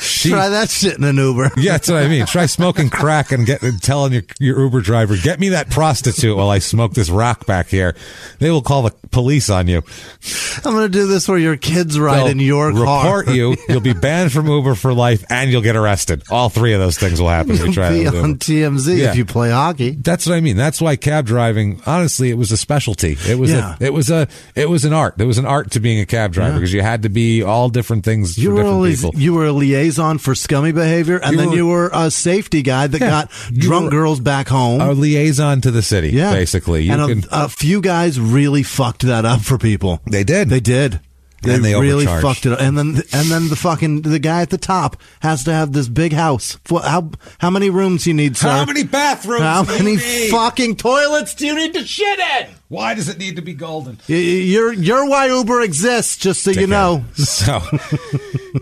she Try that shit in an Uber. <laughs> Yeah, that's what I mean. Try smoking crack and get and telling your your Uber driver, get me that prostitute while I smoke this rock back here. They will call the police on you. I'm going to do this where your kids ride They'll in your report car. you. <laughs> You'll be banned from Uber for life, and you'll get arrested. All three of those things will happen if you try Be on. TMZ Yeah. if you play hockey. That's what I mean. That's why cab driving, honestly, it was a specialty. It was Yeah. a, it was a, it was an art. There was an art to being a cab driver because you had to be all different things You for were different always people. you were a liaison for scummy behavior, and You then were- you were a safety guy that Yeah. got drunk girls back home. a liaison to the city, yeah, basically. You and a, a few guys really fucked that up for people. They did. They did. They, And they really fucked it up. And then and then the fucking the guy at the top has to have this big house. How how many rooms you need, sir? How many bathrooms? How do you many fucking toilets do you need to shit in? Why does it need to be golden? You're you're why Uber exists, just so you know. <laughs> So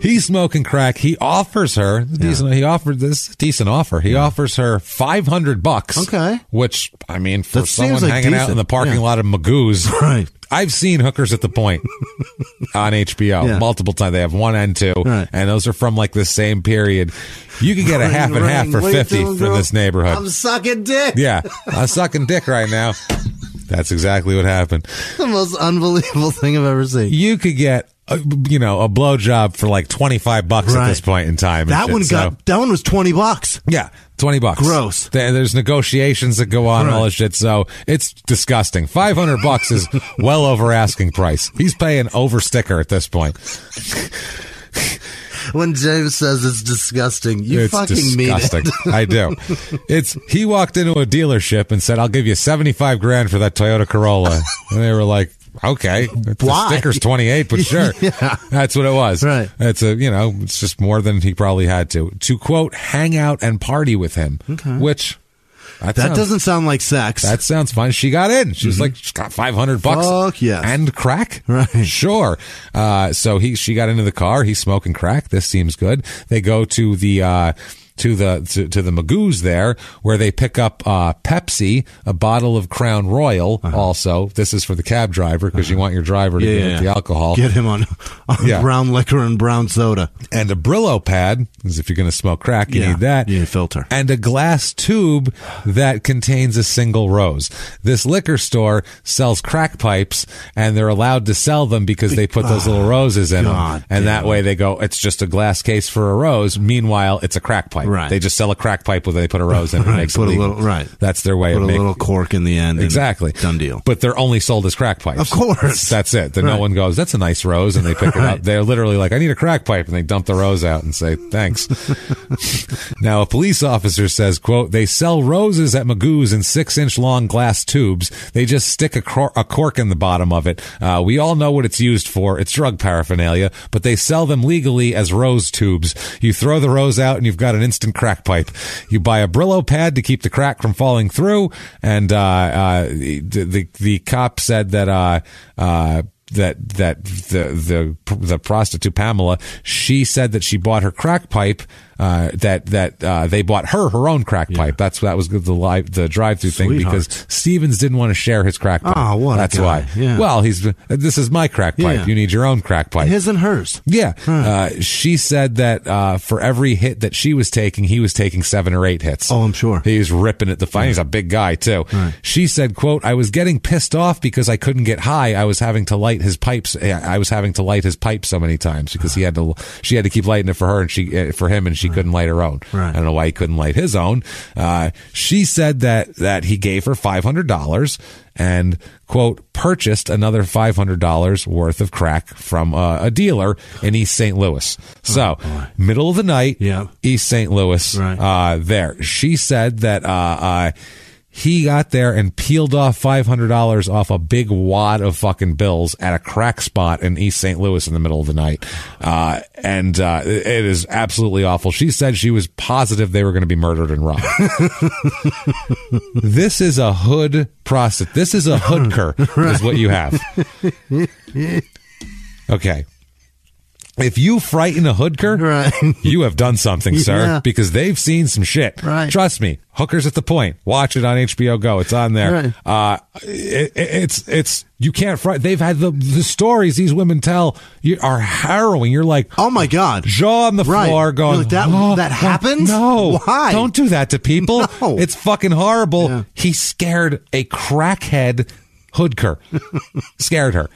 he's smoking crack. He offers her decent. He offered this decent offer. He offers her five hundred bucks. Okay. which I mean, for That someone like hanging out in the parking Yeah. lot of Magoo's, <laughs> Right. I've seen hookers at the point <laughs> on HBO Yeah. multiple times. They have one and two, Right. and those are from like the same period. You could get a half and Ring, half for fifty for girl? this neighborhood. I'm sucking dick. yeah, I'm sucking dick right now. <laughs> That's exactly what happened. The most unbelievable thing I've ever seen. you could get a, you know a blowjob for like 25 bucks at this point in time That shit, one so- got that one was twenty bucks. yeah 20 bucks. Gross. There's negotiations that go on and all Right. this shit so it's disgusting. 500 bucks is <laughs> well over asking price. He's paying over sticker at this point. <laughs> When James says it's disgusting, you it's fucking disgusting mean it. i do. <laughs> It's he walked into a dealership and said i'll give you 75 grand for that toyota corolla. And they were like okay <laughs> the sticker's 28 but <laughs> sure Yeah. that's what it was Right. it's a you know it's just more than he probably had to to quote hang out and party with him okay. which that, That sounds, doesn't sound like sex. that sounds fine she got in she was like she's got 500 bucks Fuck yes. and crack Right. sure uh so he she got into the car he's smoking crack this seems good they go to the uh to the to, to the Magoo's there, where they pick up uh, Pepsi, a bottle of Crown Royal. Also, this is for the cab driver because you want your driver to Uh-huh. Yeah, get yeah, the alcohol Get him on, <laughs> on Yeah. brown liquor and brown soda. and a Brillo pad, because if you're going to smoke crack, you need that. You need a filter. And a glass tube that contains a single rose. This liquor store sells crack pipes, and they're allowed to sell them because they put those little roses in God them. And that way they go, it's just a glass case for a rose. Meanwhile, it's a crack pipe. Right. They just sell a crack pipe where they put a rose in it. and Right, makes put a legal. little- right. That's their way of making Put of a making little cork in the end. and Exactly. Done deal. But they're only sold as crack pipes. Of course. That's it. Then no one goes, that's a nice rose, and they pick it up. They're literally like, I need a crack pipe, and they dump the rose out and say, thanks. <laughs> now, a police officer says, quote, they sell roses at Magoo's in six inch long glass tubes. They just stick a, cor- a cork in the bottom of it. Uh, we all know what it's used for. It's drug paraphernalia, but they sell them legally as rose tubes. You throw the rose out and you've got an instant crack pipe. You buy a Brillo pad to keep the crack from falling through. And, uh, uh, the, the, the cop said that, uh, uh, that that the the the prostitute Pamela she said that she bought her crack pipe uh, that that uh, they bought her her own crack pipe. That's that was the live the drive through thing because Stevens didn't want to share his crack pipe. Ah, what a That's why. Yeah. Well, he's this is my crack pipe. Yeah. You need your own crack pipe. His and hers. Yeah. Uh, she said that uh, for every hit that she was taking, he was taking seven or eight hits. Oh, I'm sure. He was ripping at the fight. He's a big guy, too. She said, quote, I was getting pissed off because I couldn't get high. I was having to light his pipes. I was having to light his pipe so many times because he had to, she had to keep lighting it for her and she, uh, for him and she couldn't light her own. Right. I don't know why he couldn't light his own. Uh, she said that, that he gave her $500 and quote purchased another $500 worth of crack from uh, a dealer in East St. Louis. So middle of the night, Yeah. East St. Louis, Right. uh, there. She said that, uh, uh, he got there and peeled off $500 off a big wad of fucking bills at a crack spot in East St. Louis in the middle of the night. Uh, and, uh, it is absolutely awful. She said she was positive they were going to be murdered and robbed. this is a hood prostitute. This is a hoodker, <laughs> is what you have. <laughs> Okay. If you frighten a hoodker, Right. <laughs> you have done something, sir, Yeah. because they've seen some shit. Right. Trust me. Hookers at the point. Watch it on HBO Go. It's on there. Right. Uh, it, it- it's it's you can't fright. They've had the the stories these women tell you are harrowing. You're like, Oh my God. jaw on the Right. floor, going like, that- "Oh, that happens? No, Why? Don't do that to people. <laughs> No. It's fucking horrible. Yeah. He scared a crackhead hoodker. <laughs> scared her.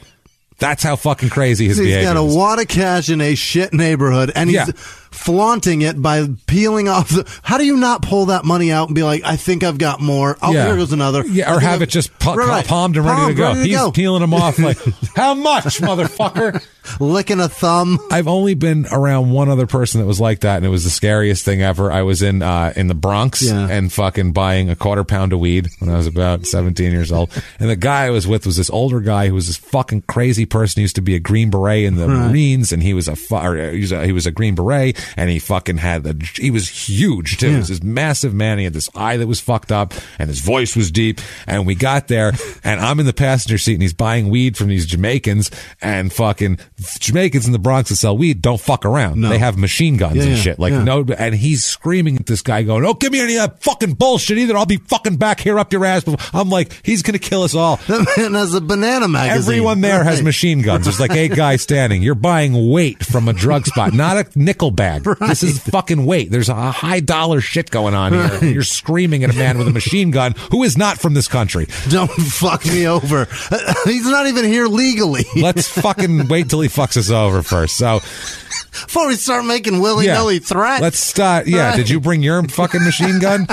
That's how fucking crazy his He's behavior He's got a is. wad of cash in a shit neighborhood, and he's Yeah. Flaunting it by peeling off the. How do you not pull that money out and be like, "I think I've got more. Oh, here goes another." Yeah, or have I've- it just pa- Right, right. palmed and ready to go. ready to He's go. peeling them off like, <laughs> how much, motherfucker? licking a thumb. I've only been around one other person that was like that, and it was the scariest thing ever. I was in uh, in the Bronx Yeah. and fucking buying a quarter pound of weed when I was about 17 years old. And the guy I was with was this older guy who was this fucking crazy person. He used to be a Green Beret in the Marines, and he was a, fu- uh, he, was a he was a Green Beret, and he fucking had the he was huge too. He was this massive man. He had this eye that was fucked up, and his voice was deep. And we got there, <laughs> and I'm in the passenger seat, and he's buying weed from these Jamaicans, and fucking Jamaicans in the Bronx that sell weed don't fuck around. No. They have machine guns Yeah, and yeah, shit. Like yeah. no, and he's screaming at this guy, going, "Don't give me any of that fucking bullshit either. I'll be fucking back here up your ass." I'm like, he's gonna kill us all. <laughs> That man has a banana magazine. Everyone there has machine guns. There's like eight guys standing. You're buying weight from a drug spot, not a nickel bag. <laughs> This is fucking weight. There's a high dollar shit going on here. You're screaming at a man with a machine gun who is not from this country. Don't fuck me over. <laughs> He's not even here legally. Let's <laughs> fucking wait till he fucks us over first. So, Before we start making willy yeah. nilly threats. Let's start. Yeah. Did you bring your fucking machine gun?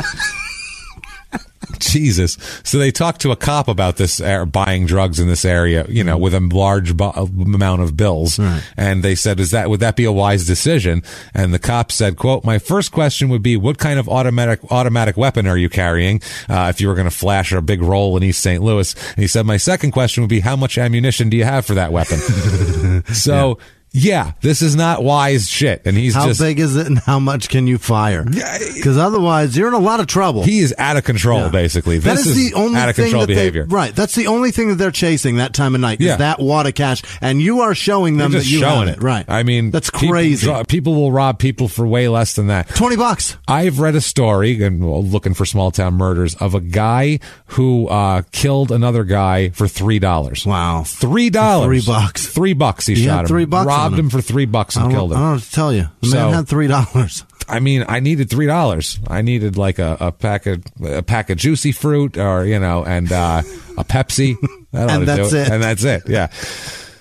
Jesus. So they talked to a cop about this uh, buying drugs in this area, you know, with a large bu- amount of bills. And they said, is that, would that be a wise decision? And the cop said, quote, my first question would be, what kind of automatic, automatic weapon are you carrying? Uh, if you were going to flash a big roll in East St. Louis. And he said, my second question would be, how much ammunition do you have for that weapon? <laughs> so, Yeah, this is not wise shit. And he's How just big is it and how much can you fire? Because otherwise, you're in a lot of trouble. he is out of control. Yeah. Basically, That this is the only out of thing control that behavior. They, right. That's the only thing that they're chasing that time of night. Yeah. Is that wad of cash, and you are showing them that you showing have it. Right. I mean, that's crazy. dro- People will rob people for way less than that. Twenty bucks. I've read a story and well, looking for small town murders of a guy who uh, killed another guy for three dollars. Wow. Three dollars, Three bucks. three bucks. He, He shot him. three bucks robbed him. for three bucks and killed him. I don't know what to tell you. The So- man had three dollars. I mean, I needed three dollars. I needed like a, a pack of a pack of juicy fruit, or you know, and uh, a Pepsi. <laughs> That ought And to do that's it. And that's it. Yeah.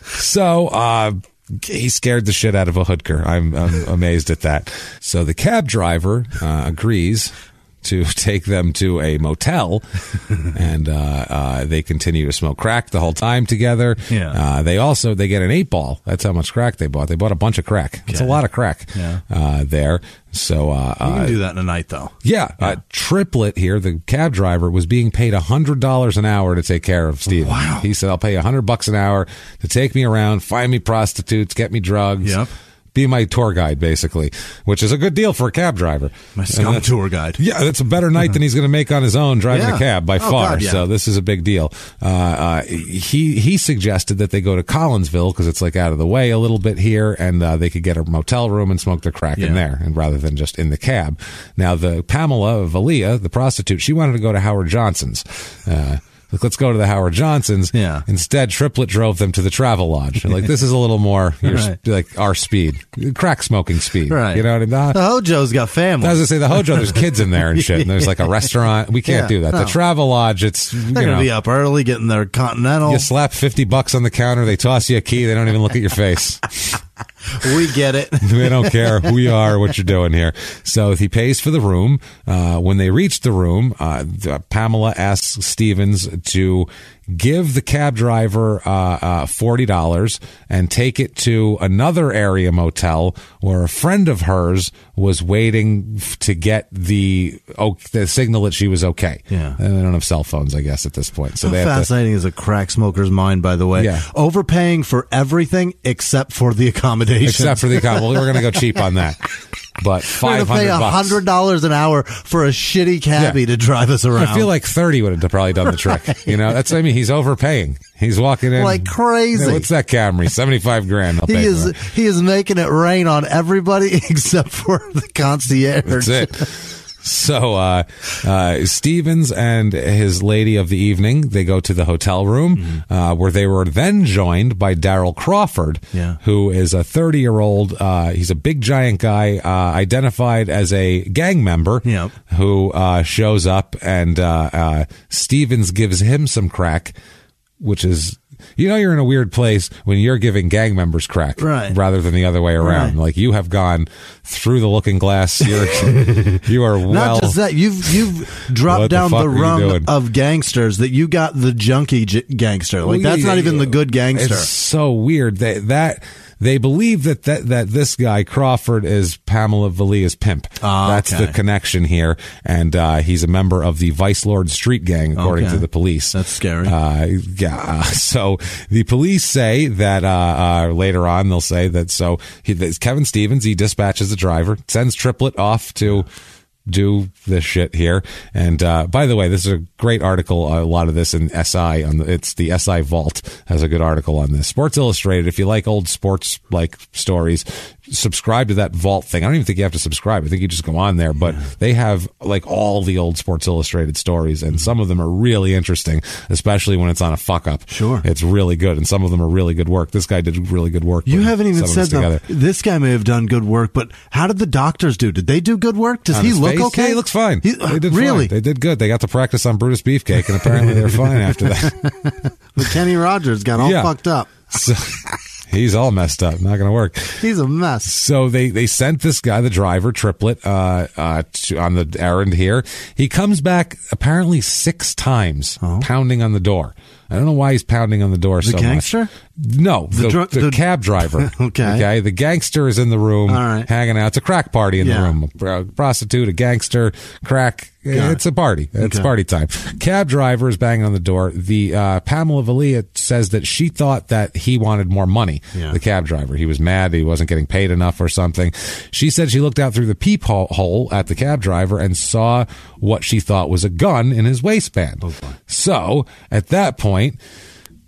So uh, he scared the shit out of a hoodker. I'm, I'm amazed at that. So the cab driver uh, agrees to <laughs> take them to a motel, <laughs> and uh, uh, they continue to smoke crack the whole time together. Yeah. Uh, they also they get an eight ball. That's how much crack they bought. They bought a bunch of crack. It's a lot of crack. Yeah. Uh, there. So uh, You uh, can do that in a night, though. yeah, Uh, Triplett here, the cab driver, was being paid hundred dollars an hour to take care of Steve. Wow. He said, "I'll pay a hundred bucks an hour to take me around, find me prostitutes, get me drugs, Yep. Be my tour guide, basically." Which is a good deal for a cab driver. My scum tour guide. Yeah, that's a better night than he's going to make on his own driving Yeah. a cab by Oh, far. God, yeah. So this is a big deal. Uh, uh, he he suggested that they go to Collinsville because it's like out of the way a little bit here, and uh, they could get a motel room and smoke their crack in there, and rather than just in the cab. Now the Pamela Valia, the prostitute, she wanted to go to Howard Johnson's. Like, let's go to the Howard Johnsons. Yeah. Instead, Triplett drove them to the Travelodge. Like this is a little more your, Right. like our speed, crack smoking speed. Right. You know what I mean? The Hojo's got family. As I was gonna say the Hojo. There's kids in there and shit. And there's like a <laughs> restaurant. We can't Yeah, do that. The. Travelodge. It's They're know. gonna be up early, getting their continental. You slap fifty bucks on the counter. They toss you a key. They don't even look at your face. <laughs> <laughs> We get it. <laughs> they don't care who you are, what you're doing here. So he pays for the room. Uh, when they reach the room, uh, Pamela asks Stevens to give the cab driver uh, uh, forty dollars and take it to another area motel where a friend of hers was waiting f- to get the oh, the signal that she was okay. Yeah. and they don't have cell phones, I guess, at this point. So How they have to. fascinating is a crack smoker's mind, by the way. Yeah. Overpaying for everything except for the accommodation. Except for the. <laughs> Well, we're going to go cheap on that. But We're gonna pay hundred hundred dollars an hour for a shitty cabbie Yeah. to drive us around. I feel like 30 would have probably done the <laughs> trick. You know, that's I mean. He's overpaying. He's walking in Like crazy. Hey, what's that Camry? 75 grand. I'll he is he is making it rain on everybody <laughs> except for the concierge. That's it. <laughs> So, uh, uh, Stevens and his lady of the evening, they go to the hotel room, Mm-hmm. uh, where they were then joined by Daryl Crawford, Yeah. who is a 30 year old, uh, he's a big giant guy, uh, identified as a gang member, Yep. who, uh, shows up and, uh, uh, Stevens gives him some crack, which is, you know, you're in a weird place when you're giving gang members crack, Right. Rather than the other way around. Right. Like you have gone through the looking glass. You're, <laughs> you are well. Not just that, you've you've <laughs> dropped the down the, are rung of gangsters that you got the junkie j- gangster. Like Well, that's yeah, not even yeah. the good gangster. It's so weird that that they believe that that, that this guy Crawford is Pamela Valia's pimp. Ah, That's okay. the connection here, and uh, he's a member of the Vice Lord Street Gang, according Okay. to the police. That's scary. Uh, yeah. <laughs> So the police say that uh, uh, later on they'll say that so he, Kevin Stevens he dispatches the driver, sends Triplett off to do this shit here. And uh, by the way, this is a great article. A lot of this in SI on the, it's the SI Vault has a good article on this. Sports Illustrated. If you like old sports like stories, subscribe to that Vault thing. I don't even think you have to subscribe. I think you just go on there. But they have like all the old Sports Illustrated stories, and mm-hmm. some of them are really interesting, especially when it's on a fuck up. Sure. it's really good, and some of them are really good work. This guy did really good work. You haven't even some of this said that. This guy may have done good work, but how did the doctors do? Did they do good work? Does On he look face? okay? Yeah, he looks fine. He- they did really? fine. They did good. They got to practice on Brutus Beefcake, and apparently they're fine after that. <laughs> But Kenny Rogers got all Yeah. fucked up. So <laughs> he's all messed up. Not going to work. He's a mess. So they they sent this guy, the driver, Triplett, uh, uh, to, on the errand here. He comes back apparently six times, Oh. pounding on the door. I don't know why he's pounding on the door The so gangster? much. No, the, dr- the the- cab driver. <laughs> Okay. Okay. The gangster is in the room right. hanging out. It's a crack party in Yeah. the room. A prostitute, a gangster, crack. Got it's a party. It's Okay. party time. Cab driver is banging on the door. The uh, Pamela Valia says that she thought that he wanted more money. Yeah. The cab driver. He was mad. He wasn't getting paid enough or something. She said she looked out through the peephole hole at the cab driver and saw what she thought was a gun in his waistband. Oh, so at that point,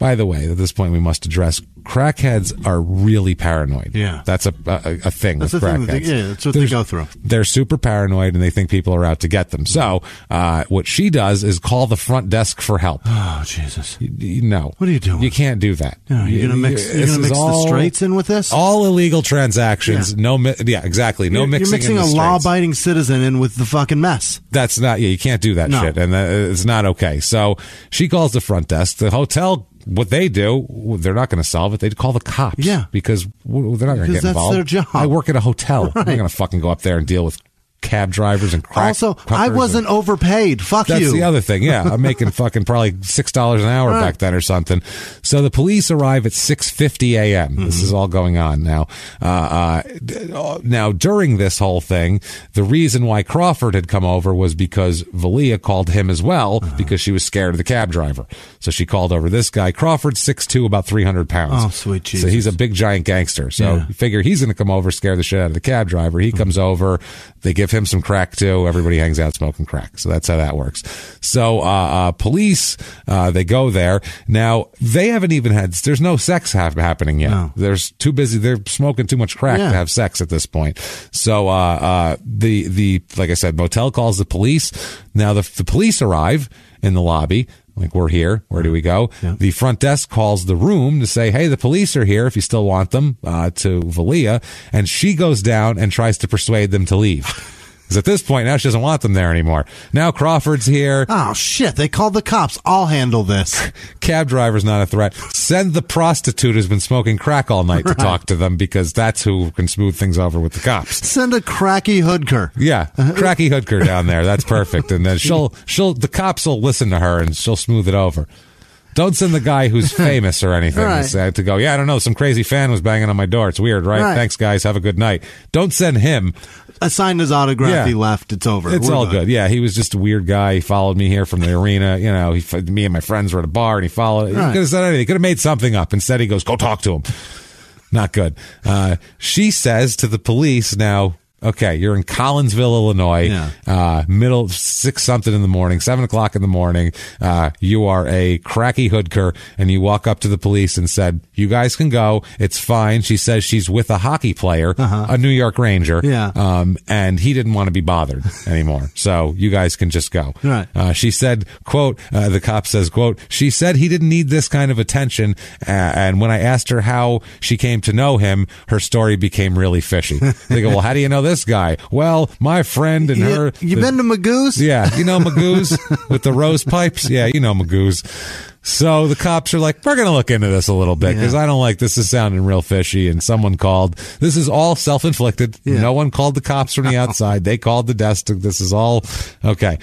by the way, at this point we must address crackheads are really paranoid. Yeah. that's a a, a thing That's with the thing that they- crackheads. yeah, that's what they go through. They're super paranoid and they think people are out to get them. So uh, what she does is call the front desk for help. Oh Jesus! You- you- no, What are you doing? You can't do that. Yeah, you're gonna mix. This You're gonna mix the all- straights in with this. All illegal transactions. Yeah. No, mi- yeah, exactly. No you're, mixing. You're mixing in a the law-abiding citizen in with the fucking mess. That's not. Yeah, you can't do that No. shit, and that, it's not okay. So she calls the front desk. The hotel. What they do, they're not going to solve it. They'd call the cops. Yeah. because they're not going to get that's involved. their job. I work at a hotel. I'm not going to fucking go up there and deal with cab drivers and crack. also, I wasn't overpaid. Fuck that's you. That's the other thing. Yeah, I'm making <laughs> fucking probably six dollars an hour Right. back then or something. So the police arrive at six fifty a.m. This Mm-hmm. is all going on now. Uh, uh, now during this whole thing, the reason why Crawford had come over was because Valia called him as well Uh-huh. because she was scared of the cab driver. So she called over this guy. Crawford six two, about three hundred pounds. Oh, sweet So he's a big giant gangster. So Yeah. figure he's going to come over, scare the shit out of the cab driver. He comes over. They give him some crack too. Everybody hangs out smoking crack. So that's how that works. So, uh, uh, police, uh, they go there. Now, they haven't even had, there's no sex hap happening yet. No. There's too busy. They're smoking too much crack Yeah. to have sex at this point. So, uh, uh, the, the, like I said, motel calls the police. Now the, the police arrive in the lobby. Like we're here. Where do we go? Yeah. The front desk calls the room to say, "Hey, the police are here. If you still want them," uh, to Valia, and she goes down and tries to persuade them to leave. Because at this point now she doesn't want them there anymore. Now Crawford's here. Oh shit! They called the cops. I'll handle this. <laughs> Cab driver's not a threat. Send the prostitute who's been smoking crack all night to talk to them because that's who can smooth things over with the cops. Send a cracky hoodker. Yeah, uh-huh. cracky hoodker down there. That's perfect. And then <laughs> she'll she'll the cops will listen to her and she'll smooth it over. Don't send the guy who's <laughs> famous or anything Right. to to go. Yeah, I don't know. Some crazy fan was banging on my door. It's weird, right? Right. Thanks, guys. Have a good night. Don't send him. I signed his autograph. Yeah. He left. It's over. It's We're all done. good. Yeah, he was just a weird guy. He followed me here from the arena. <laughs> You know, he, me and my friends were at a bar, and he followed. He could have said anything. He could have made something up. Instead, he goes, "Go talk to him." Not good. Uh, she says to the police now. Okay, you're in Collinsville, Illinois. Yeah. Uh, middle six something in the morning, seven o'clock in the morning. Uh, you are a cracky hoodker, and you walk up to the police and said, "You guys can go. It's fine." She says she's with a hockey player, a New York Ranger. Uh-huh. Yeah. Um, and he didn't want to be bothered <laughs> anymore. So you guys can just go. Right. Uh, she said, quote, uh, the cop says, quote, she said he didn't need this kind of attention. Uh, and when I asked her how she came to know him, her story became really fishy. <laughs> they go, well, how do you know this guy? Well, my friend and You, her. you the- been to Magoo's? yeah, you know Magoo's <laughs> with the rose pipes. Yeah, you know Magoo's. So the cops are like, we're going to look into this a little bit because Yeah. I don't like this. Is sounding real fishy. And someone called. This is all self inflicted. Yeah. No one called the cops from the <laughs> outside. They called the desk. This is all okay.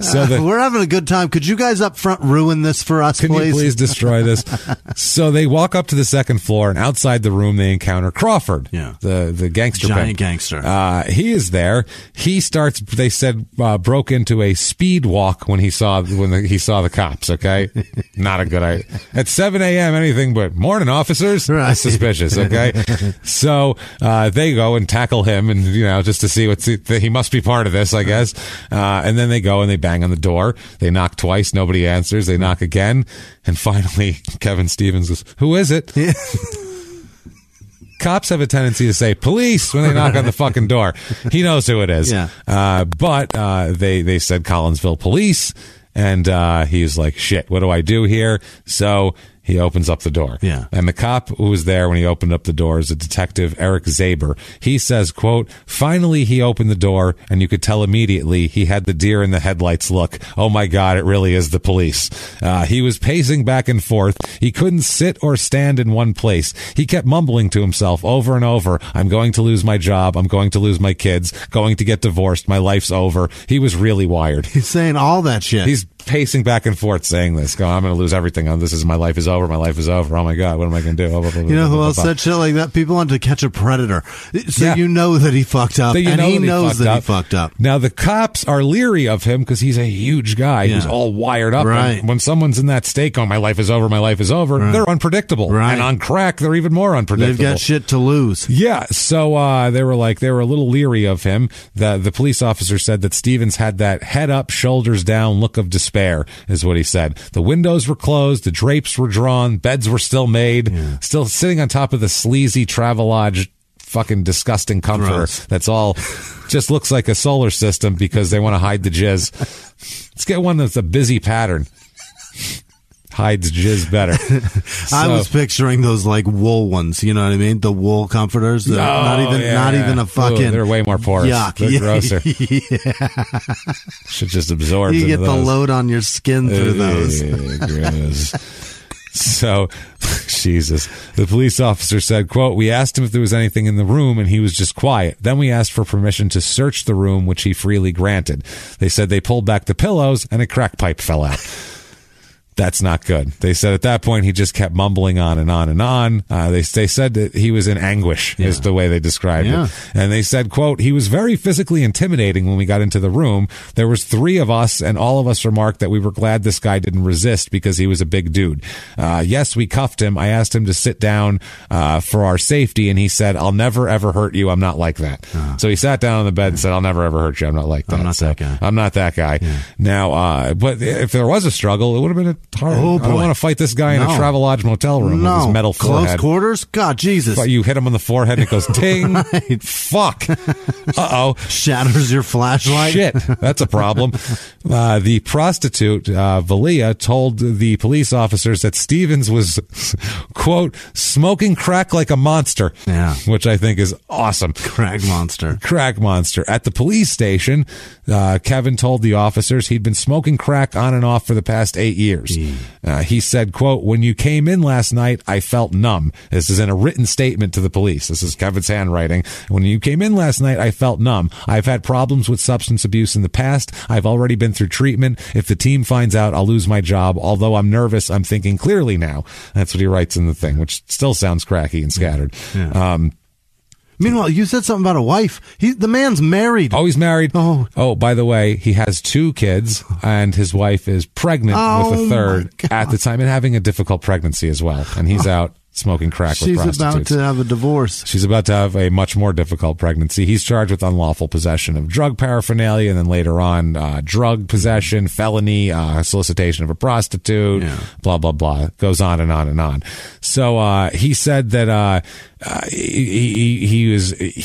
So the, We're having a good time. Could you guys up front ruin this for us, can please? you please destroy this? <laughs> so they walk up to the second floor, and outside the room, they encounter Crawford, Yeah. the the gangster, Giant pimp. gangster. Uh, he is there. He starts. They said uh, broke into a speed walk when he saw when the, he saw the cops. Okay, <laughs> not a good idea. At seven a.m., anything but morning officers. Right. That's suspicious. Okay, <laughs> so uh, they go and tackle him, and you know just to see what's he must be part of this, I guess. Uh, and then they go and they bang on the door. They knock twice, nobody answers. They knock again, and finally <laughs> Kevin Stevens goes, "Who is it?" <laughs> Cops have a tendency to say police when they knock on the fucking door. He knows who it is. Yeah. Uh, but uh, they they said Collinsville police, and uh, he's like, "Shit, what do I do here?" So he opens up the door. Yeah. And the cop who was there when he opened up the door is a detective, Eric Zaber. He says, quote, finally he opened the door and you could tell immediately he had the deer in the headlights look. Oh my God, it really is the police. Uh, he was pacing back and forth. He couldn't sit or stand in one place. He kept mumbling to himself over and over, I'm going to lose my job. I'm going to lose my kids, going to get divorced. My life's over. He was really wired. He's saying all that shit. He's pacing back and forth saying this. Go, I'm going to lose everything. Oh, this is my life is over. My life is over. Oh my god, what am I going to do? Oh, you know who else said shit like that? People want to catch a predator, so Yeah. you know that he fucked up, you and know he knows that up. he fucked up. Now the cops are leery of him because he's a huge guy who's all wired up. Right. And when someone's in that state, going, "My life is over. My life is over," they're unpredictable. Right. And on crack, they're even more unpredictable. They've got shit to lose. Yeah, so uh, they were like they were a little leery of him. The the police officer said that Stevens had that head up, shoulders down look of despair, is what he said. The windows were closed, the drapes were drawn, beds were still made, still sitting on top of the sleazy Travelodge fucking disgusting comforter Gross. that's all just looks like a solar system because they want to hide the jizz. Let's get one that's a busy pattern. Hides jizz better. <laughs> I was picturing those like wool ones. You know what I mean? The wool comforters. They're oh, not Oh, even, yeah, not yeah. even a Ooh, fucking. they're way more porous. Yuck. They're <laughs> Yeah. grosser. <laughs> Should just absorb. you get the load on your skin through those. So, Jesus. The police officer said, quote, we asked him if there was anything in the room and he was just quiet. Then we asked for permission to search the room, which he freely granted. They said they pulled back the pillows and a crack pipe fell out. That's not good. They said at that point he just kept mumbling on and on and on. Uh, they they said that he was in anguish is the way they described Yeah. it. And they said, quote, he was very physically intimidating when we got into the room. There was three of us and all of us remarked that we were glad this guy didn't resist because he was a big dude. Uh, yes, we cuffed him. I asked him to sit down, uh, for our safety. And he said, I'll never ever hurt you. I'm not like that. So he sat down on the bed and said, I'll never ever hurt you. I'm not like that. I'm not So that guy. I'm not that guy. Now, uh, but if there was a struggle, it would have been a hard. Oh, I want to fight this guy in a No. Travelodge motel room with his metal Close forehead. quarters? God, Jesus. But you hit him on the forehead and it goes <laughs> ting. Fuck. <laughs> Uh oh. Shatters your flashlight. Shit, that's a problem. <laughs> Uh, the prostitute, uh, Valia, told the police officers that Stevens was, quote, smoking crack like a monster. Yeah. Which I think is awesome. Crack monster. Crack monster. At the police station, uh, Kevin told the officers he'd been smoking crack on and off for the past eight years. Uh, he said, quote, when you came in last night, I felt numb. This is in a written statement to the police. This is Kevin's handwriting. When you came in last night, I felt numb. I've had problems with substance abuse in the past. I've already been through treatment. If the team finds out, I'll lose my job. Although I'm nervous, I'm thinking clearly now. That's what he writes in the thing, which still sounds cracky and scattered. Um, Meanwhile, you said something about a wife. He, the man's married. Oh, he's married. Oh. oh. By the way, he has two kids, and his wife is pregnant Oh, with a third at the time, and having a difficult pregnancy as well. And he's out smoking crack She's with about to have a divorce. She's about to have a much more difficult pregnancy. He's charged with unlawful possession of drug paraphernalia, and then later on, uh, drug possession, felony, uh, solicitation of a prostitute, Yeah. blah blah blah. Goes on and on and on. So uh, he said that uh, he, he he was. He,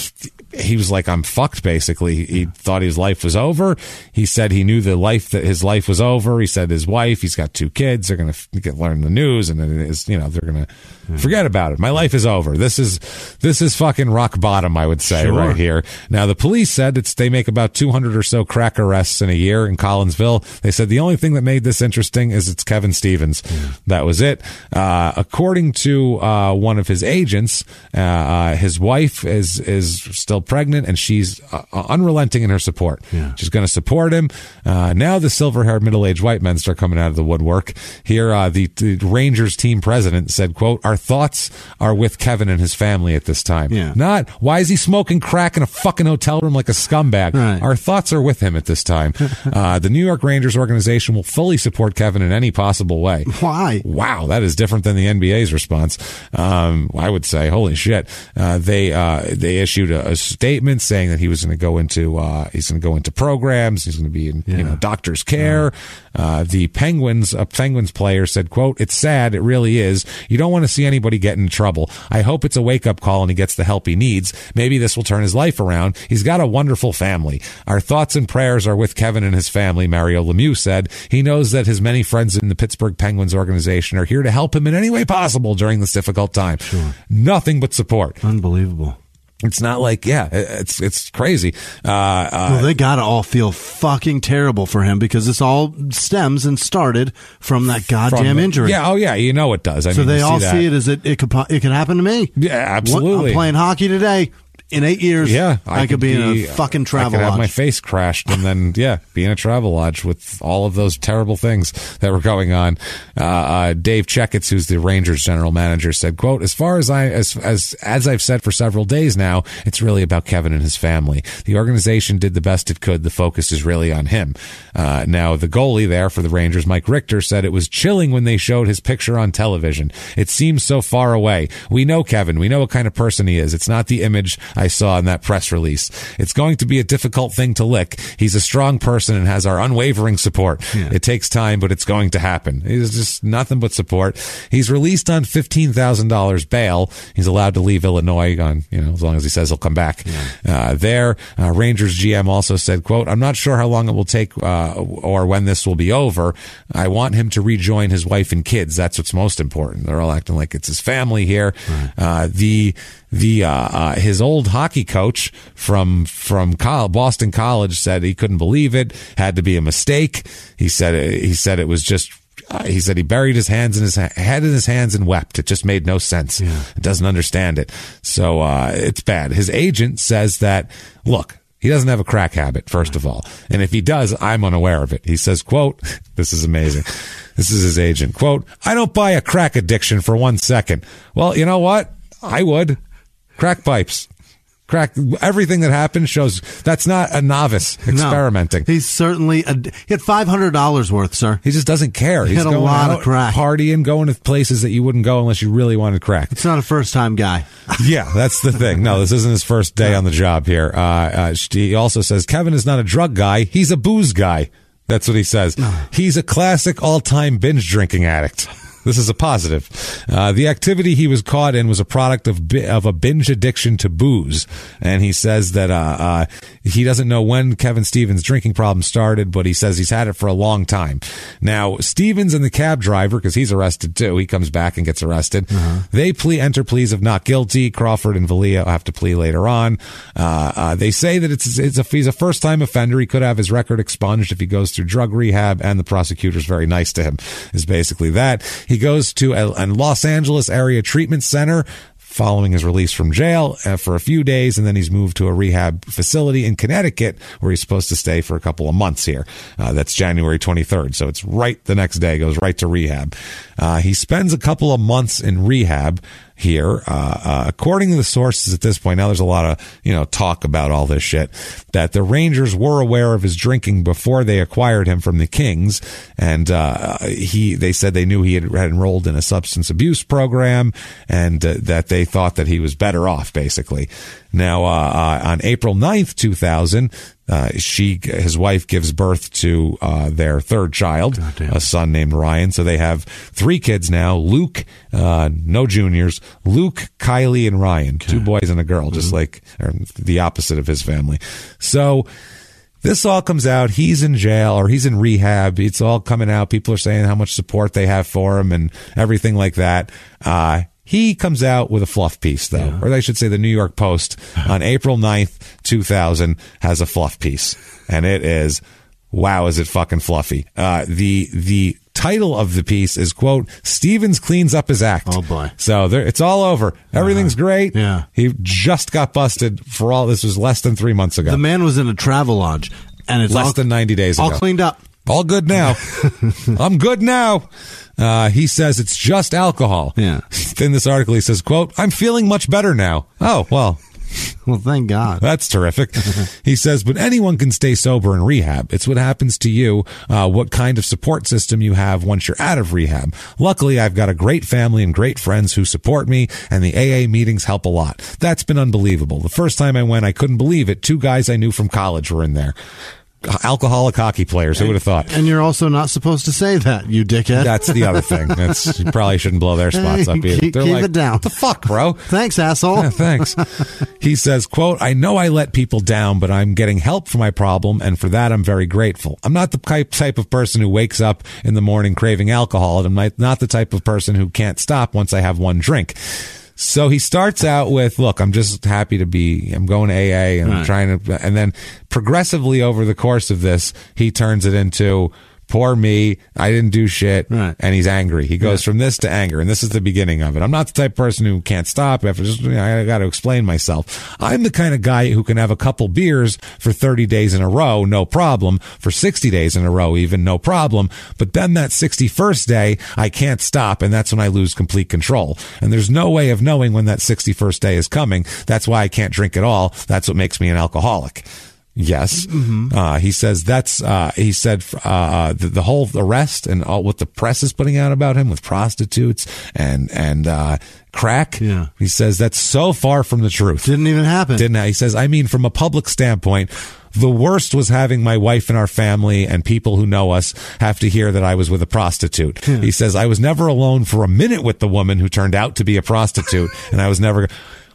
he was like, I'm fucked, basically. He thought his life was over. He said he knew the life that his life was over. He said his wife, he's got two kids. They're going to get learn the news and then it is, you know, they're going to forget about it. My life is over. This is, this is fucking rock bottom, I would say Sure. right here. Now, the police said it's, they make about 200 or so crack arrests in a year in Collinsville. They said the only thing that made this interesting is it's Kevin Stevens. That was it. Uh, according to, uh, one of his agents, uh, uh, his wife is, is still pregnant and she's uh, unrelenting in her support. Yeah. She's going to support him. Uh, now the silver haired middle aged white men start coming out of the woodwork. Here, uh, the, the Rangers team president said, quote, our thoughts are with Kevin and his family at this time. Yeah. Not, why is he smoking crack in a fucking hotel room like a scumbag? Right. Our thoughts are with him at this time. <laughs> uh, the New York Rangers organization will fully support Kevin in any possible way. Why? Wow, that is different than the NBA's response. Um, I would say, holy shit. Uh, they uh, they issued a, a statement saying that he was going to go into uh, he's going to go into programs. He's going to be in you know doctor's care. Uh, the Penguins a Penguins player said, "quote It's sad. It really is. You don't want to see anybody get in trouble. I hope it's a wake up call and he gets the help he needs. Maybe this will turn his life around. He's got a wonderful family. Our thoughts and prayers are with Kevin and his family." Mario Lemieux said. He knows that his many friends in the Pittsburgh Penguins organization are here to help him in any way possible during this difficult time. Nothing but support. Unbelievable. It's not like, yeah, it's it's crazy. Uh, uh, Well, they gotta all feel fucking terrible for him because this all stems and started from that from goddamn the- injury. Yeah, oh yeah, you know it does. I So mean, they all that. see it as it it could it could happen to me. Yeah, What- absolutely. I'm playing hockey today. In eight years, Yeah, I, could be, in a fucking I travel could have my face crashed and then yeah, be in a Travelodge with all of those terrible things that were going on. Uh, uh, Dave Checketts, who's the Rangers general manager, said, "quote As far as I as as as I've said for several days now, it's really about Kevin and his family. The organization did the best it could. The focus is really on him. Uh, now, the goalie there for the Rangers, Mike Richter, said it was chilling when they showed his picture on television. It seems so far away. We know Kevin. We know what kind of person he is. It's not the image I saw in that press release. It's going to be a difficult thing to lick. He's a strong person and has our unwavering support. It takes time, but it's going to happen. He's just nothing but support. He's released on fifteen thousand dollars bail. He's allowed to leave Illinois on you know as long as he says he'll come back. Uh, there, uh, Rangers GM also said, "quote I'm not sure how long it will take uh, or when this will be over. I want him to rejoin his wife and kids. That's what's most important. They're all acting like it's his family here. Uh, the the uh, uh, his old hockey coach from from Col- Boston College said he couldn't believe it. Had to be a mistake. He said it, he said it was just. Uh, he said he buried his hands in his ha- head in his hands and wept. It just made no sense. Doesn't understand it. So uh, it's bad. His agent says that look, he doesn't have a crack habit, first of all. And if he does, I'm unaware of it. He says, quote, <laughs> this is amazing. This is his agent. Quote, I don't buy a crack addiction for one second. Well, you know what? I would. Crack pipes. Crack. Everything that happens shows that's not a novice experimenting. No. He's certainly a, he had five hundred dollars worth, sir. He just doesn't care. He He's had a going lot of crack. partying, going to places that you wouldn't go unless you really wanted crack. It's not a first time guy. <laughs> Yeah, that's the thing. No, this isn't his first day on the job here. Uh, uh, he also says Kevin is not a drug guy; he's a booze guy. That's what he says. He's a classic all-time binge drinking addict. <laughs> This is a positive. Uh, the activity he was caught in was a product of bi- of a binge addiction to booze, and he says that uh, uh, he doesn't know when Kevin Stevens' drinking problem started, but he says he's had it for a long time. Now, Stevens and the cab driver, because he's arrested too, he comes back and gets arrested. They plea enter pleas of not guilty. Crawford and Valia have to plea later on. Uh, uh, they say that it's it's a he's a first time offender. He could have his record expunged if he goes through drug rehab, and the prosecutor's very nice to him. Is basically that he goes to a, a Los Angeles area treatment center following his release from jail uh, for a few days, and then he's moved to a rehab facility in Connecticut where he's supposed to stay for a couple of months here. Uh, that's January 23rd, so it's right the next day, goes right to rehab. Uh, he spends a couple of months in rehab here. Uh, uh, according to the sources at this point, now there's a lot of you know talk about all this shit. That the Rangers were aware of his drinking before they acquired him from the Kings, and uh, he they said they knew he had, had enrolled in a substance abuse program, and uh, that they thought that he was better off, basically. Now, on April 9th, 2000, uh, she, his wife gives birth to, uh, their third child, a son named Ryan. So they have three kids now, Luke, uh, no juniors, Luke, Kylie, and Ryan, two boys and a girl, just like or the opposite of his family. So, this all comes out. He's in jail or he's in rehab. It's all coming out. People are saying how much support they have for him and everything like that. Uh, he comes out with a fluff piece, though, or I should say, the New York Post <laughs> on April 9th, 2000 has a fluff piece, and it is, wow, is it fucking fluffy? Uh, the the title of the piece is quote Stevens cleans up his act. Oh, boy. So there, it's all over. Everything's great. Yeah. he just got busted for all. This was less than three months ago. The man was in a Travelodge, and it's Less all, than 90 days all ago. cleaned up. All good now. <laughs> I'm good now. Uh, he says it's just alcohol. Yeah. <laughs> In this article, he says, quote, I'm feeling much better now. Oh, well, <laughs> Well, thank God. that's terrific. <laughs> he says, but anyone can stay sober in rehab. It's what happens to you, uh, what kind of support system you have once you're out of rehab. Luckily, I've got a great family and great friends who support me, and the AA meetings help a lot. That's been unbelievable. The first time I went, I couldn't believe it. Two guys I knew from college were in there. Alcoholic hockey players. Who would have thought? And you're also not supposed to say that, you dickhead. That's the other thing. That's you probably shouldn't blow their spots up either. Keep- They're keep like, it down. What the fuck, bro? <laughs> Thanks, asshole. Yeah, thanks. he says, quote, I know I let people down, but I'm getting help for my problem, and for that I'm very grateful. I'm not the type, type of person who wakes up in the morning craving alcohol, and I'm not the type of person who can't stop once I have one drink. So he starts out with, look, I'm just happy to be, I'm going to AA and I'm trying to, and then progressively over the course of this, he turns it into, poor me. I didn't do shit. Right. And he's angry. He goes from this to anger. And this is the beginning of it. I'm not the type of person who can't stop after just, I got to explain myself. I'm the kind of guy who can have a couple beers for 30 days in a row, no problem. For 60 days in a row, even no problem. But then that 61st day, I can't stop. And that's when I lose complete control. And there's no way of knowing when that 61st day is coming. That's why I can't drink at all. That's what makes me an alcoholic. Yes. Uh, he says that's, uh, he said, uh, the, the whole arrest and all what the press is putting out about him with prostitutes and, and, uh, crack. Yeah. He says that's so far from the truth. Didn't even happen. Didn't I? He says, I mean, from a public standpoint, the worst was having my wife and our family and people who know us have to hear that I was with a prostitute. He says, I was never alone for a minute with the woman who turned out to be a prostitute <laughs> and I was never,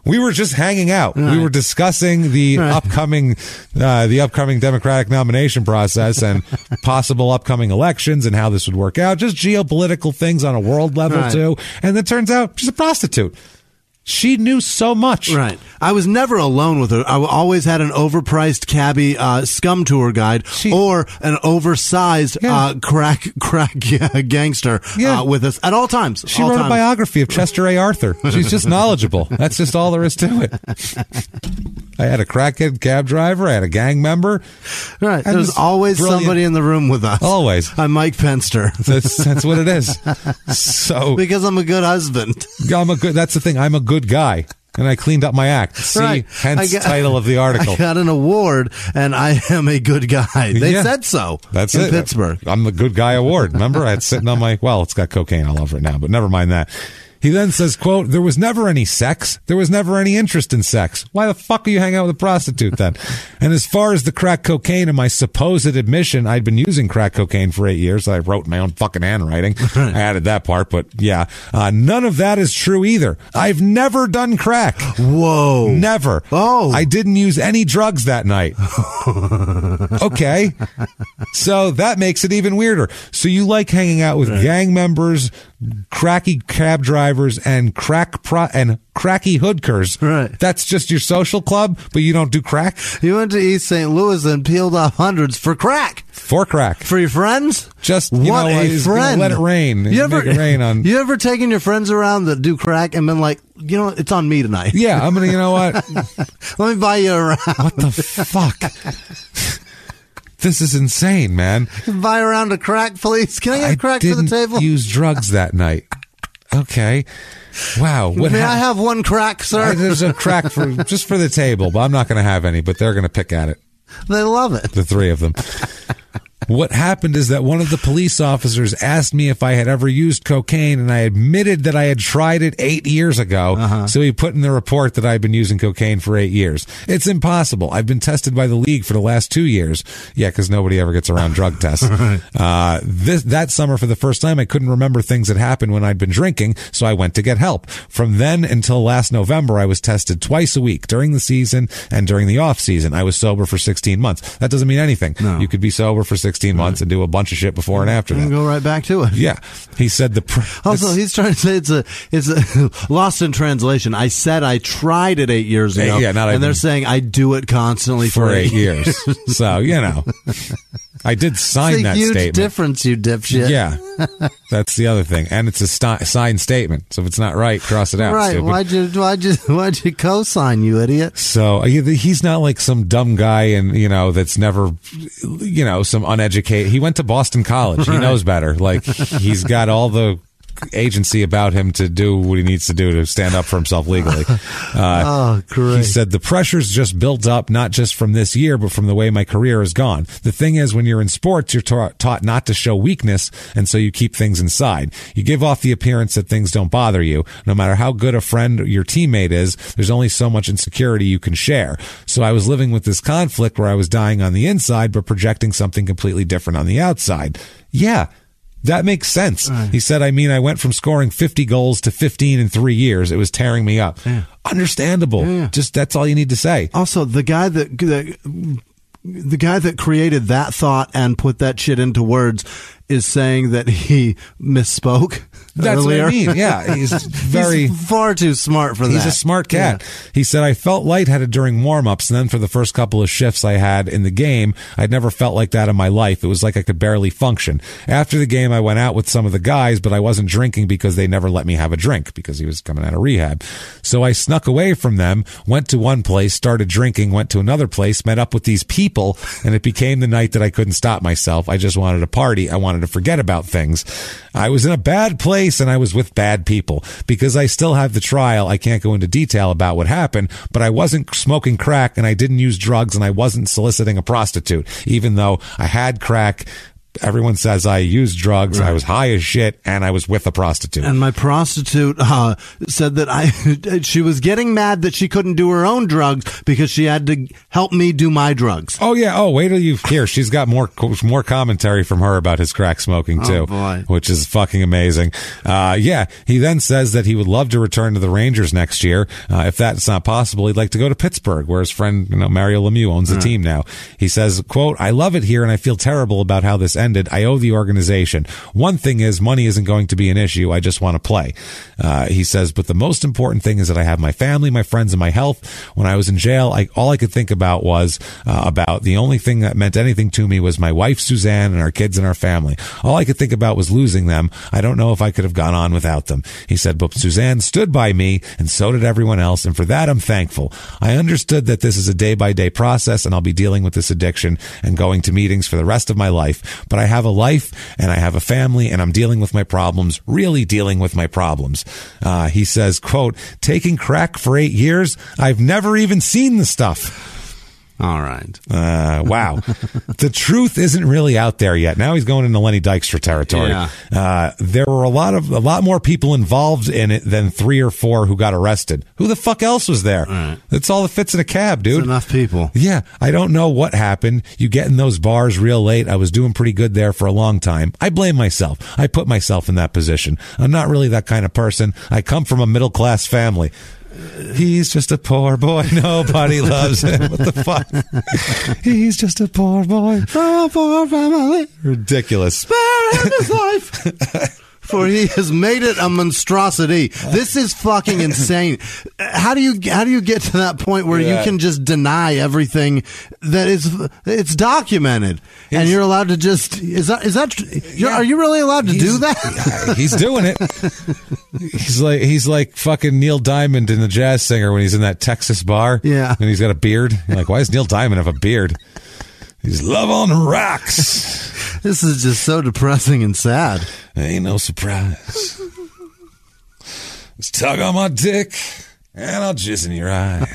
we were just hanging out. We were discussing the upcoming, uh, the upcoming Democratic nomination process and <laughs> possible upcoming elections and how this would work out. Just geopolitical things on a world level Right. too. And it turns out she's a prostitute. She knew so much. Right. I was never alone with her. I always had an overpriced cabbie uh, scum tour guide She- or an oversized Yeah. uh, crack <laughs> crack <laughs> gangster Yeah. uh, with us at all times. She all wrote a biography of Chester A. Arthur. She's just knowledgeable. That's just all there is to it. <laughs> I had a crackhead cab driver. I had a gang member. Right. And There's always brilliant- somebody in the room with us. Always. I'm Mike Penster That's that's what it is. So because I'm a good husband. I'm a good. That's the thing. I'm a good guy, and I cleaned up my act. See, Right. hence got- title of the <laughs> article. I got an award and I am a good guy. They Yeah. said so. That's in it. Pittsburgh. I'm the good guy award. Remember, I had sitting on my well, it's got cocaine all over it now, but never mind that. He then says, quote, there was never any sex. There was never any interest in sex. Why the fuck are you hanging out with a prostitute then? <laughs> and as far as the crack cocaine and my supposed admission, I'd been using crack cocaine for eight years. I wrote my own fucking handwriting. <laughs> I added that part, but yeah, uh, none of that is true either. I've never done crack. Whoa. Never. Oh. I didn't use any drugs that night. <laughs> okay. So that makes it even weirder. So you like hanging out with gang members, cracky cab drivers, and crack pro- and cracky hoodkers. Right. That's just your social club, but you don't do crack You went to East St. Louis and peeled off hundreds for crack. for crack. For your friends? Just, you what know, a friend. let it rain. You ever, it rain on- <laughs> you ever taken your friends around that do crack and been like, you know, it's on me tonight. Yeah, I'm gonna. You know what? <laughs> Let me buy you around. What the fuck? <laughs> this is insane, man. buy around a crack, please. Can I get I crack for the table? use drugs that night. Okay. Wow. What May hap- I have one crack, sir? There's a crack for <laughs> just for the table, but I'm not going to have any. But they're going to pick at it. they love it. The three of them. <laughs> What happened is that one of the police officers asked me if I had ever used cocaine, and I admitted that I had tried it eight years ago. So he put in the report that I'd been using cocaine for eight years. It's impossible. I've been tested by the league for the last two years. Yeah, because nobody ever gets around drug tests. <laughs> uh, this that summer, for the first time, I couldn't remember things that happened when I'd been drinking, so I went to get help. From then until last November, I was tested twice a week during the season and during the off season. I was sober for 16 months. That doesn't mean anything. You could be sober for 16 months and do a bunch of shit before and after And that. go right back to it. Yeah, he said the. Pr- Also, he's trying to say it's a it's a <laughs> lost in translation. I said I tried it eight years ago, Yeah, not and they're saying I do it constantly for, for eight years. so you know, <laughs> I did sign that huge statement. difference, you dipshit. Yeah, that's the other thing, and it's a sti- signed statement. So if it's not right, cross it out. Right? stupid. Why'd you why'd you why'd you co-sign, you idiot? So uh, he's not like some dumb guy, and you know that's never, you know, some uneducated. He went to Boston College. He knows better. Like he's got all the agency about him to do what he needs to do to stand up for himself legally. <laughs> Uh, Oh, great. He said the pressure's just built up, not just from this year, but from the way my career has gone. The thing is, when you're in sports, you're ta- taught not to show weakness, and so you keep things inside. You give off the appearance that things don't bother you. No matter how good a friend your teammate is, there's only so much insecurity you can share. So I was living with this conflict where I was dying on the inside, but projecting something completely different on the outside. Yeah. That makes sense. He said, I mean, I went from scoring 50 goals to 15 in three years. It was tearing me up. Understandable. Yeah. Just that's all you need to say. Also, the guy that, that the guy that created that thought and put that shit into words is saying that he misspoke. That's earlier. what I mean. Yeah, <laughs> he's very. He's far too smart for that. He's a smart cat. Yeah. He said, I felt lightheaded during warm ups, and then for the first couple of shifts I had in the game, I'd never felt like that in my life. It was like I could barely function. After the game, I went out with some of the guys, but I wasn't drinking because they never let me have a drink because he was coming out of rehab. So I snuck away from them, went to one place, started drinking, went to another place, met up with these people, and it became the night that I couldn't stop myself. I just wanted a party. I wanted to forget about things. I was in a bad place and I was with bad people because I still have the trial. I can't go into detail about what happened, but I wasn't smoking crack and I didn't use drugs and I wasn't soliciting a prostitute, even though I had crack. Everyone says I used drugs. I was high as shit and I was with a prostitute. And my prostitute uh, said that I <laughs> she was getting mad that she couldn't do her own drugs because she had to help me do my drugs. Oh yeah. Oh, wait till you hear. She's got more more commentary from her about his crack smoking too, Oh, boy. which is fucking amazing. Uh, yeah. He then says that he would love to return to the Rangers next year. Uh, if that's not possible, he'd like to go to Pittsburgh, where his friend, you know, Mario Lemieux owns the team now. He says, "quote I love it here, and I feel terrible about how this ended. I owe the organization. One thing is, money isn't going to be an issue. I just want to play." Uh, he says, "But the most important thing is that I have my family, my friends, and my health. When I was in jail, I, all I could think about was uh, about the only thing that meant anything to me was my wife Suzanne and our kids and our family. All I could think about was losing them. I don't know if I could have gone on without them." He said, "But Suzanne stood by me, and so did everyone else, and for that I'm thankful. I understood that this is a day by day process, and I'll be dealing with this addiction and going to meetings for the rest of my life. But I have a life, and I have a family, and I'm dealing with my problems. Really dealing with my problems." Uh, he says, "quote Taking crack for eight years, I've never even seen the stuff." All right. Uh, wow. <laughs> the truth isn't really out there yet. Now he's going into Lenny Dykstra territory. Yeah. Uh, there were a lot of, a lot more people involved in it than three or four who got arrested. Who the fuck else was there? right. That's all that fits in a cab, dude. enough people. Yeah, I don't know what happened. You get in those bars real late. I was doing pretty good there for a long time. I blame myself. I put myself in that position. I'm not really that kind of person. I come from a middle class family. He's just a poor boy. <laughs> Nobody loves him. What the fuck? He's just a poor boy. From a poor family, Ridiculous. sparing his life. <laughs> For he has made it a monstrosity. This is fucking <laughs> insane. How do you how do you get to that point where Yeah. you can just deny everything that is it's documented and you're allowed to just is that is that you're, Yeah. are you really allowed to do that? He's doing it. <laughs> He's like he's like fucking Neil Diamond in the jazz singer when he's in that Texas bar. Yeah. and he's got a beard. You're like, why does Neil Diamond have a beard? He's love on the rocks. <laughs> This is just so depressing and sad. Ain't no surprise. Just tug on my dick and I'll jizz in your eye.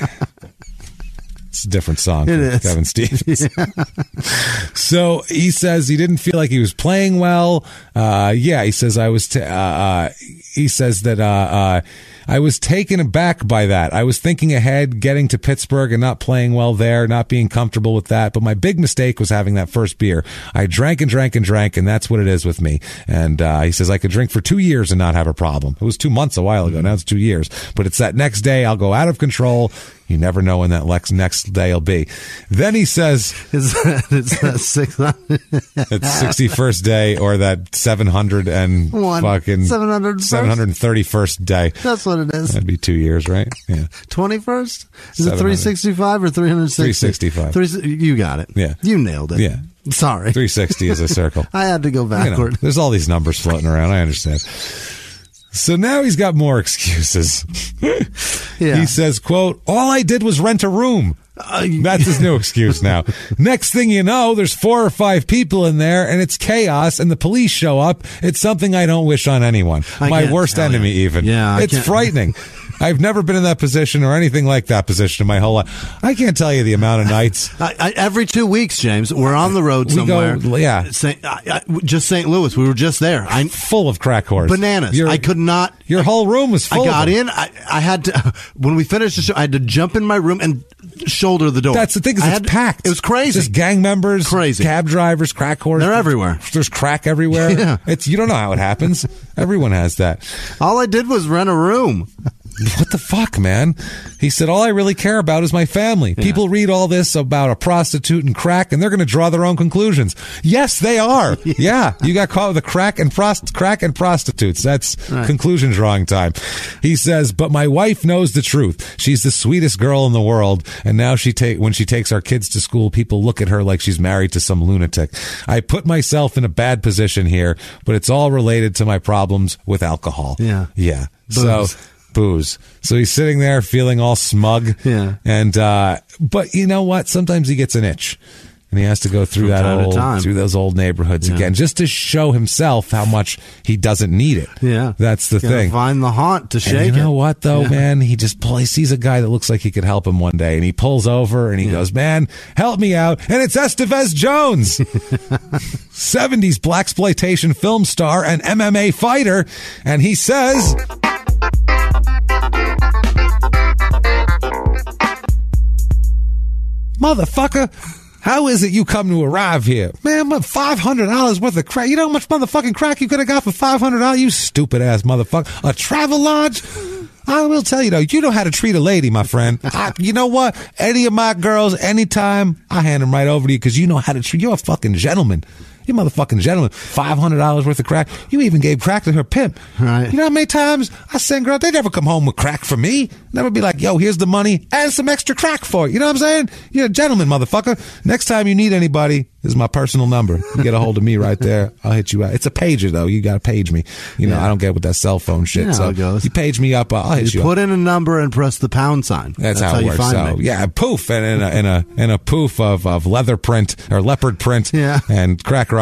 It's a different song It from is. Kevin Stevens. <laughs> so he says he didn't feel like he was playing well. Uh, yeah, he says I was. T- uh, uh, he says that uh, uh, I was taken aback by that. I was thinking ahead, getting to Pittsburgh and not playing well there, not being comfortable with that. But my big mistake was having that first beer. I drank and drank and drank, and that's what it is with me. And uh, he says I could drink for two years and not have a problem. It was two months a while ago. Now it's two years. But it's that next day I'll go out of control. You never know when that lex- next day will be. Then he says <laughs> Is that, is that six hundred? it's 61st day or that 700 and One. fucking 701st? 731st day. That's what it is. That'd be two years, right? Yeah. Twenty first? Is it three sixty five or three hundred sixty? 365. You got it. Yeah. You nailed it. Yeah. Sorry. 360 is a circle. <laughs> I had to go You know, backward. there's all these numbers floating around. I understand. So now he's got more excuses. <laughs> Yeah. He says, quote, all I did was rent a room. That's his new <laughs> excuse now. Next thing you know, there's four or five people in there and it's chaos and the police show up. It's something I don't wish on anyone. I My worst enemy, even. Yeah, I It's <laughs> frightening. I've never been in that position or anything like that position in my whole life. I can't tell you the amount of nights. <laughs> I, I, every two weeks, James, we're on the road We go- somewhere. yeah. Saint, I, I, just St. Louis. We were just there. I'm Full of crack whores. bananas. Your- I could not. Your whole room was full I got in. I, I had to. <laughs> When we finished the show, I had to jump in my room and shoulder the door. That's the thing. Is it's had packed. It was crazy. Just gang members, Crazy. cab drivers, crack whores. They're everywhere. There's crack everywhere. <laughs> Yeah. It's you don't know how it happens. Everyone has that. All I did was rent a room. What the fuck, man? He said, all I really care about is my family. People read all this about a prostitute and crack and they're going to draw their own conclusions. Yes, they are. <laughs> yeah. You got caught with a crack and prost- crack and prostitutes. That's conclusion drawing time. He says, but my wife knows the truth. She's the sweetest girl in the world. And now she take, when she takes our kids to school, people look at her like she's married to some lunatic. I put myself in a bad position here, but it's all related to my problems with alcohol. Yeah. Yeah. Booze. So booze. So he's sitting there feeling all smug. Yeah. And uh but you know what? Sometimes he gets an itch. And he has to go through From that old through those old neighborhoods again just to show himself how much he doesn't need it. Yeah. That's the thing. Find the haunt to And shake you know it. what though, Yeah. man? He just pull, he sees a guy that looks like he could help him one day, and he pulls over and he goes, "Man, help me out!" And it's Estevez Jones, <laughs> '70s black exploitation film star and MMA fighter, and he says. Motherfucker, how is it you come to arrive here? Man, five hundred dollars worth of crack. You know how much motherfucking crack you could have got for five hundred dollars? You stupid ass motherfucker. A Travelodge? I will tell you though, you know how to treat a lady, my friend. I, you know what? Any of my girls, anytime, I hand them right over to you because you know how to treat. You're a fucking gentleman. You motherfucking gentleman. Five hundred dollars worth of crack. You even gave crack to her pimp. Right. You know how many times I send girls? They never come home with crack for me. Never be like, yo, here's the money and some extra crack for you. You know what I'm saying? You're a gentleman, motherfucker. Next time you need anybody, this is my personal number. You get a hold of me right <laughs> there. I'll hit you out. It's a pager though. You got to page me. You know, Yeah. I don't get with that cell phone shit. Yeah, so how it goes. you page me up. I'll hit you, You up. put in a number and press the pound sign. That's, how, it you works. find So me. yeah, poof, and in a in a in a poof of, of leather print or leopard print, Yeah. and crack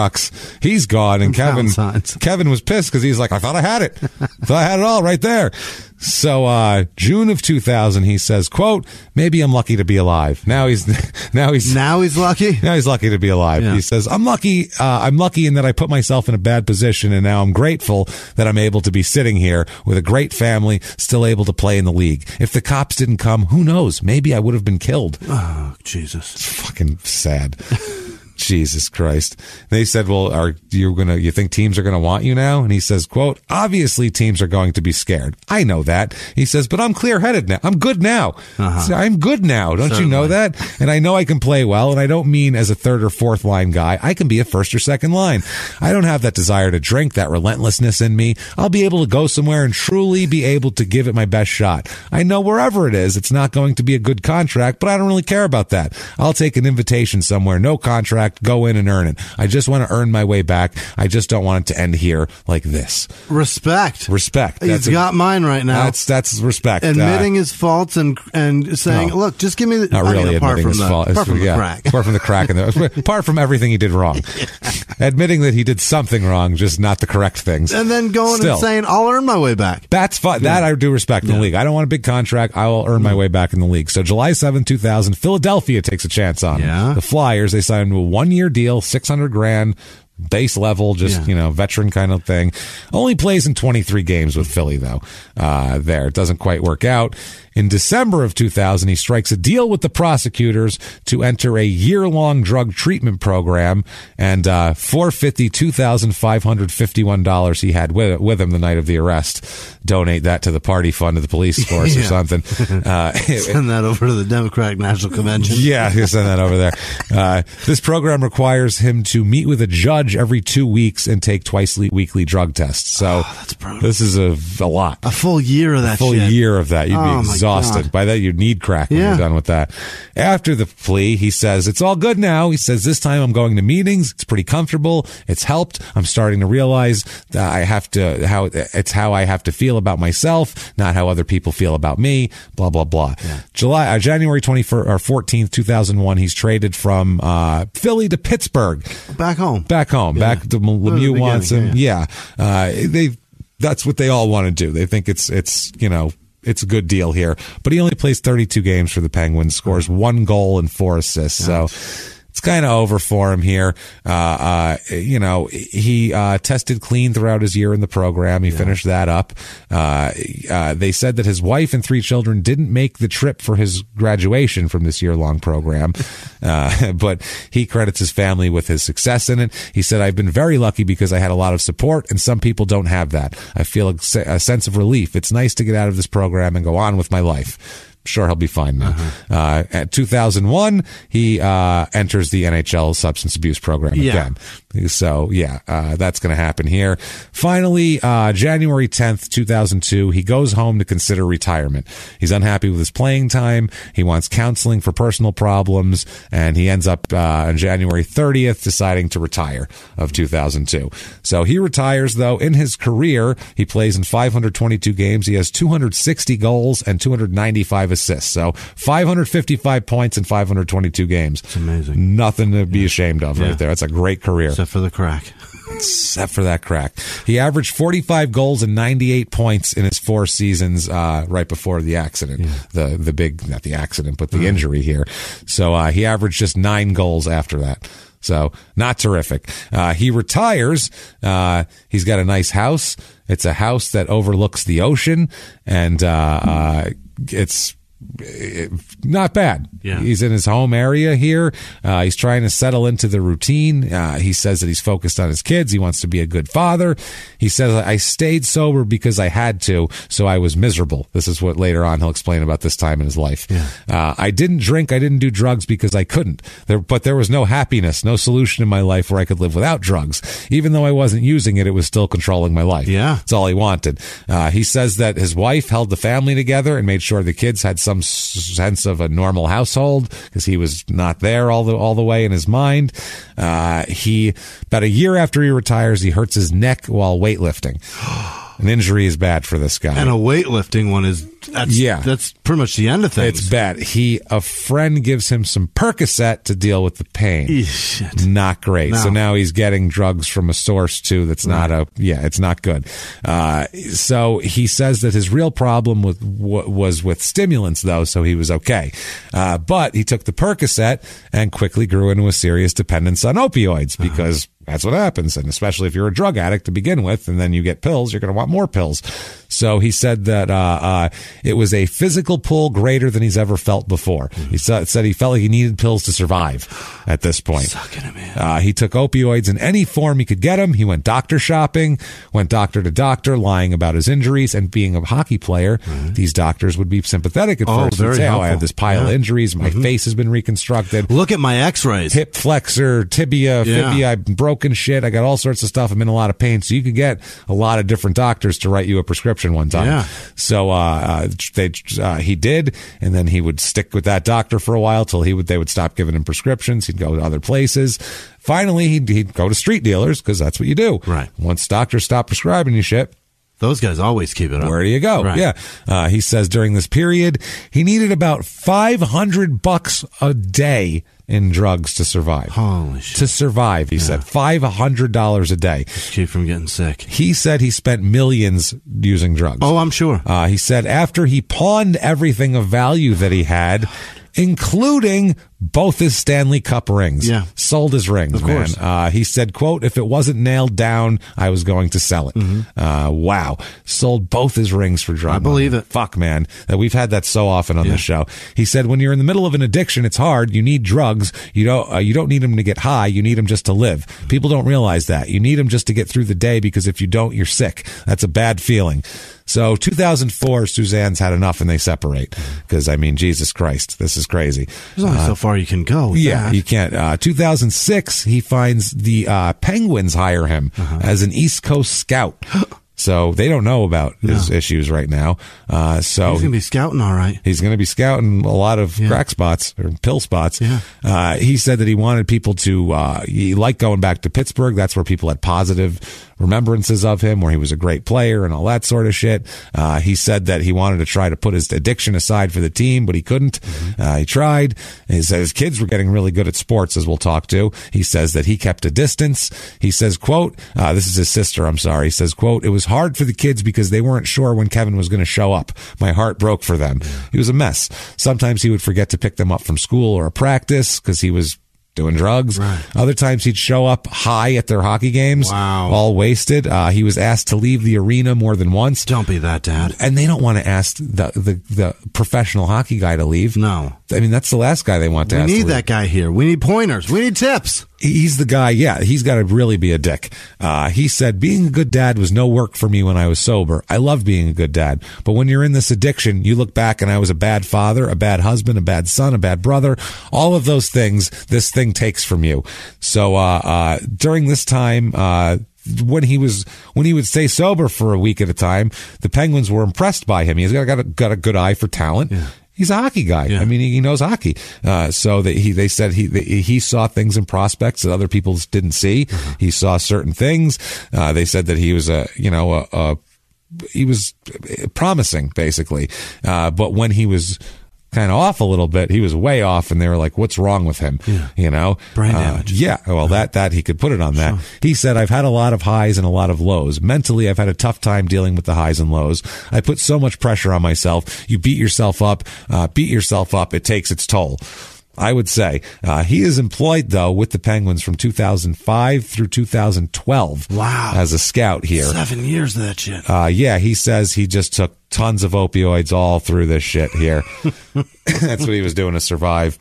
He's gone, and Kevin. <laughs> Kevin was pissed because he's like, I thought I had it, thought I had it all right there. So uh June of 2000, he says, "quote Maybe I'm lucky to be alive." Now he's <laughs> now he's Now he's lucky. <laughs> now he's lucky to be alive. Yeah. He says, "I'm lucky. Uh, I'm lucky in that I put myself in a bad position, and now I'm grateful that I'm able to be sitting here with a great family, still able to play in the league. If the cops didn't come, who knows? Maybe I would have been killed." Oh, Jesus. Fucking sad. Jesus Christ. They said, "Well, are you gonna? You think teams are gonna want you now?" And he says, "quote Obviously, teams are going to be scared. I know that." He says, "But I'm clear headed now. I'm good now. Uh-huh. So I'm good now. Don't you know that? And I know I can play well. And I don't mean as a third or fourth line guy. I can be a first or second line. I don't have that desire to drink, that relentlessness in me. I'll be able to go somewhere and truly be able to give it my best shot. I know wherever it is, it's not going to be a good contract, but I don't really care about that. I'll take an invitation somewhere, no contract, go in and earn it. I just want to earn my way back. I just don't want it to end here like this. Respect. Respect. He's a- got mine right now. That's that's respect. Uh, admitting his faults and and saying, No. "Look, just give me the not I mean, really apart admitting from his the, fault. apart from yeah, the crack." apart from the crack, and the, <laughs> apart from everything he did wrong, admitting that he did something wrong, just not the correct things. and then going Still. and saying, "I'll earn my way back." That's fine. That I do respect in the league. I don't want a big contract. I will earn my way back in the league. So July seventh, 2000, Philadelphia takes a chance on. Yeah. The Flyers, they signed a one year deal, 600 grand, base level, just, Yeah. you know, veteran kind of thing. Only plays in 23 games with Philly, though, uh, there. It doesn't quite work out. In December of 2000, he strikes a deal with the prosecutors to enter a year-long drug treatment program and uh, 450 $2,551 he had with, with him the night of the arrest. Donate that to the party fund of the police force or <laughs> something. <laughs> Uh, <laughs> Send that over to the Democratic National Convention. yeah, send that over there. Uh, this program requires him to meet with a judge every two weeks and take twice le- weekly drug tests. So that's brutal. this is a, a lot. A full year of that full shit. year of that. You'd Oh, be exhausted. By that, you'd need crack when Yeah. you're done with that. After the plea, he says, It's all good now. He says, This time I'm going to meetings. It's pretty comfortable. It's helped. I'm starting to realize that I have to, how it's how I have to feel about myself, not how other people feel about me, blah, blah, blah. July, uh, January 21st or 14th, 2001, he's traded from, uh, Philly to Pittsburgh Back home. back home, back to Lemieux wants him. Yeah, Uh, they that's what they all want to do. They think it's it's you know it's a good deal here, but he only plays 32 games for the Penguins, scores one goal and four assists. So it's kind of over for him here. Uh, uh, you know, he uh, tested clean throughout his year in the program. He yeah. finished that up. Uh, uh, they said that his wife and three children didn't make the trip for his graduation from this year long program, <laughs> uh, <laughs> but he credits his family with his success in it. He said, "I've been very lucky because I had a lot of support, and some people don't have that. I feel a, a sense of relief. It's nice to get out of this program and go on with my life." Sure he'll be fine now. Uh-huh. Uh, at 2001, he uh, enters the NHL substance abuse program yeah. again. So yeah, uh, that's going to happen here. Finally, uh, January 10th, 2002, he goes home to consider retirement. He's unhappy with his playing time. He wants counseling for personal problems, and he ends up uh, on January 30th deciding to retire of 2002. So he retires though. In his career, he plays in 522 games. He has 260 goals and 295 assists. So 555 points in 522 games. It's amazing. Nothing to be ashamed of yeah. right there. That's a great career. Except for the crack. Except for that crack. He averaged 45 goals and 98 points in his four seasons uh, right before the accident. Yeah. The the big, not the accident, but the injury here. So uh, he averaged just nine goals after that. So not terrific. Uh, he retires. Uh, he's got a nice house. It's a house that overlooks the ocean, and uh, uh it's not bad. Yeah. He's in his home area here. Uh, he's trying to settle into the routine. Uh, he says that he's focused on his kids. He wants to be a good father. He says, I stayed sober because I had to, so I was miserable. This is what later on he'll explain about this time in his life. Yeah. Uh, I didn't drink. I didn't do drugs because I couldn't. There, but there was no happiness, no solution in my life where I could live without drugs. Even though I wasn't using it, it was still controlling my life. Yeah. That's all he wanted. Uh, he says that his wife held the family together and made sure the kids had some sense of a normal household because he was not there all the all the way in his mind. Uh, he about a year after he retires, he hurts his neck while weightlifting. <gasps> An injury is bad for this guy. And a weightlifting one is that's, yeah, that's pretty much the end of things. It's bad. He a friend gives him some Percocet to deal with the pain. Shit. Not great. No. So now he's getting drugs from a source too. That's right. not a yeah. It's not good. Uh, so he says that his real problem with w- was with stimulants though. So he was okay. Uh, but he took the Percocet and quickly grew into a serious dependence on opioids uh-huh. because. Uh-huh that's what happens. And especially if you're a drug addict to begin with, and then you get pills, you're going to want more pills. So he said that uh, uh, it was a physical pull greater than he's ever felt before. Mm-hmm. He said, said, he felt like he needed pills to survive at this point. Uh, he took opioids in any form he could get them. He went doctor shopping, went doctor to doctor, lying about his injuries. And being a hockey player, mm-hmm. these doctors would be sympathetic at oh, first. Very say, oh, I have this pile yeah. of injuries. My mm-hmm. face has been reconstructed. Look at my x-rays. Hip flexor, tibia, yeah. fibia. I'm broken shit. I got all sorts of stuff. I'm in a lot of pain. So you could get a lot of different doctors to write you a prescription one time. Yeah. So uh, uh, they uh, he did, and then he would stick with that doctor for a while till he would they would stop giving him prescriptions. He'd go to other places. Finally, he'd, he'd go to street dealers because that's what you do. Right. Once doctors stop prescribing you shit, those guys always keep it up. Where do you go? Right. Yeah. Uh, he says during this period, he needed about 500 bucks a day in drugs to survive. Holy shit. To survive, he yeah. said. $500 a day. Just keep from getting sick. He said he spent millions using drugs. Oh, I'm sure. Uh, he said after he pawned everything of value that he had, including both his Stanley Cup rings. Yeah. Sold his rings, of man. Uh, he said, quote, if it wasn't nailed down, I was going to sell it. Mm-hmm. Uh, wow. Sold both his rings for drug I believe it. Fuck, man. Uh, we've had that so often on yeah. the show. He said, when you're in the middle of an addiction, it's hard. You need drugs. You don't, uh, you don't need them to get high. You need them just to live. People don't realize that. You need them just to get through the day because if you don't, you're sick. That's a bad feeling. So 2004, Suzanne's had enough and they separate because I mean, Jesus Christ, this is crazy. There's only uh, so far you can go. yeah, that. you can't. Uh, 2006, he finds the uh, Penguins hire him uh-huh. as an East Coast scout. <gasps> So they don't know about his issues right now. Uh, so he's gonna be scouting, all right. He's gonna be scouting a lot of yeah. crack spots or pill spots. Yeah. Uh, he said that he wanted people to. Uh, he liked going back to Pittsburgh. That's where people had positive remembrances of him, where he was a great player and all that sort of shit. Uh, he said that he wanted to try to put his addiction aside for the team, but he couldn't. Mm-hmm. Uh, he tried. He said his kids were getting really good at sports, as we'll talk to. He says that he kept a distance. He says, "quote uh, This is his sister. I'm sorry." He says, "quote It was hard for the kids because they weren't sure when Kevin was going to show up. My heart broke for them. He was a mess. Sometimes he would forget to pick them up from school or a practice because he was doing drugs. Right. Other times he'd show up high at their hockey games, Wow. all wasted. Uh, he was asked to leave the arena more than once. Don't be that dad. And they don't want to ask the, the, the professional hockey guy to leave. No. I mean, that's the last guy they want to We ask to need that guy here. We need pointers. We need tips. He's the guy. Yeah, he's got to really be a dick. Uh, he said, being a good dad was no work for me when I was sober. I love being a good dad. But when you're in this addiction, you look back and I was a bad father, a bad husband, a bad son, a bad brother. All of those things, this thing takes from you. So, uh, uh, during this time, uh, when he was when he would stay sober for a week at a time, the Penguins were impressed by him. He's got got a, got a good eye for talent. He's a hockey guy. Yeah. I mean, he, knows hockey. Uh, so that he, they said he, that he saw things in prospects that other people didn't see. He saw certain things. Uh, they said that he was a, you know, a, a he was promising basically. Uh, but when he was kind of off a little bit, he was way off and they were like, what's wrong with him? Yeah. You know, Brain Uh, damage. yeah. Well, that, that he could put it on that. He said, I've had a lot of highs and a lot of lows. Mentally, I've had a tough time dealing with the highs and lows. I put so much pressure on myself. You beat yourself up, uh, beat yourself up. It takes its toll. I would say uh, he is employed though with the Penguins from 2005 through 2012. Wow. as a scout here. Seven years of that shit. Uh, yeah, he says he just took tons of opioids all through this shit here. <laughs> That's what he was doing to survive.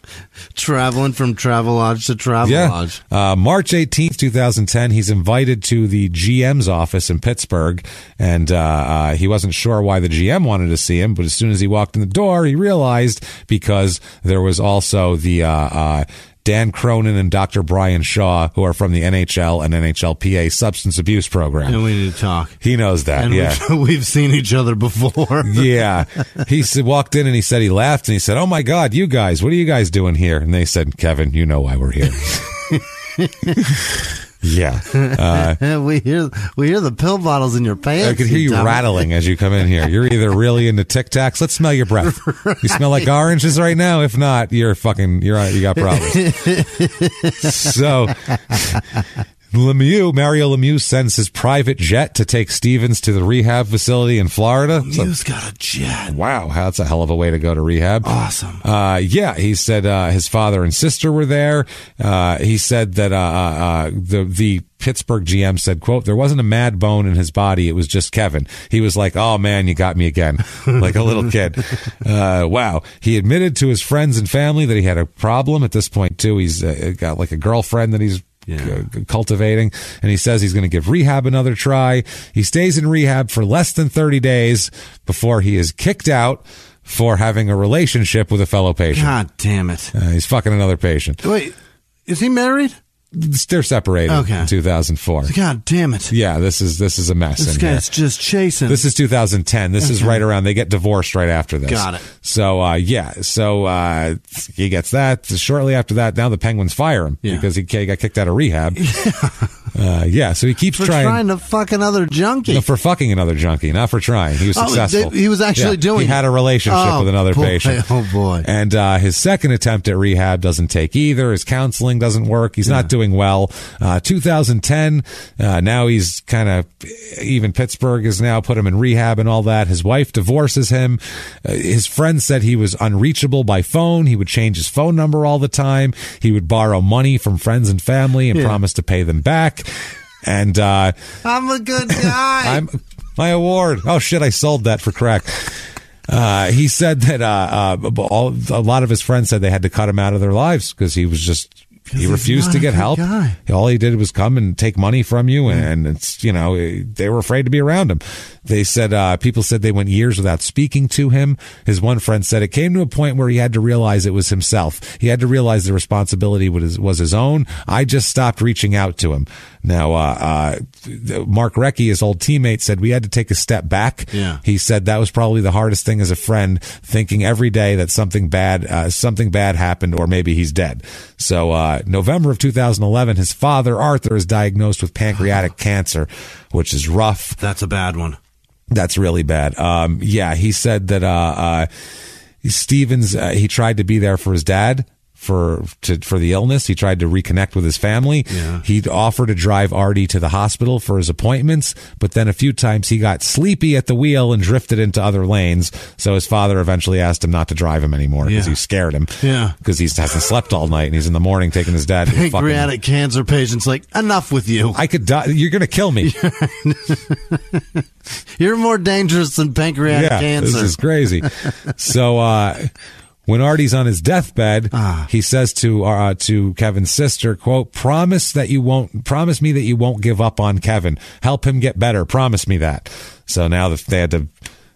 Traveling from Travelodge to Travelodge. Uh, March 18th, 2010, he's invited to the GM's office in Pittsburgh, and uh, uh, he wasn't sure why the GM wanted to see him, but as soon as he walked in the door, he realized because there was also the uh, uh, Dan Cronin and Dr. Brian Shaw, who are from the NHL and NHLPA substance abuse program. And we need to talk. He knows that, And yeah. we've, <laughs> we've seen each other before. <laughs> yeah. He walked in and he said he laughed and he said, "Oh my God, you guys, what are you guys doing here?" And they said, "Kevin, you know why we're here." <laughs> yeah, uh, <laughs> we hear we hear the pill bottles in your pants. I could hear you dummy. rattling as you come in here. You're either really into Tic Tacs. Let's smell your breath. You smell like <laughs> oranges right now. If not, you're fucking. You're on. you got problems. <laughs> so. Lemieux, Mario Lemieux sends his private jet to take Stevens to the rehab facility in Florida. So- You've got a jet. wow, that's a hell of a way to go to rehab. Awesome. Uh, yeah, he said uh, his father and sister were there. Uh, he said that uh, uh, uh, the the Pittsburgh GM said, "quote There wasn't a mad bone in his body. It was just Kevin. He was like, oh man, you got me again, <laughs> like a little kid. Uh, wow. He admitted to his friends and family that he had a problem. At this point, too, he's uh, got like a girlfriend that he's Yeah. cultivating and he says he's going to give rehab another try he stays in rehab for less than 30 days before he is kicked out for having a relationship with a fellow patient God damn it. uh, he's fucking another patient Wait, is he married? They're separated Okay. in 2004 God damn it. yeah this is this is a mess This in here. guy's just chasing. This is 2010. This is right around. They get divorced right after this. Got it. So uh, yeah. So uh, he gets that. Shortly after that, now the Penguins fire him Yeah. because he got kicked out of rehab. <laughs> Uh, yeah. So he keeps for trying. trying to fuck another junkie. No, for fucking another junkie, not for trying. He was Oh, successful. they- he was actually Yeah, doing He had a relationship Oh, with another boy. patient. <laughs> Oh, boy. And uh, his second attempt at rehab doesn't take either. His counseling doesn't work. He's not doing well. Uh, 2010. Uh, now he's kind of even Pittsburgh has now put him in rehab and all that. His wife divorces him. Uh, his friends said he was unreachable by phone. He would change his phone number all the time. He would borrow money from friends and family and Yeah. promise to pay them back. And uh, I'm a good guy. I'm my award. Oh shit! I sold that for crack. Uh, he said that uh, uh, all, a lot of his friends said they had to cut him out of their lives because he was just he refused to get help. guy. All he did was come and take money from you, and it's you know they were afraid to be around him. They said uh, people said they went years without speaking to him. His one friend said it came to a point where he had to realize it was himself. He had to realize the responsibility was was his own. I just stopped reaching out to him. Now, uh, uh, Mark Recchi, his old teammate, said we had to take a step back. Yeah. He said that was probably the hardest thing as a friend, thinking every day that something bad, uh, something bad happened, or maybe he's dead. So, uh, November of 2011, his father Arthur is diagnosed with pancreatic <sighs> cancer, which is rough. That's a bad one. That's really bad. Um, yeah, he said that uh, uh, Stevens uh, he tried to be there for his dad for to, for the illness. He tried to reconnect with his family. Yeah. He'd offer to drive Artie to the hospital for his appointments, but then a few times he got sleepy at the wheel and drifted into other lanes. So his father eventually asked him not to drive him anymore because Yeah. he scared him. Yeah. because he hasn't slept all night and he's in the morning taking his dad. To the fucking, Pancreatic cancer patients like enough with you. I could die. You're gonna kill me. <laughs> You're more dangerous than pancreatic yeah, cancer. This is crazy. so uh, when Artie's on his deathbed, Ah. he says to uh, to Kevin's sister, "quote Promise that you won't promise me that you won't give up on Kevin. Help him get better. Promise me that." So now they had to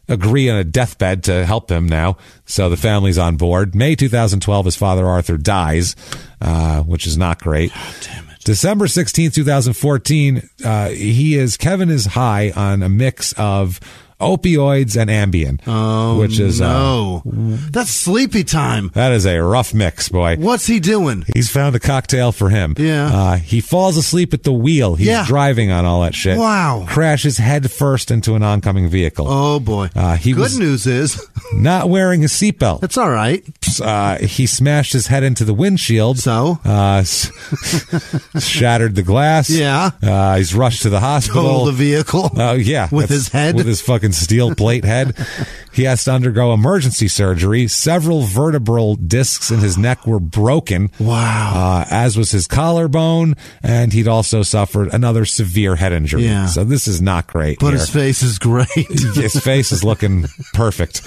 agree on a deathbed to help him now. So the family's on board. May 2012, his father Arthur dies, uh, which is not great. damn it. December 16th, 2014, uh, he is, Kevin is high on a mix of opioids and Ambien, Oh, which is, uh, no. That's sleepy time. that is a rough mix, boy. What's he doing? He's found a cocktail for him. Yeah. Uh, he falls asleep at the wheel. He's Yeah. driving on all that shit. Wow. Crashes head first into an oncoming vehicle. Oh boy. Uh, he Good news is <laughs> Not wearing a seatbelt. that's all right. Uh, he smashed his head into the windshield. So? Uh, <laughs> shattered the glass. Yeah. Uh, he's rushed to the hospital. Total the vehicle. Oh yeah, <laughs> With his head? with his fucking steel plate head. He has to undergo emergency surgery. Several vertebral discs in his neck were broken. Wow. Uh, as was his collarbone, and he'd also suffered another severe head injury. Yeah. So this is not great. but here. his face is great. <laughs> his face is looking perfect.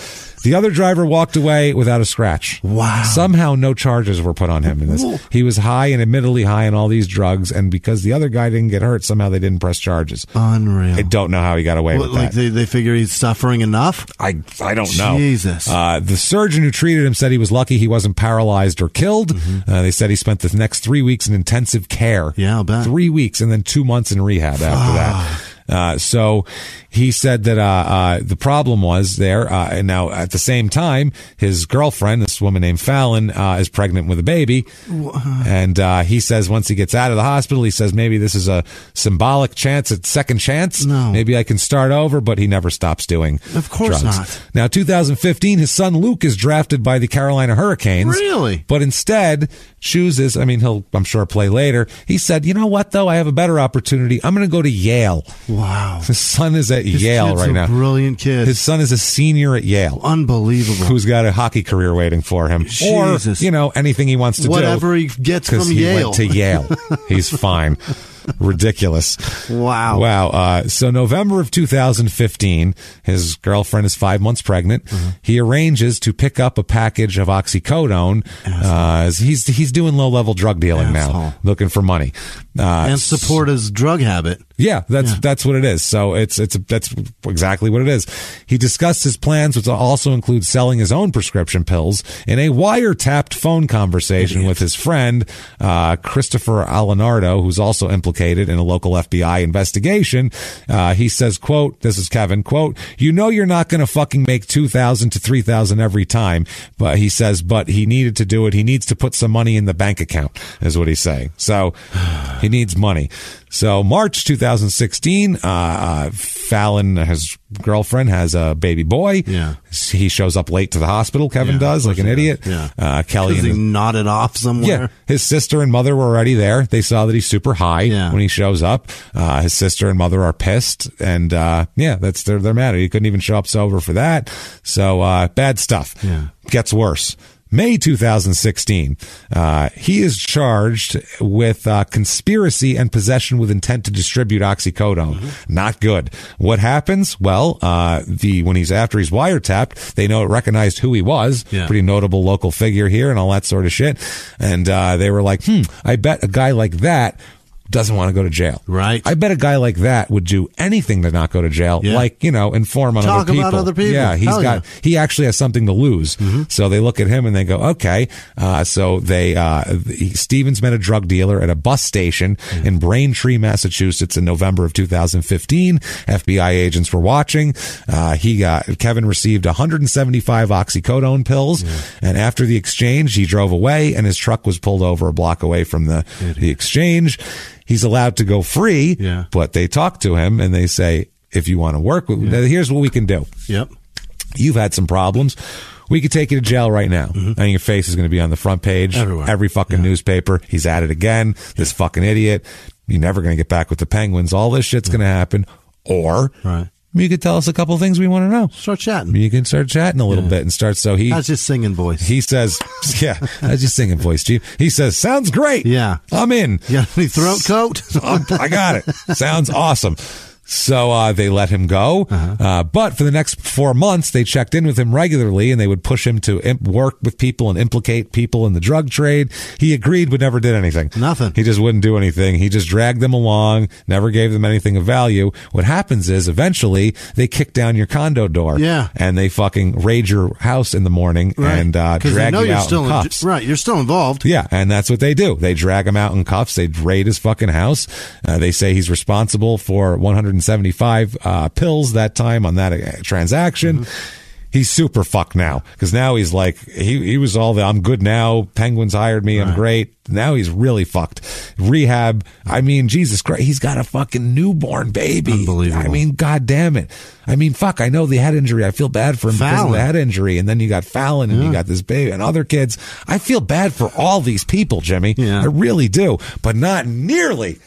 The other driver walked away without a scratch. Wow. Somehow no charges were put on him in this. He was high and admittedly high on all these drugs, and because the other guy didn't get hurt, somehow they didn't press charges. Unreal. I don't know how he got away What, with like that. they, they figure he's suffering enough? I I don't know. Jesus. Uh, the surgeon who treated him said he was lucky he wasn't paralyzed or killed. Uh, they said he spent the next three weeks in intensive care. Mm-hmm. Yeah, I'll bet. Three weeks and then two months in rehab after that. Uh, so he said that uh, uh, the problem was there. Uh, and now at the same time, his girlfriend, this woman named Fallon, uh, is pregnant with a baby. And uh, he says once he gets out of the hospital, he says maybe this is a symbolic chance, a second chance. No. Maybe I can start over. But he never stops doing. Of course drugs. not. Now, 2015, his son Luke is drafted by the Carolina Hurricanes. Really? But instead chooses, I mean, he'll, I'm sure, play later. He said, you know what, though? I have a better opportunity. I'm going to go to Yale. Wow. His son is at This Yale kid's right now. Brilliant kid. His son is a senior at Yale. Unbelievable. Who's got a hockey career waiting for him, Jesus. or you know anything he wants to Whatever do? Whatever he gets because from he Yale. went to Yale. <laughs> He's fine. Ridiculous. Wow. Wow. Uh, so November of 2015, his girlfriend is five months pregnant. Mm-hmm. He arranges to pick up a package of oxycodone. Uh, he's he's doing low level drug dealing now, looking for money. Uh, and support his drug habit. yeah, that's that's what it is. So it's it's that's exactly what it is. He discussed his plans, which also include selling his own prescription pills, in a wiretapped phone conversation with his friend uh, Christopher Alenardo, who's also implicated in a local FBI investigation. Uh, he says, "quote This is Kevin. Quote: You know you're not going to fucking make two thousand to three thousand every time, but he says, but he needed to do it. He needs to put some money in the bank account, is what he's saying. So he needs money." So March 2016, uh, uh, Fallon, his girlfriend, has a baby boy. Yeah. He shows up late to the hospital. Kevin Yeah, does, like an idiot. does. Yeah. Uh, Kelly and he his, nodded off somewhere. yeah, his sister and mother were already there. They saw that he's super high Yeah. when he shows up. Uh, his sister and mother are pissed, and uh, yeah, that's they're they're mad. He couldn't even show up sober for that. So uh, bad stuff. Yeah. Gets worse. May 2016, uh, he is charged with uh, conspiracy and possession with intent to distribute oxycodone. Mm-hmm. Not good. What happens? Well, uh, the when he's after he's wiretapped, they know it recognized who he was. Yeah. Pretty notable local figure here and all that sort of shit. And uh, they were like, hmm, I bet a guy like that doesn't want to go to jail. Right. I bet a guy like that would do anything to not go to jail, Yeah. like, you know, inform on Talk other people. about other people. Yeah, he's Hell got, yeah. Mm-hmm. he actually has something to lose. So they look at him and they go, okay. Uh, so they, uh, he, Stevens met a drug dealer at a bus station in Braintree, Massachusetts in November of 2015. FBI agents were watching. Uh, he got, Kevin received 175 oxycodone pills. And after the exchange, he drove away and his truck was pulled over a block away from the, the exchange. He's allowed to go free, Yeah. but they talk to him and they say, if you want to work with, here's what we can do Yep. you've had some problems. We could take you to jail right now, and your face is going to be on the front page, Mm-hmm. Everywhere. every fucking newspaper. He's at it again. This fucking idiot. You're never going to get back with the Penguins. All this shit's going to happen. Or Right. You could tell us a couple things we want to know. Start chatting. You can start chatting a little bit and start. So he How's your singing voice? he says, <laughs> "Yeah, that's just singing voice, Chief." He says, "Sounds great. Yeah. I'm in. you got any throat <laughs> coat? Um, I got it. <laughs> Sounds awesome." So uh, they let him go, Uh-huh. uh, but for the next four months, they checked in with him regularly, and they would push him to imp- work with people and implicate people in the drug trade. He agreed, but never did anything. Nothing. He just wouldn't do anything. He just dragged them along, never gave them anything of value. What happens is, eventually, they kick down your condo door, Yeah. and they fucking raid your house in the morning and uh, drag you out still in cuffs. right. You're still involved. Yeah, and that's what they do. They drag him out in cuffs. They raid his fucking house. Uh, they say he's responsible for 175 uh, pills that time on that uh, transaction. He's super fucked now because now he's like he he was all the I'm good now. Penguins hired me. I'm great. Now he's really fucked. Rehab. I mean, Jesus Christ, he's got a fucking newborn baby. Unbelievable. I mean, god damn it. I mean, fuck. I know the head injury. I feel bad for him because of the head injury, and then you got Fallon, and you got this baby, and other kids. I feel bad for all these people, Jimmie. Yeah. I really do, but not nearly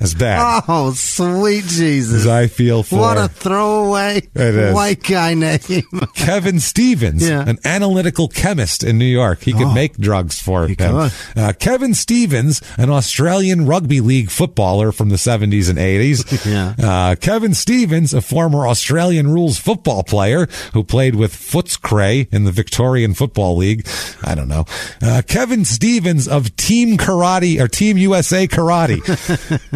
as bad Oh, sweet Jesus! as I feel for what a throwaway white guy name. <laughs> Kevin Stevens, Yeah. an analytical chemist in New York. He could Oh. make drugs for He him. Uh, Kevin Stevens, an Australian rugby league footballer from the 70s and 80s. <laughs> Yeah. Uh, Kevin Stevens, a former Australian rules football player who played with Footscray in the Victorian Football League. I don't know. Uh, Kevin Stevens of Team Karate or Team USA Karate.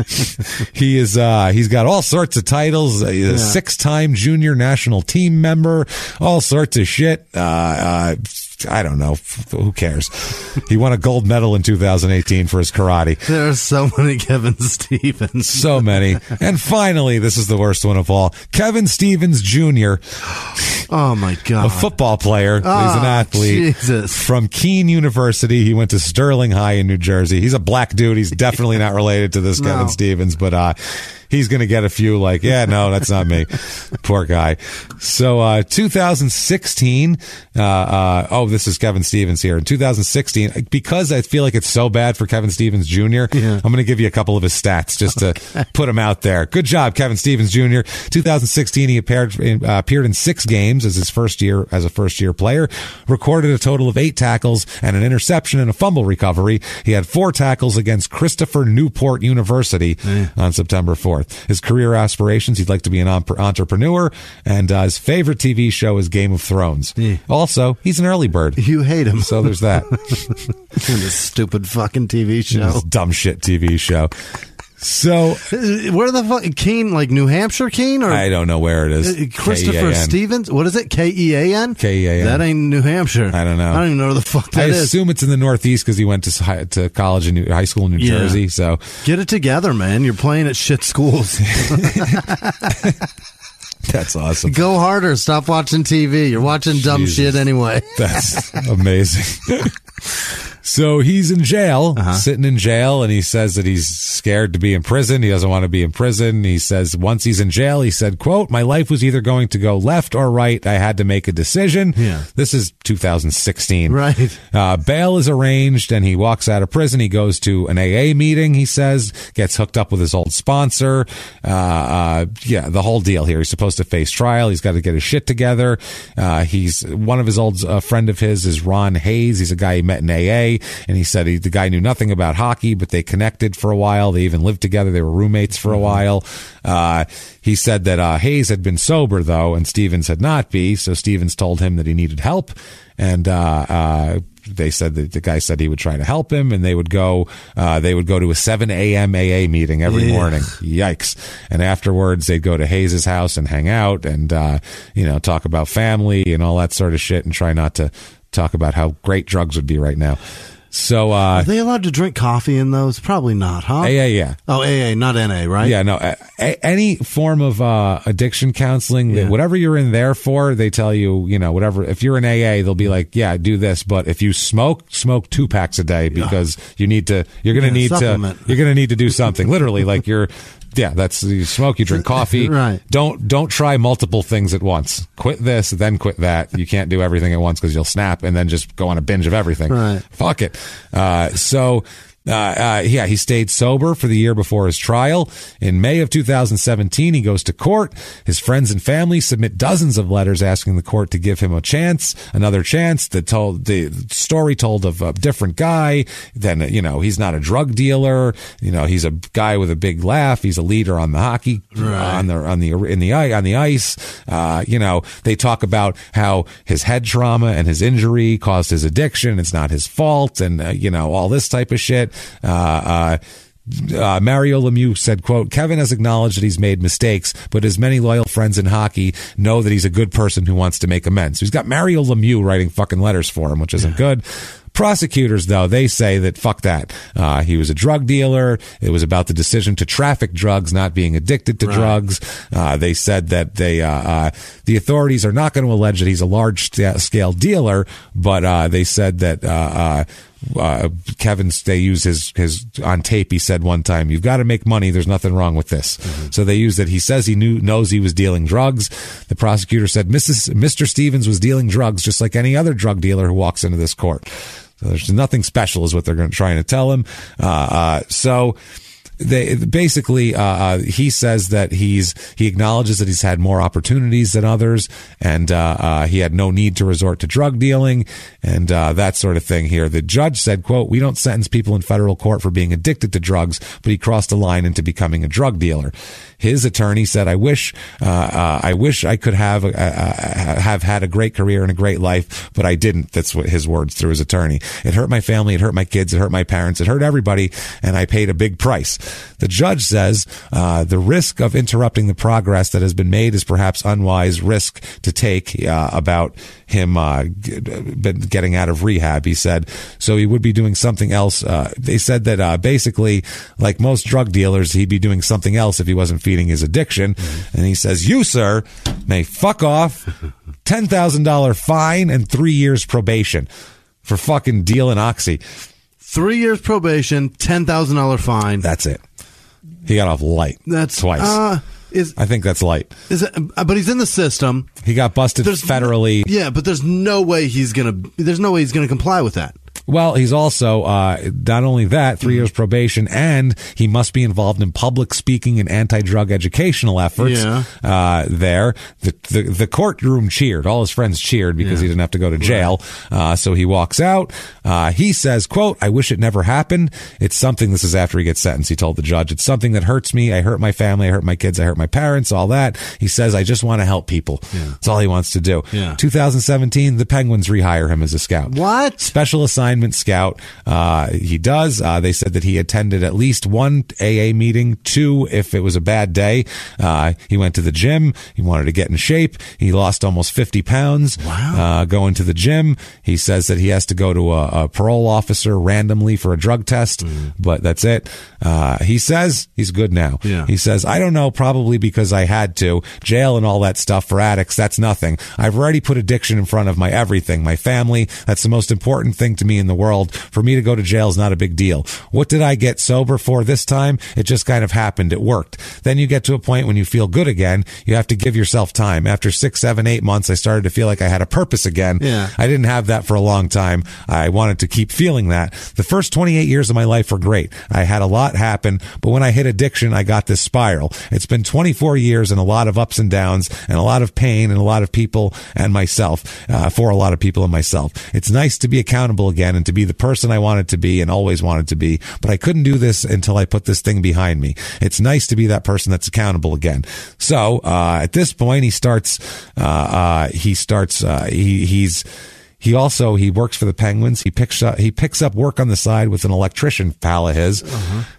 <laughs> <laughs> he is uh he's got all sorts of titles he's a six-time junior national team member all sorts of shit. Uh uh I don't know. Who cares? He won a gold medal in 2018 for his karate. There are so many Kevin Stevens. So many. And finally, this is the worst one of all. Kevin Stevens Jr., Oh my God! a football player. He's an Oh, athlete Jesus. from Kean University. He went to Sterling High in New Jersey. He's a black dude. He's definitely not related to this No. Kevin Stevens, but uh, he's going to get a few like, yeah, no, that's not me. <laughs> Poor guy. So uh, 2016. Uh, uh, oh, this is Kevin Stevens here. In 2016, because I feel like it's so bad for Kevin Stevens Jr., I'm going to give you a couple of his stats just to put him out there. Good job, Kevin Stevens Jr. 2016, he appeared in, uh, appeared in six games as his first year as a first year player. Recorded a total of eight tackles and an interception and a fumble recovery. He had four tackles against Christopher Newport University on September 4th. His career aspirations: he'd like to be an entrepreneur, and uh, his favorite TV show is Game of Thrones. Also, he's an early bird. You hate him. So there's that. <laughs> this stupid fucking TV show. this dumb shit TV show. So Uh, Where the fuck? Keene, like New Hampshire Keene? Or I don't know where it Uh. Christopher K-E-A-N. Stevens? What is it? K E A N? K-E-A-N. That ain't New Hampshire. I don't know. I don't even know where the fuck that's I that is. assume it's in the Northeast because he went to s- hi- to college in New, high school in New Yeah. Jersey. So Get it together, man. You're playing at shit schools. <laughs> that's awesome. Go harder. Stop watching TV. You're watching dumb Jesus. shit anyway. That's amazing. <laughs> so he's in jail, Uh-huh. sitting in jail, and he says that he's scared to be in prison. He doesn't want to be in prison. He says once he's in jail, he said, quote, my life was either going to go left or right. I had to make a decision. Yeah. This is 2016. Right. Uh, bail is arranged and he walks out of prison. He goes to an AA meeting, he says, gets hooked up with his old sponsor. Uh, uh, yeah, the whole deal here. He's supposed to face trial. He's got to get his shit together. Uh, he's one of his old uh, friend of his is Ron Hayes. He's a guy he met in AA and he said he, the guy knew nothing about hockey, but they connected for a while. They even lived together. They were roommates for a while. Uh, he said that, uh, Hayes had been sober though and Stevens had not be. So Stevens told him that he needed help and, uh, uh, they said that the guy said he would try to help him and they would go uh, they would go to a 7 a.m aa meeting every Yeah. morning yikes and afterwards they'd go to hayes's house and hang out and uh, you know talk about family and all that sort of shit and try not to talk about how great drugs would be right now so uh Are they allowed to drink coffee in those? Probably not, huh? aa yeah Oh, AA, not NA, right? yeah, no. A, a, any form of uh, addiction counseling, Yeah. whatever you're in there for, they tell you, you know, whatever. If you're in AA, they'll be like, yeah, do this. But if you smoke, smoke two packs a day because you need to. You're gonna Yeah, need supplement. to. You're gonna need to do something. Literally, like you're yeah, that's you smoke, you drink coffee. <laughs> Right. Don't don't try multiple things at once. Quit this, then quit that. You can't do everything at once because you'll snap, and then just go on a binge of everything. Right. Fuck it. Uh, so. Uh, uh, yeah, he stayed sober for the year before his trial. In May of 2017, he goes to court. His friends and family submit dozens of letters asking the court to give him a chance, another chance. The told the story told of a different guy. Then you know he's not a drug dealer. You know he's a guy with a big laugh. He's a leader on the hockey on the on the in the on the ice. Uh, you know they talk about how his head trauma and his injury caused his addiction. It's not his fault, and uh, you know all this type of shit. Uh, uh, uh, Mario Lemieux said, quote, Kevin has acknowledged that he's made mistakes, but his many loyal friends in hockey know that he's a good person who wants to make amends. So he's got Mario Lemieux writing fucking letters for him, which isn't good. Prosecutors, though, they say that fuck that. Uh, he was a drug dealer. It was about the decision to traffic drugs, not being addicted to drugs. Uh, they said that they, uh, uh, the authorities are not going to allege that he's a large scale dealer, but uh, they said that uh, Kevin, they use his his on tape. He said one time, "You've got to make money. There's nothing wrong with this." So they use that. He says he knew knows he was dealing drugs. The prosecutor said, "Mrs. Mr. Stevens was dealing drugs just like any other drug dealer who walks into this court." So there's nothing special, is what they're going to trying to tell him. Uh, uh, so they basically uh, uh, he says that he's he acknowledges that he's had more opportunities than others and uh, uh, he had no need to resort to drug dealing and uh, that sort of thing here. The judge said quote we don't sentence people in federal court for being addicted to drugs but he crossed the line into becoming a drug dealer his attorney said i wish uh, uh, i wish i could have uh, uh, have had a great career and a great life but i didn't. That's what his words through his attorney. It hurt my family. It hurt my kids. It hurt my parents. It hurt everybody and i paid a big price. The judge says uh, the risk of interrupting the progress that has been made is perhaps unwise risk to take uh, about him uh, been getting out of rehab. He said so he would be doing something else. Uh, they said that uh, basically, like most drug dealers, he'd be doing something else if he wasn't feeding his addiction. And he says, "You sir may fuck off, ten thousand dollar fine and three years probation for fucking dealing oxy." Three years probation, ten thousand dollar fine. That's it. He got off light. That's twice. Uh, is I think that's light. is it? uh, But he's in the system. He got busted There's federally. Yeah, but there's no way he's gonna. There's no way he's gonna comply with that. Well, he's also uh, not only that, 3 years probation, and he must be involved in public speaking and anti-drug educational efforts. Yeah. Uh, there, the, the the courtroom cheered. All his friends cheered because he didn't have to go to jail. Uh, so he walks out. Uh, he says, "quote I wish it never happened. It's something. This is after he gets sentenced. He told the judge, "It's something that hurts me. I hurt my family. I hurt my kids. I hurt my parents. All that." He says, "I just want to help people. That's all he wants to do." Yeah. 2017, the Penguins rehire him as a scout. What? Special assignment scout. Uh, he does. Uh, they said that he attended at least one AA meeting, two if it was a bad day. Uh, he went to the gym. He wanted to get in shape. He lost almost 50 pounds. Wow. Uh, going to the gym. He says that he has to go to a, a parole officer randomly for a drug test, but that's it. Uh, he says he's good now. Yeah. He says, I don't know, probably because I had to. Jail and all that stuff for addicts, that's nothing. I've already put addiction in front of my everything, my family. That's the most important thing to me in the world. For me to go to jail is not a big deal. What did I get sober for this time? It just kind of happened. It worked. Then you get to a point when you feel good again. You have to give yourself time. After six, seven, eight months, I started to feel like I had a purpose again. Yeah. I didn't have that for a long time. I wanted to keep feeling that. The first 28 years of my life were great. I had a lot happen, but when I hit addiction, I got this spiral. It's been 24 years and a lot of ups and downs and a lot of pain and a lot of people and myself, uh, for a lot of people and myself. It's nice to be accountable again and to be the person I wanted to be and always wanted to be, but I couldn't do this until I put this thing behind me. It's nice to be that person that's accountable again. So, uh, at this point, he starts, uh, uh, he starts, uh, he, he's, he also he works for the Penguins. He picks up he picks up work on the side with an electrician pal of his.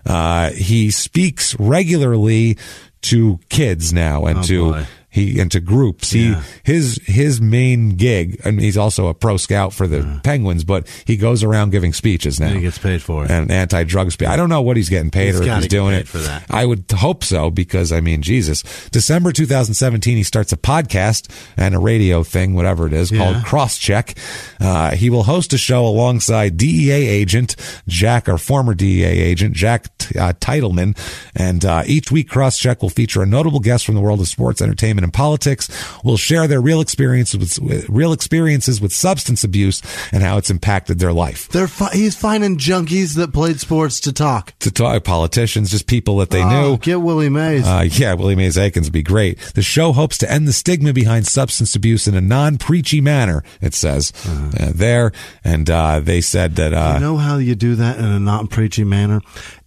uh he speaks regularly to kids now and Oh, to boy. He into groups. Yeah. He his his main gig, and he's also a pro scout for the Penguins, but he goes around giving speeches now. And he gets paid for it. and anti-drug speech. I don't know what he's getting paid He's or if he's doing it for that. I would hope so because I mean, Jesus. December 2017, he starts a podcast and a radio thing, whatever it is, Yeah. called Crosscheck. Uh, he will host a show alongside DEA agent Jack, or former DEA agent Jack uh, Titleman, and uh, each week Crosscheck will feature a notable guest from the world of sports, entertainment, and politics. Will share their real experiences with, real experiences with substance abuse and how it's impacted their life. They're fi- he's finding junkies that played sports to talk. To talk politicians, just people that they Oh, knew. Get Willie Mays. Uh, yeah, Willie Mays Aikens would be great. The show hopes to end the stigma behind substance abuse in a non-preachy manner. It says uh, there, and uh, they said that uh, you know how you do that in a non-preachy manner?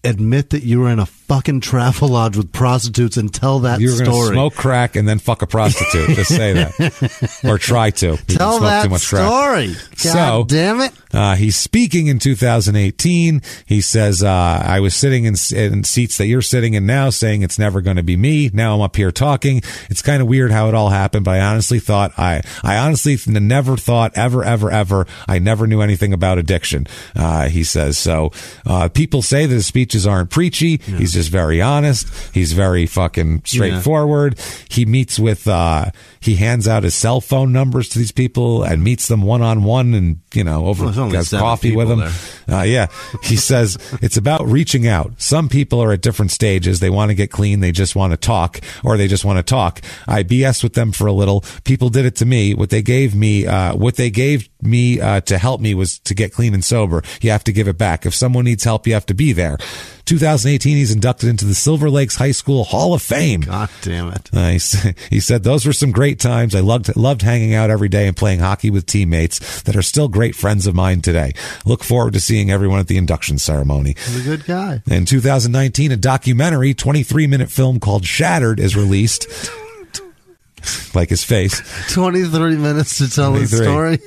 Admit that you were in a fucking Travelodge with prostitutes and tell that you were going to story. smoke crack and then fuck a prostitute. Just say that, <laughs> or try to. You tell that too much crack. story. God So- damn it. Uh, he's speaking in 2018. He says, uh, I was sitting in, in seats that you're sitting in now saying it's never going to be me. Now I'm up here talking. It's kind of weird how it all happened, but I honestly thought I, I honestly never thought ever, ever, ever. I never knew anything about addiction. Uh, he says, so, uh, people say that his speeches aren't preachy. He's just very honest. He's very fucking straightforward. He meets with, uh, he hands out his cell phone numbers to these people and meets them one on one and, you know, over Well, has coffee with them. Uh, yeah. He <laughs> says it's about reaching out. Some people are at different stages. They want to get clean. They just want to talk or they just want to talk. I BS with them for a little. People did it to me. What they gave me, uh, what they gave me, uh, to help me was to get clean and sober. You have to give it back. If someone needs help, you have to be there. 2018, he's inducted into the Silver Lakes High School Hall of Fame. God damn it. Nice. <laughs> He said those were some great times. I loved loved hanging out every day and playing hockey with teammates that are still great friends of mine today. Look forward to seeing everyone at the induction ceremony. He's a good guy. In 2019, a documentary, 23 minute film called Shattered is released. <laughs> like his face. <laughs> 23 minutes to tell his story.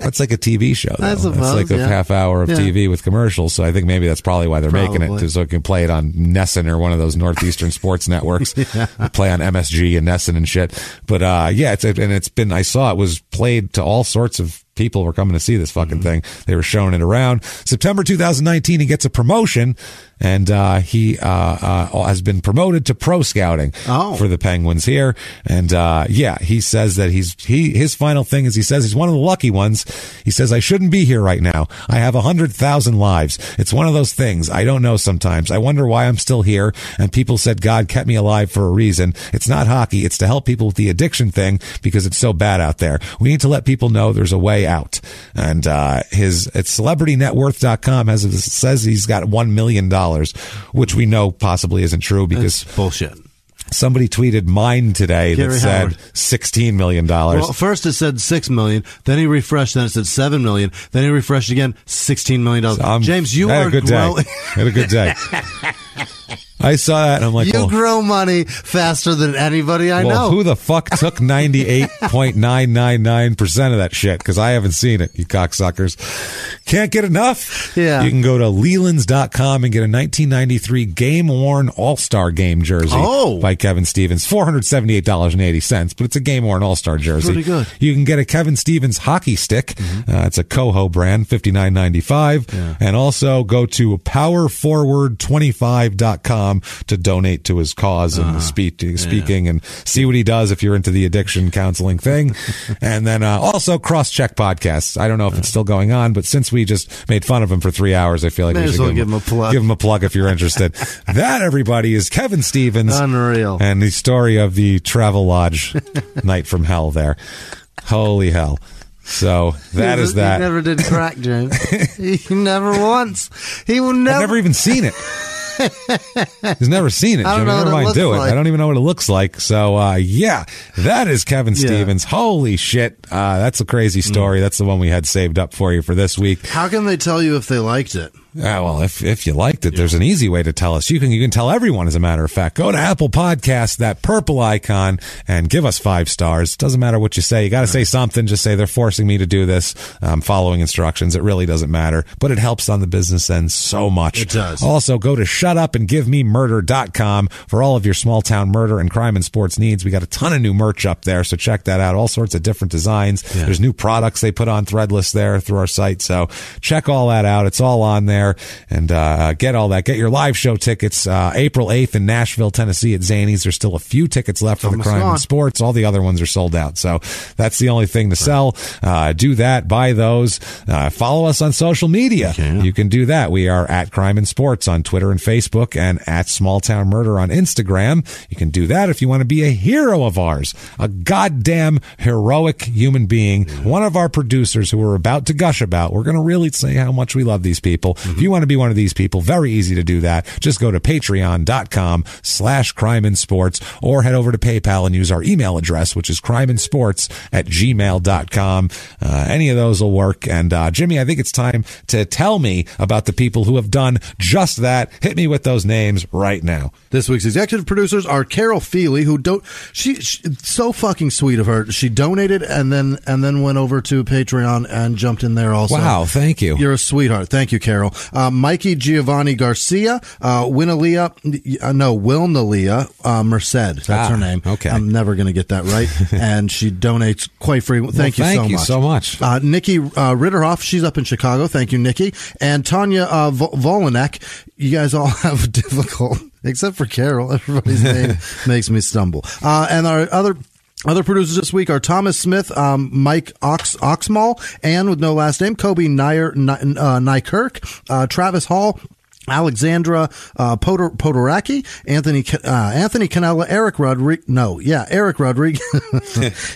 That's like a TV show. Though. I That's suppose, like a yeah. half hour of Yeah. TV with commercials. So I think maybe that's probably why they're making it, Probably. so it can play it on NESN or one of those northeastern <laughs> sports networks. Play on MSG and NESN and shit. But uh, yeah, it's and it's been. I saw it was played to all sorts of people were coming to see this fucking thing. They were showing it around. September 2019, he gets a promotion, and uh, he uh, uh, has been promoted to pro scouting Oh. for the Penguins here. And uh, yeah, he says that he's he his final thing is he says he's one of the lucky ones. He says I shouldn't be here right now. I have a hundred thousand lives. It's one of those things. I don't know sometimes. I wonder why I'm still here. And people said God kept me alive for a reason. It's not hockey. It's to help people with the addiction thing because it's so bad out there. We need to let people know there's a way out. And uh, his it's celebritynetworth.com has says he's got one million dollars, which we know possibly isn't true because It's bullshit. Somebody tweeted mine today Gary that said sixteen million dollars. Well, first it said six million, then he refreshed, then it said seven million, then he refreshed again, sixteen million dollars. James, you had are a good growing. day. had a good day. <laughs> I saw that and I'm like, you well, grow money faster than anybody I well, know. who the fuck took <laughs> ninety eight point nine nine nine percent of that shit? Because I haven't seen it. You cocksuckers can't get enough. Yeah. you can go to Lelands.com and get a 1993 game worn All Star Game jersey Oh. by Kevin Stevens, four hundred seventy eight dollars and eighty cents. But it's a game worn All Star jersey. Pretty good. Mm-hmm. You can get a Kevin Stevens hockey stick. Uh, it's a Koho brand, $59.95 and also go to powerforward25.com to donate to his cause and Uh-huh. speak, speaking and see what he does if you're into the addiction counseling thing. <laughs> and then uh, also cross check podcasts. I don't know if it's still going on, but since we just made fun of him for three hours, I feel like May we should well give, give him a plug. Give him a plug if you're <laughs> interested. that everybody is Kevin Stevens. Unreal. And the story of the Travelodge <laughs> night from hell there. Holy hell. So that He- is that. He never did crack, James. he never once. He will never. I've never even seen it. He's never seen it. I don't Jimmie. know Never mind do it. like. I don't even know what it looks like. So uh, yeah, that is Kevin Yeah. Stevens. Holy shit, uh, that's a crazy Mm. story. That's the one we had saved up for you for this week. How can they tell you if they liked it? Yeah, well, if if you liked it, there's an easy way to tell us. You can you can tell everyone. As a matter of fact, go to Apple Podcasts, that purple icon, and give us five stars. Doesn't matter what you say. You got to say something. Just say they're forcing me to do this. I'm following instructions. It really doesn't matter, but it helps on the business end so much. It does. Also, go to shutupandgivememurder.com for all of your small town murder and crime in sports needs. We got a ton of new merch up there, so check that out. All sorts of different designs. There's new products they put on Threadless there through our site. So check all that out. It's all on there and uh, get all that. Get your live show tickets uh, April 8th in Nashville, Tennessee at Zanies. There's still a few tickets left for the crime gone. and sports. All the other ones are sold out. So that's the only thing to sell. Uh, do that. Buy those. Uh, follow us on social media. You can do that. We are at Crime in Sports on Twitter and Facebook and at Small Town Murder on Instagram. You can do that if you want to be a hero of ours, a goddamn heroic human being, one of our producers who we're about to gush about. We're going to really say how much we love these people. If you want to be one of these people, very easy to do that. Just go to patreon.com slash crime in sports or head over to PayPal and use our email address, which is crime in sports at gmail.com. Uh, any of those will work. And uh, Jimmie, I think it's time to tell me about the people who have done just that. Hit me with those names right now. This week's executive producers are Carol Feely, who don't she, she so fucking sweet of her. She donated and then and then went over to Patreon and jumped in there also. Wow, thank you. You're a sweetheart. Thank you, Carol. Uh, Mikey Giovanni Garcia, uh, Winalia, uh, no, Wilnalia uh, Merced. That's Ah, her name. okay. I'm never going to get that right. <laughs> and she donates quite frequently. Thank Well, you thank so you much. so much. Uh, Nikki uh, Ritterhoff, she's up in Chicago. Thank you, Nikki. And Tanya uh, Vo- Volanek. You guys all <laughs> have difficult, except for Carol. Everybody's name <laughs> makes me stumble. Uh, and our other. Other producers this week are Thomas Smith, um, Mike Ox, Oxmall, Ann with no last name, Kobe Nyer, Ny, uh, Nykirk, uh, Travis Hall, Alexandra uh, Podor- Podoraki, Anthony uh, Anthony Canella, Eric Rodriguez. No, yeah, Eric Rodriguez,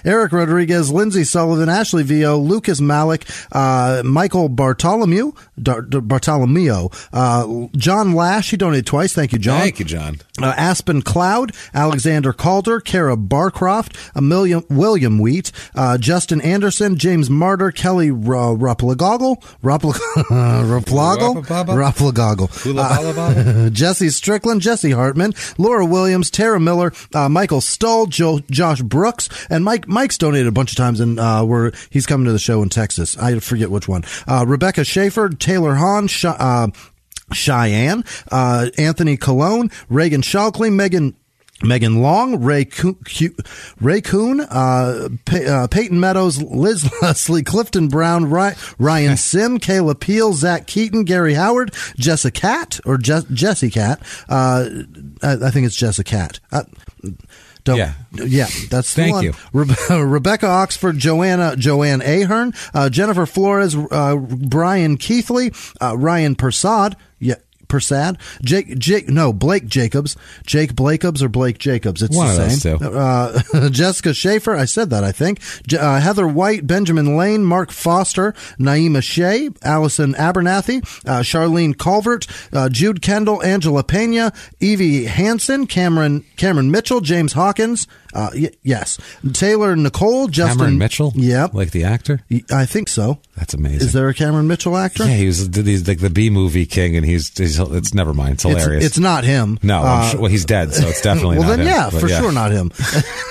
<laughs> Eric Rodriguez, Lindsay Sullivan, Ashley Vio, Lucas Malik, uh, Michael Bartholomew, Dar- Dar- Bartolomeo, uh, John Lash. He donated twice. Thank you, John. Thank you, John. Uh, Aspen Cloud, Alexander Calder, Kara Barcroft, Amelia, William Wheat, uh, Justin Anderson, James Martyr, Kelly uh, Ruplagoggle, Rupl- Ruplaggle, Hula bala bala? Jesse Strickland, Jesse Hartman, Laura Williams, Tara Miller, uh, Michael Stull, Joe, Josh Brooks, and Mike. Mike's donated a bunch of times, and uh, we're he's coming to the show in Texas. I forget which one. Uh, Rebecca Schaefer, Taylor Hahn, Sh- uh, Cheyenne, uh, Anthony Cologne, Reagan Shalkley, Megan. Megan Long, Ray Coon, Ray Coon uh, Pey- uh, Peyton Meadows, Liz <laughs> Leslie, Clifton Brown, Ry- Ryan <laughs> Sim, Kayla Peel, Zach Keaton, Gary Howard, Jessica Cat or Je- Jessie Cat. Uh, I, I think it's Jessica Cat. Uh, don't, Yeah. yeah, that's the Thank one. you. Rebe- <laughs> Rebecca Oxford, Joanna Joanne Ahern, uh, Jennifer Flores, uh, Brian Keithley, uh, Ryan Persad, yeah. Persad, Jake, Jake, no, Blake Jacobs, Jake Blakebs or Blake Jacobs. It's One the same. Uh, <laughs> Jessica Schaefer, I said that, I think. Uh, Heather White, Benjamin Lane, Mark Foster, Naima Shea, Allison Abernathy, uh, Charlene Culvert, uh, Jude Kendall, Angela Pena, Evie Hansen, Cameron, Cameron Mitchell, James Hawkins, uh, y- yes, Taylor Nicole, Justin Cameron Mitchell? Yep. Like the actor? I think so. That's amazing. Is there a Cameron Mitchell actor? yeah, he was he's like the B movie king, and he's, he's it's never mind. It's It's, hilarious. it's not him. no, I'm Uh, sure, well, he's dead, so it's definitely <laughs> well, not then, him, yeah, for sure not him. <laughs>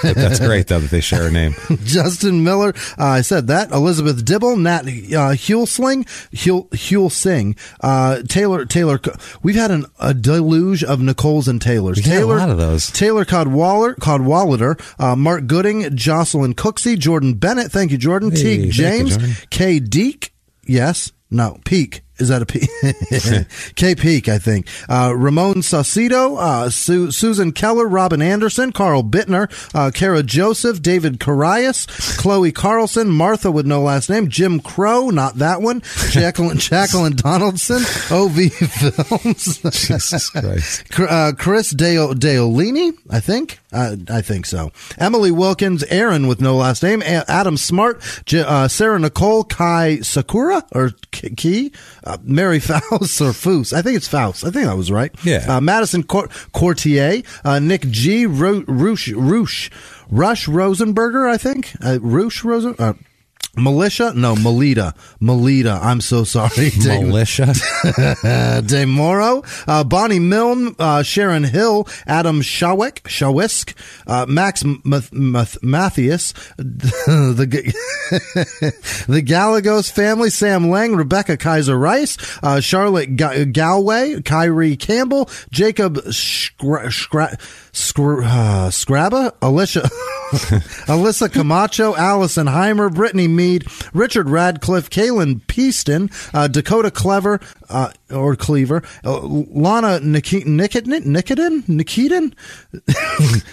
But that's great though that they share a name. <laughs> Justin Miller, uh, I said that. Elizabeth Dibble, Nat uh, Hulsling, Hul Hulsing, uh, Taylor Taylor. We've had an, a deluge of Nicoles and Taylors. Had a Taylor, lot of those. Taylor Codwaller, Codwallader, uh, Mark Gooding, Jocelyn Cooksey, Jordan Bennett. Thank you, Jordan. Hey, Teague thank you, James, K Deek. Yes, no Peak. Is that a P? <laughs> K Peak, I think. Uh, Ramon Saucedo, uh, Su- Susan Keller, Robin Anderson, Carl Bittner, uh, Kara Joseph, David Carias, Chloe Carlson, Martha with no last name, Jim Crow, not that one, Jacqueline, <laughs> Jacqueline Donaldson, OV <laughs> Films, Jesus Christ. Uh, Chris Deo- Deolini, I think. Uh, I think so. Emily Wilkins, Aaron with no last name, A- Adam Smart, J- uh, Sarah Nicole, Kai Sakura or K- Key, uh, Mary <laughs> Faust or Foos. I think it's Faust. I think that was right. Yeah. Uh, Madison Cor- Courtier, uh, Nick G, Ro- Roosh, Roosh, Rush Rosenberger. I think uh, Roosh Rosen. Militia? No, Melita. Melita. I'm so sorry. <laughs> Militia. <laughs> De Moro, uh, Bonnie Milne, uh, Sharon Hill, Adam Shawick, Shawisk, uh, Max Math- Mathias, <laughs> the the Galagos family, Sam Lang, Rebecca Kaiser Rice, uh, Charlotte Ga- Galway, Kyrie Campbell, Jacob Scr- uh, Scrabba, Alicia, <laughs> Alyssa Camacho, Allison Heimer, Brittany Mead, Richard Radcliffe, Kaylin Peaston, uh, Dakota Clever, uh, or Cleaver, uh, Lana Nik- Nikitin, Nikitin, Nikitin,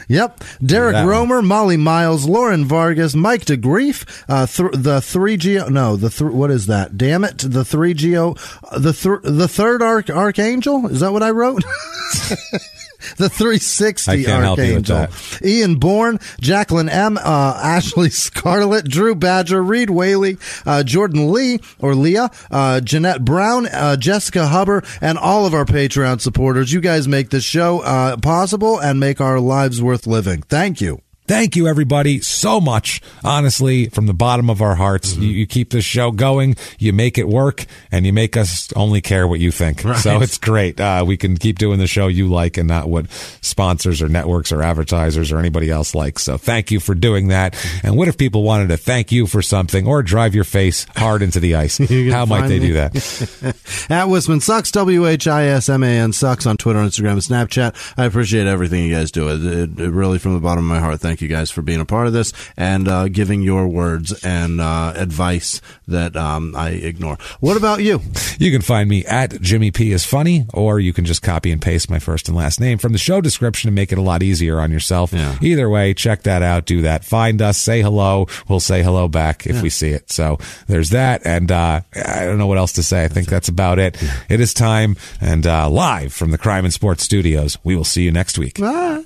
<laughs> yep, Derek one. Romer, Molly Miles, Lauren Vargas, Mike DeGrief, uh, th- the three Geo, no, the th- what is that? Damn it, the three Geo, the th- the third arch- archangel. Is that what I wrote? <laughs> the 360 I can't help you with Archangel. Ian Bourne, Jacqueline M, uh, Ashley <laughs> Scarlett, Drew Badger, Reed Whaley, uh, Jordan Lee or Leah, uh, Jeanette Brown, uh, Jessica Huber, and all of our Patreon supporters. You guys make this show uh, possible and make our lives worth living. Thank you. Thank you, everybody, so much. Honestly, from the bottom of our hearts, you, you keep this show going, you make it work, and you make us only care what you think. So it's great. Uh, we can keep doing the show you like and not what sponsors or networks or advertisers or anybody else likes. So thank you for doing that. And what if people wanted to thank you for something or drive your face hard into the ice? <laughs> How might they me. do that? <laughs> At Whisman Sucks, W H I S M A N Sucks on Twitter, Instagram, and Snapchat. I appreciate everything you guys do. It, it, it really, from the bottom of my heart, thank you guys for being a part of this and uh, giving your words and uh, advice that um, I ignore. What about you? You can find me at Jimmy P is funny, or you can just copy and paste my first and last name from the show description to make it a lot easier on yourself. Yeah. Either way, check that out. Do that. Find us. Say hello. We'll say hello back if we see it. So there's that. And uh, I don't know what else to say. I think that's about it. It is time. And uh, live from the Crime in Sports Studios, we will see you next week. Ah.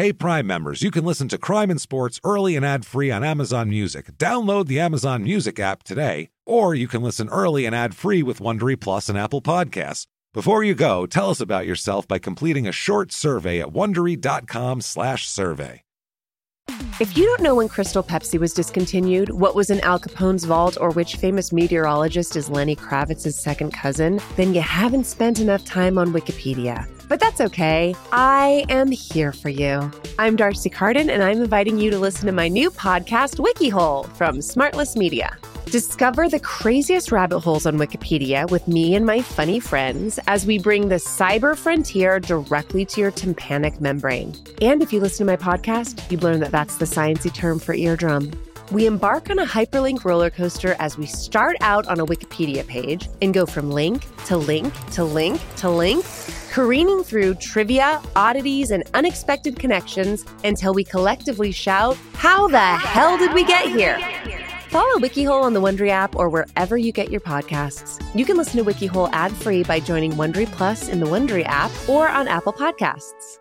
Hey, Prime members, you can listen to Crime in Sports early and ad free on Amazon Music. Download the Amazon Music app today, or you can listen early and ad free with Wondery Plus and Apple Podcasts. Before you go, tell us about yourself by completing a short survey at wondery.com/survey. If you don't know when Crystal Pepsi was discontinued, what was in Al Capone's vault, or which famous meteorologist is Lenny Kravitz's second cousin, then you haven't spent enough time on Wikipedia. But that's okay. I am here for you. I'm D'Arcy Carden, and I'm inviting you to listen to my new podcast, WikiHole, from Smartless Media. Discover the craziest rabbit holes on Wikipedia with me and my funny friends as we bring the cyber frontier directly to your tympanic membrane. And if you listen to my podcast, you'd learn that that's the sciencey term for eardrum. We embark on a hyperlink roller coaster as we start out on a Wikipedia page and go from link to link to link to link, careening through trivia, oddities, and unexpected connections until we collectively shout, How the hell did we get here? Follow WikiHole on the Wondery app or wherever you get your podcasts. You can listen to WikiHole ad-free by joining Wondery Plus in the Wondery app or on Apple Podcasts.